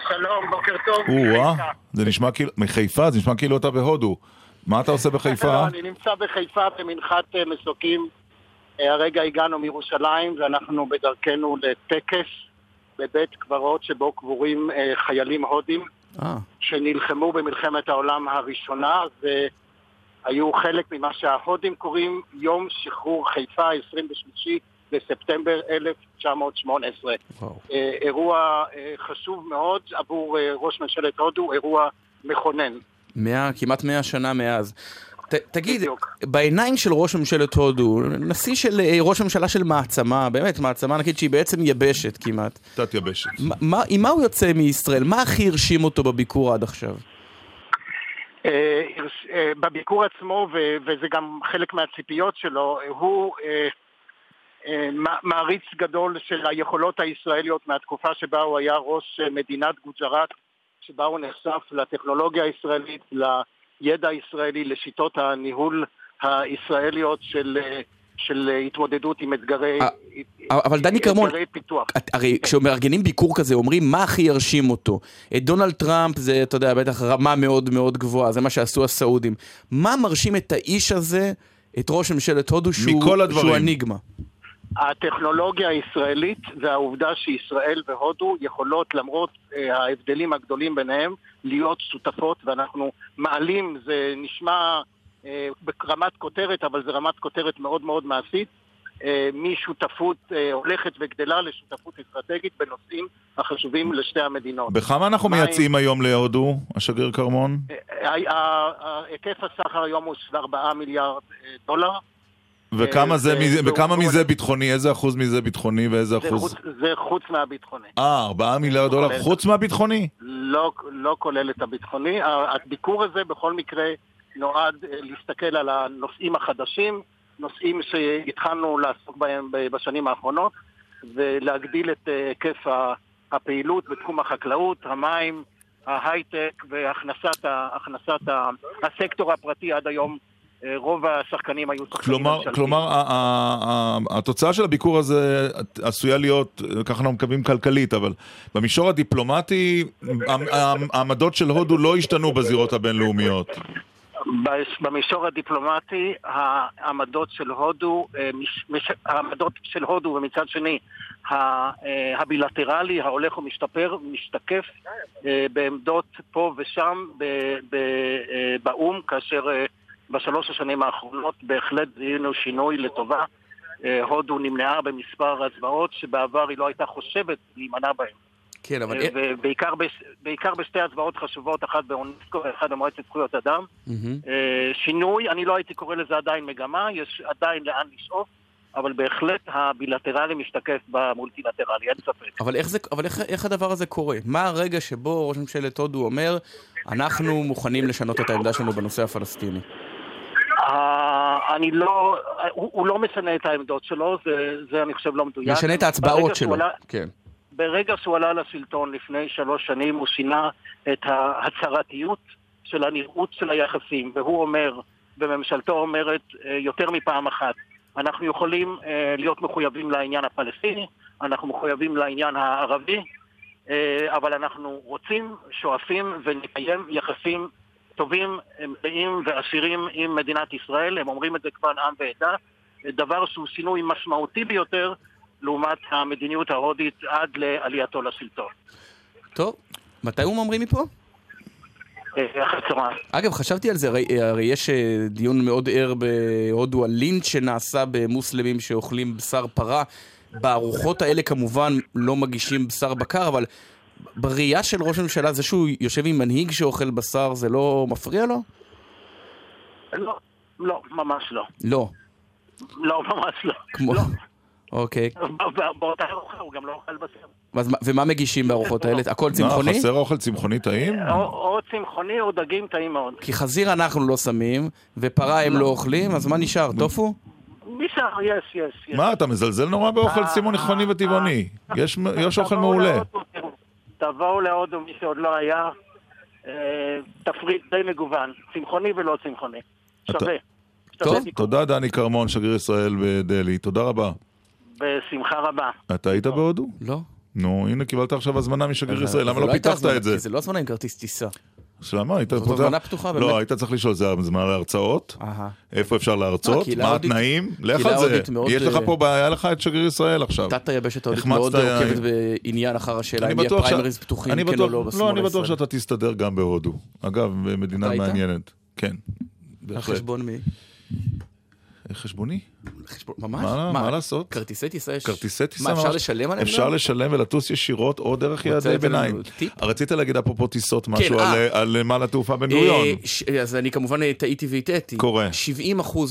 שלום, בוקר טוב. או-אה, מחיפה. זה נשמע כאילו, מחיפה, זה נשמע כאילו אתה בהודו. מה אתה עושה בחיפה? לא, אני נמצא בחיפה במנחת אה, מסוקים. אה, הרגע הגענו מירושלים ואנחנו בדרכנו לטקס בבית קברות שבו קבורים חיילים הודים שנלחמו במלחמת העולם הראשונה והיו חלק ממה שההודים קוראים יום שחרור חיפה, 23 בספטמבר 1918. וואו. אה, אירוע אה, חשוב מאוד עבור אה, ראש ממשלת הודו, אירוע מכונן. מאה, כמעט מאה שנה מאז. ת, תגיד, בעיניים של ראש ממשלת הודו, נשיא של, ראש ממשלה של מעצמה, באמת מעצמה ענקית שהיא בעצם יבשת כמעט. תת יבשת. מה, עם מה הוא יוצא מישראל? מה הכי הרשים אותו בביקור עד עכשיו? אה, אה, בביקור עצמו, וזה גם חלק מהציפיות שלו, הוא אה, מע- מעריץ גדול של היכולות הישראליות מהתקופה שבה הוא היה ראש מדינת גוג'ראט, שבה הוא נחשף לטכנולוגיה הישראלית, לידע הישראלי, לשיטות הניהול הישראליות של, של אה, התמודדות עם אתגרי, אבל דני כרמון, אתגרי פיתוח. הרי כשמארגנים ביקור כזה אומרים מה הכי ירשים אותו. את דונלד טראמפ זה, אתה יודע, בטח רמה מאוד מאוד גבוהה, זה מה שעשו הסעודים. מה מרשים את האיש הזה, את ראש ממשלת הודו, שהוא. שהוא אניגמה? הטכנולוגיה הישראלית והעובדה שישראל והודו יכולות, למרות אה, ההבדלים הגדולים ביניהם, להיות שותפות, ואנחנו מעלים, זה נשמע אה, ברמת כותרת, אבל זה רמת כותרת מאוד מאוד מעשית, אה, משותפות אה, הולכת וגדלה לשותפות אסטרטגית בנושאים החשובים לשתי המדינות. בכמה אנחנו מייצאים היום להודו, השגריר כרמון? היקף הסחר היום הוא של 4 מיליארד אה, דולר. וכמה אה, זה, זה- זה- וכמה זה- מזה ביטחוני? איזה אחוז מזה ביטחוני ואיזה זה אחוז? חוץ- זה חוץ מהביטחוני. אה, ארבעה מיליארד דולר. חוץ מהביטחוני? לא, לא כולל את הביטחוני. הביקור הזה בכל מקרה נועד אה, להסתכל על הנושאים החדשים, נושאים שהתחלנו לעסוק בהם בשנים האחרונות, ולהגדיל את אה, היקף הפעילות בתחום החקלאות, המים, ההייטק והכנסת ה- הכנסת ה- הסקטור הפרטי עד היום. אה, רוב השחקנים היו שחקנים כלומר, ממשלתיים. כלומר ה- ה- ה- התוצאה של הביקור הזה עשויה להיות, ככה אנחנו מקווים כלכלית, אבל במישור הדיפלומטי, העמ- העמ- העמדות של הודו לא השתנו בזירות הבינלאומיות. במישור הדיפלומטי, העמדות של הודו, אה, העמדות של הודו, ומצד שני, אה, הבילטרלי ההולך ומשתפר, משתקף אה, בעמדות פה ושם באו"ם, כאשר בשלוש השנים האחרונות בהחלט זיהינו שינוי לטובה. הודו נמנעה במספר הצבעות שבעבר היא לא הייתה חושבת להימנע בהן. כן, אבל... אה, ובעיקר בש- בעיקר בשתי הצבעות חשובות, אחת באונסקו ואחת במועצת זכויות אדם. אה, שינוי, אני לא הייתי קורא לזה עדיין מגמה, יש עדיין לאן לשאוף, אבל בהחלט הבילטרלי משתקף במולטילטרלי, אין ספק. אבל, איך, זה, אבל איך, איך הדבר הזה קורה? מה הרגע שבו ראש ממשלת הודו אומר, אנחנו מוכנים לשנות את העמדה שלנו בנושא הפלסטיני? אה, אני לא, הוא, הוא לא משנה את העמדות שלו, זה, זה אני חושב לא מדויק. משנה את ההצבעות שלו. עלה- כן. ברגע שהוא עלה לשלטון לפני שלוש שנים, הוא שינה את ההצהרתיות של הנראות של היחסים, והוא אומר, וממשלתו אומרת אה, יותר מפעם אחת, אנחנו יכולים אה, להיות מחויבים לעניין הפלסטיני, אנחנו מחויבים לעניין הערבי, אה, אבל אנחנו רוצים, שואפים ונקיים יחסים טובים, מלאים ועשירים עם מדינת ישראל, הם אומרים את זה קבל עם ועדה, דבר שהוא שינוי משמעותי ביותר לעומת המדיניות ההודית עד לעלייתו לשלטון. טוב, מתי הוא ממריא מפה? אה. אגב, חשבתי על זה, הרי, הרי יש אה, דיון מאוד ער בהודו על לינץ' שנעשה במוסלמים שאוכלים בשר פרה. בארוחות האלה כמובן לא מגישים בשר בקר, אבל בראייה של ראש הממשלה, זה שהוא יושב עם מנהיג שאוכל בשר, זה לא מפריע לו? לא, לא, ממש לא. לא. לא, ממש לא. כמו... אוקיי. באותה ארוחה הוא גם לא אוכל בשר. ומה מגישים בארוחות האלה? הכל צמחוני? מה, חסר אוכל צמחוני טעים? או, צמחוני או דגים טעים מאוד. כי חזיר אנחנו לא שמים, ופרה הם לא אוכלים, אז מה נשאר? טופו? נשאר, יש, יש. מה, אתה מזלזל נורא באוכל אה, צמחוני וטבעוני. יש יש אוכל מעולה. תבואו להודו, מי שעוד לא היה, אה, תפריט די מגוון, צמחוני ולא צמחוני. שווה. טוב, תודה דני כרמון, שגריר ישראל בדלהי. תודה רבה. בשמחה רבה. אתה היית בהודו? לא. נו, הנה קיבלת עכשיו הזמנה משגריר ישראל, למה לא הייתה פיתחת את זה? כי זה לא הזמנה עם כרטיס טיסה. למה? היית זאת הזמנה פתוחה, באמת. לא, היית צריך לשאול, זה הזמנה להרצאות? אהה. איפה אפשר להרצות? אה, קהילה מה התנאים? לך על זה. יש לך אה, פה בעיה, לך את שגריר ישראל עכשיו. תת היבשת ההודית מאוד עוקבת בעניין אחר השאלה אני אם יהיה פריימריז פתוחים, אני כן או לא, לא, בשמאל אני בטוח. שאתה תסתדר גם בהודו. אגב, מדינה? מעניינת. כן. על. חשבון מי? חשבוני? חשבון- ממש? מה מה לעשות? כרטיסי טיסה יש? כרטיסי טיסה מה, אפשר ממש- לשלם עליהם? אפשר גם? לשלם ולטוס ישירות או דרך יעדי ביניים. טיפ? רצית להגיד אפרופו טיסות משהו אה. על- על נמל התעופה בן גוריון. אה, ש- אז אני כמובן אה, טעיתי והטעיתי. קורה. 70%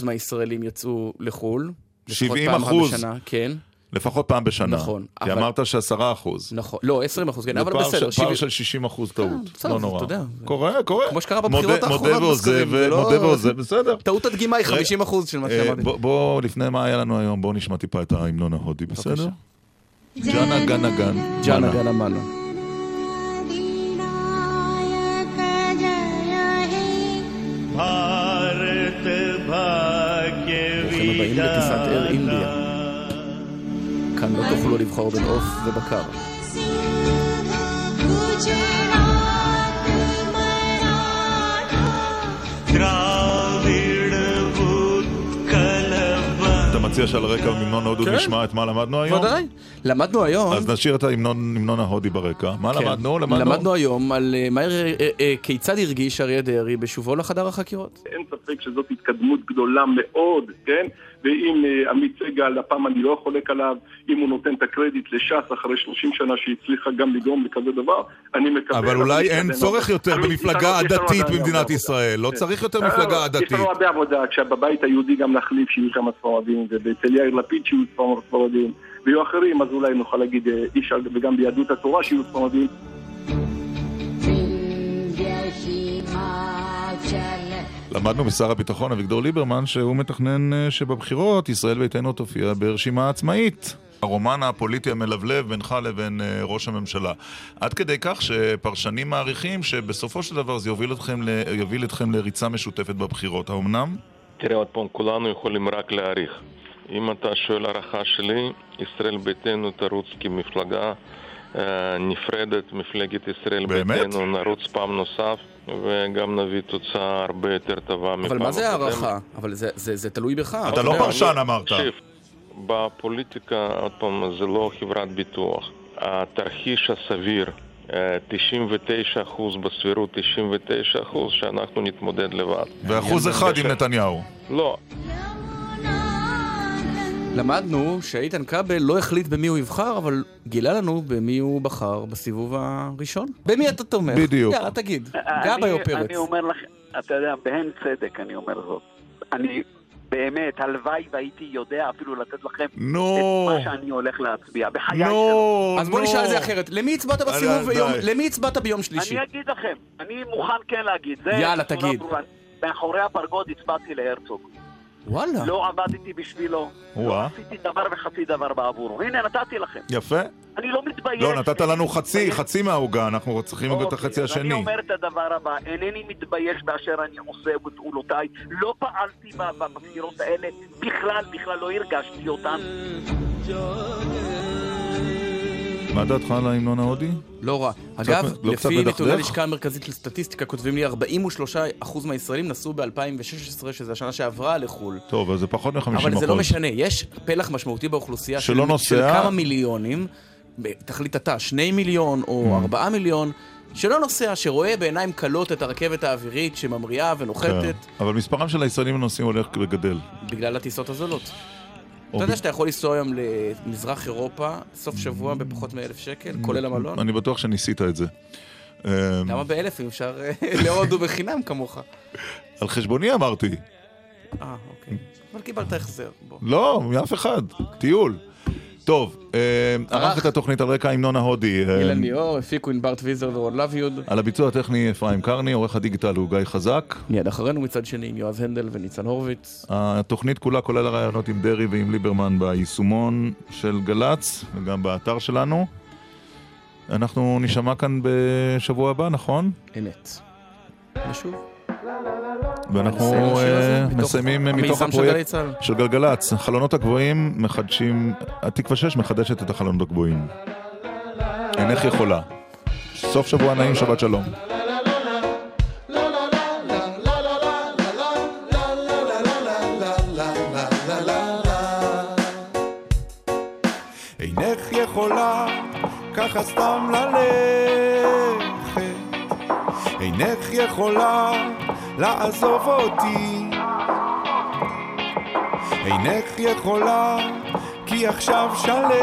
מהישראלים יצאו לחו"ל. לפחות 70 פעם אחת אחוז? בשנה, כן. לפחות פעם בשנה. נכון. כי אבל... אמרת שעשרה אחוז. נכון, לא, עשרים אחוז, כן, אבל בסדר. זה פער של שישים אחוז כן, טעות, לא נורא. אתה יודע. קורה, קורה. כמו שקרה בבחירות האחרונות. לא- מודה ועוזב, מודה ועוזב, בסדר. טעות הדגימה היא חמישים אחוז של מה אה, שאמרתי. בוא, לפני מה היה לנו היום, בואו נשמע טיפה את ההמנון ההודי, בסדר? ג'אנה גאנה גאן. ג'אנה גאנה מאנה. ברוכים הבאים לטיסת אר אינדיה. כאן לא תוכלו לבחור בין עוף ובקר. אתה מציע שעל רקע המנון ההודו כן. נשמע את מה למדנו היום? ודאי. למדנו היום... אז נשאיר את ההמנון המנון ההודי ברקע. מה כן. למדנו? למדנו? היום על אה, אה, אה, כיצד הרגיש אריה דרעי בשובו לחדר החקירות. אין ספק שזאת התקדמות גדולה מאוד, כן? ואם אה, עמית סגל, הפעם אני לא חולק עליו, אם הוא נותן את הקרדיט לש"ס אחרי 30 שנה שהצליחה גם לגרום לכזה דבר, אני מקווה... אבל אולי אין. צורך יותר במפלגה יש יש עדתית במדינת ישראל. לא עבודה. צריך יותר אה, מפלגה יש עדתית. לנו הרבה עבודה, כשבבית היהודי גם נחליף שיהיו שם ספרדים, ואצל יאיר לפיד שיהיו ספר- ספרדים, ויהיו אחרים, אז אולי נוכל להגיד אה, איש, וגם ביהדות התורה שיהיו ספרדים. למדנו משר הביטחון אביגדור ליברמן שהוא מתכנן אה, שבבחירות ישראל ביתנו תופיע ברשימה עצמאית. הרומן הפוליטי המלבלב בינך לבין אה, ראש הממשלה. עד כדי כך שפרשנים מעריכים שבסופו של דבר זה יוביל אתכם, ל... יוביל אתכם לריצה משותפת בבחירות. האמנם? תראה, עוד פעם, כולנו יכולים רק להעריך. אם אתה שואל הערכה שלי, ישראל ביתנו תרוץ כמפלגה אה, נפרדת, מפלגת ישראל באמת? ביתנו, נרוץ פעם נוסף, וגם נביא תוצאה הרבה יותר טובה מפעם אבל מה זה הקודמת. הערכה? אבל זה- זה זה תלוי בך. אתה לא יודע. פרשן אמרת. תקשיב, בפוליטיקה, עוד פעם, זה לא חברת ביטוח. התרחיש הסביר, אה, 99% בסבירות 99% שאנחנו נתמודד לבד. ואחוז אחד עם נתניהו. לא, למדנו שאיתן כבל לא החליט במי הוא יבחר, אבל גילה לנו במי הוא בחר בסיבוב הראשון. במי אתה תומך? בדיוק. יאללה, תגיד. אני- גבאי או פרץ? אני אומר לך, אתה יודע, בהן צדק אני אומר זאת. אני באמת, הלוואי והייתי יודע אפילו לתת לכם נו. את מה שאני הולך להצביע. בחיי נו, שלא. אז בוא נשאל את זה אחרת. למי הצבעת בסיבוב. ביום... למי הצבעת ביום שלישי? אני אגיד לכם, אני מוכן כן להגיד. זה יאללה, תגיד. ברורה. מאחורי הפרגוד הצבעתי להרצוג. וואלה. לא עבדתי בשבילו, לא וואה. עשיתי דבר וחצי דבר בעבורו. הנה, נתתי לכם. יפה. אני לא מתבייש. לא, נתת לנו חצי, חצי מהעוגה, אנחנו צריכים גם את החצי אוקיי, אז אני השני. אומר את הדבר הבא, אינני מתבייש באשר אני עושה בפעולותיי, לא פעלתי בבחירות האלה, בכלל, בכלל לא הרגשתי אותן. מה דעתך על ההמנון ההודי? לא רע. אגב, לא לפי נתוני? הלשכה המרכזית לסטטיסטיקה, כותבים לי 43% מהישראלים נסעו ב-2016, שזו השנה שעברה, לחו"ל. טוב, אז זה פחות מ-50 אבל זה לא משנה, יש פלח משמעותי באוכלוסייה של, נוסע. של כמה מיליונים, תחליט אתה, שני מיליון או Mm. ארבעה מיליון, שלא נוסע, שרואה בעיניים כלות את הרכבת האווירית שממריאה ונוחתת כן. אבל מספרם של הישראלים הנוסעים הולך וגדל. בגלל הטיסות הזולות. אתה יודע שאתה יכול לנסוע היום למזרח אירופה, סוף שבוע בפחות מאלף שקל, כולל המלון? אני בטוח שניסית את זה. אמ, למה באלף אם אפשר אה, [LAUGHS] להודו בחינם כמוך? על חשבוני אמרתי. אה, אוקיי. אבל קיבלת החזר, בוא. לא, מאף אחד. טיול. טוב, אמ, ערך את התוכנית על רקע ההמנון ההודי. אמ, אילן ליאור, הפיקו ענבר טוויזר ורון לביוד. על הביצוע הטכני אפרים קרני, עורך הדיגיטל הוא גיא חזק. מיד אחרינו מצד שני עם יועז הנדל וניצן הורוביץ. התוכנית כולה כולל הרעיונות עם דרעי ועם ליברמן ביישומון של גל"צ וגם באתר שלנו. אנחנו נשמע כאן בשבוע הבא, נכון? אמת. ושוב. ואנחנו אה, מסיימים המיזם מתוך של הפרויקט גלי צה"ל. של גלגלצ. החלונות הגבוהים מחדשים, התקווה 6 מחדשת את החלונות הגבוהים. אינך יכולה. סוף שבוע נעים, שבת שלום. אינך יכולה ככה סתם ללכת אינך יכולה לעזוב אותי. אינך יכולה כי עכשיו שלכת.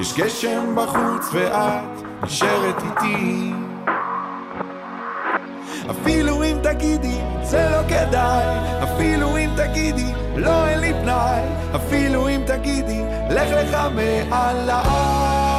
יש גשם בחוץ ואת נשארת איתי. אפילו אם תגידי זה לא כדאי. אפילו אם תגידי לא אין לי פנאי. אפילו אם תגידי לך לך מעליי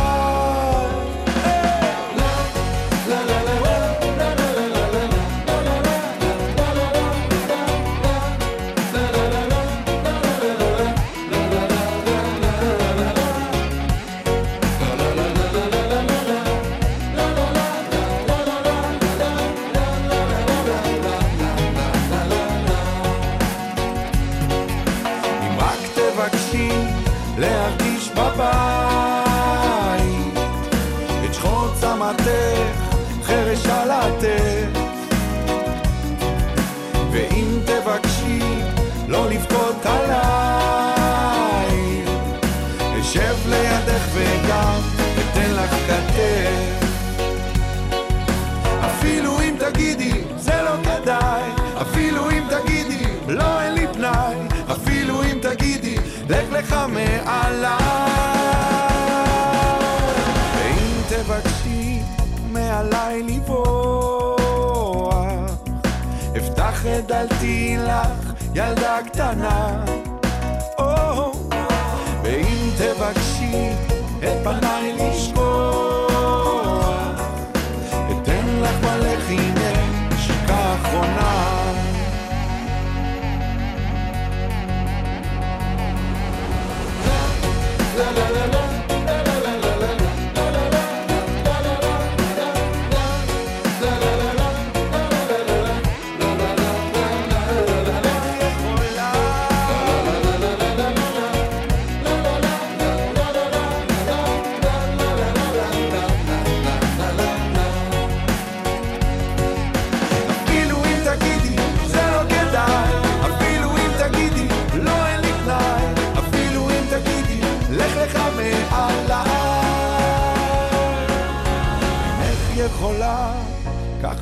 לא לבכות עליי, אשב לידך וגם אתן לך כתף. אפילו אם תגידי, זה לא כדאי, אפילו אם תגידי, לא אין לי פנאי, אפילו אם תגידי, לך לך מעליי. ואם תבקשי מעליי לברוח, אפתח את דלתי לך, ילדה קטנה.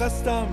ככה סתם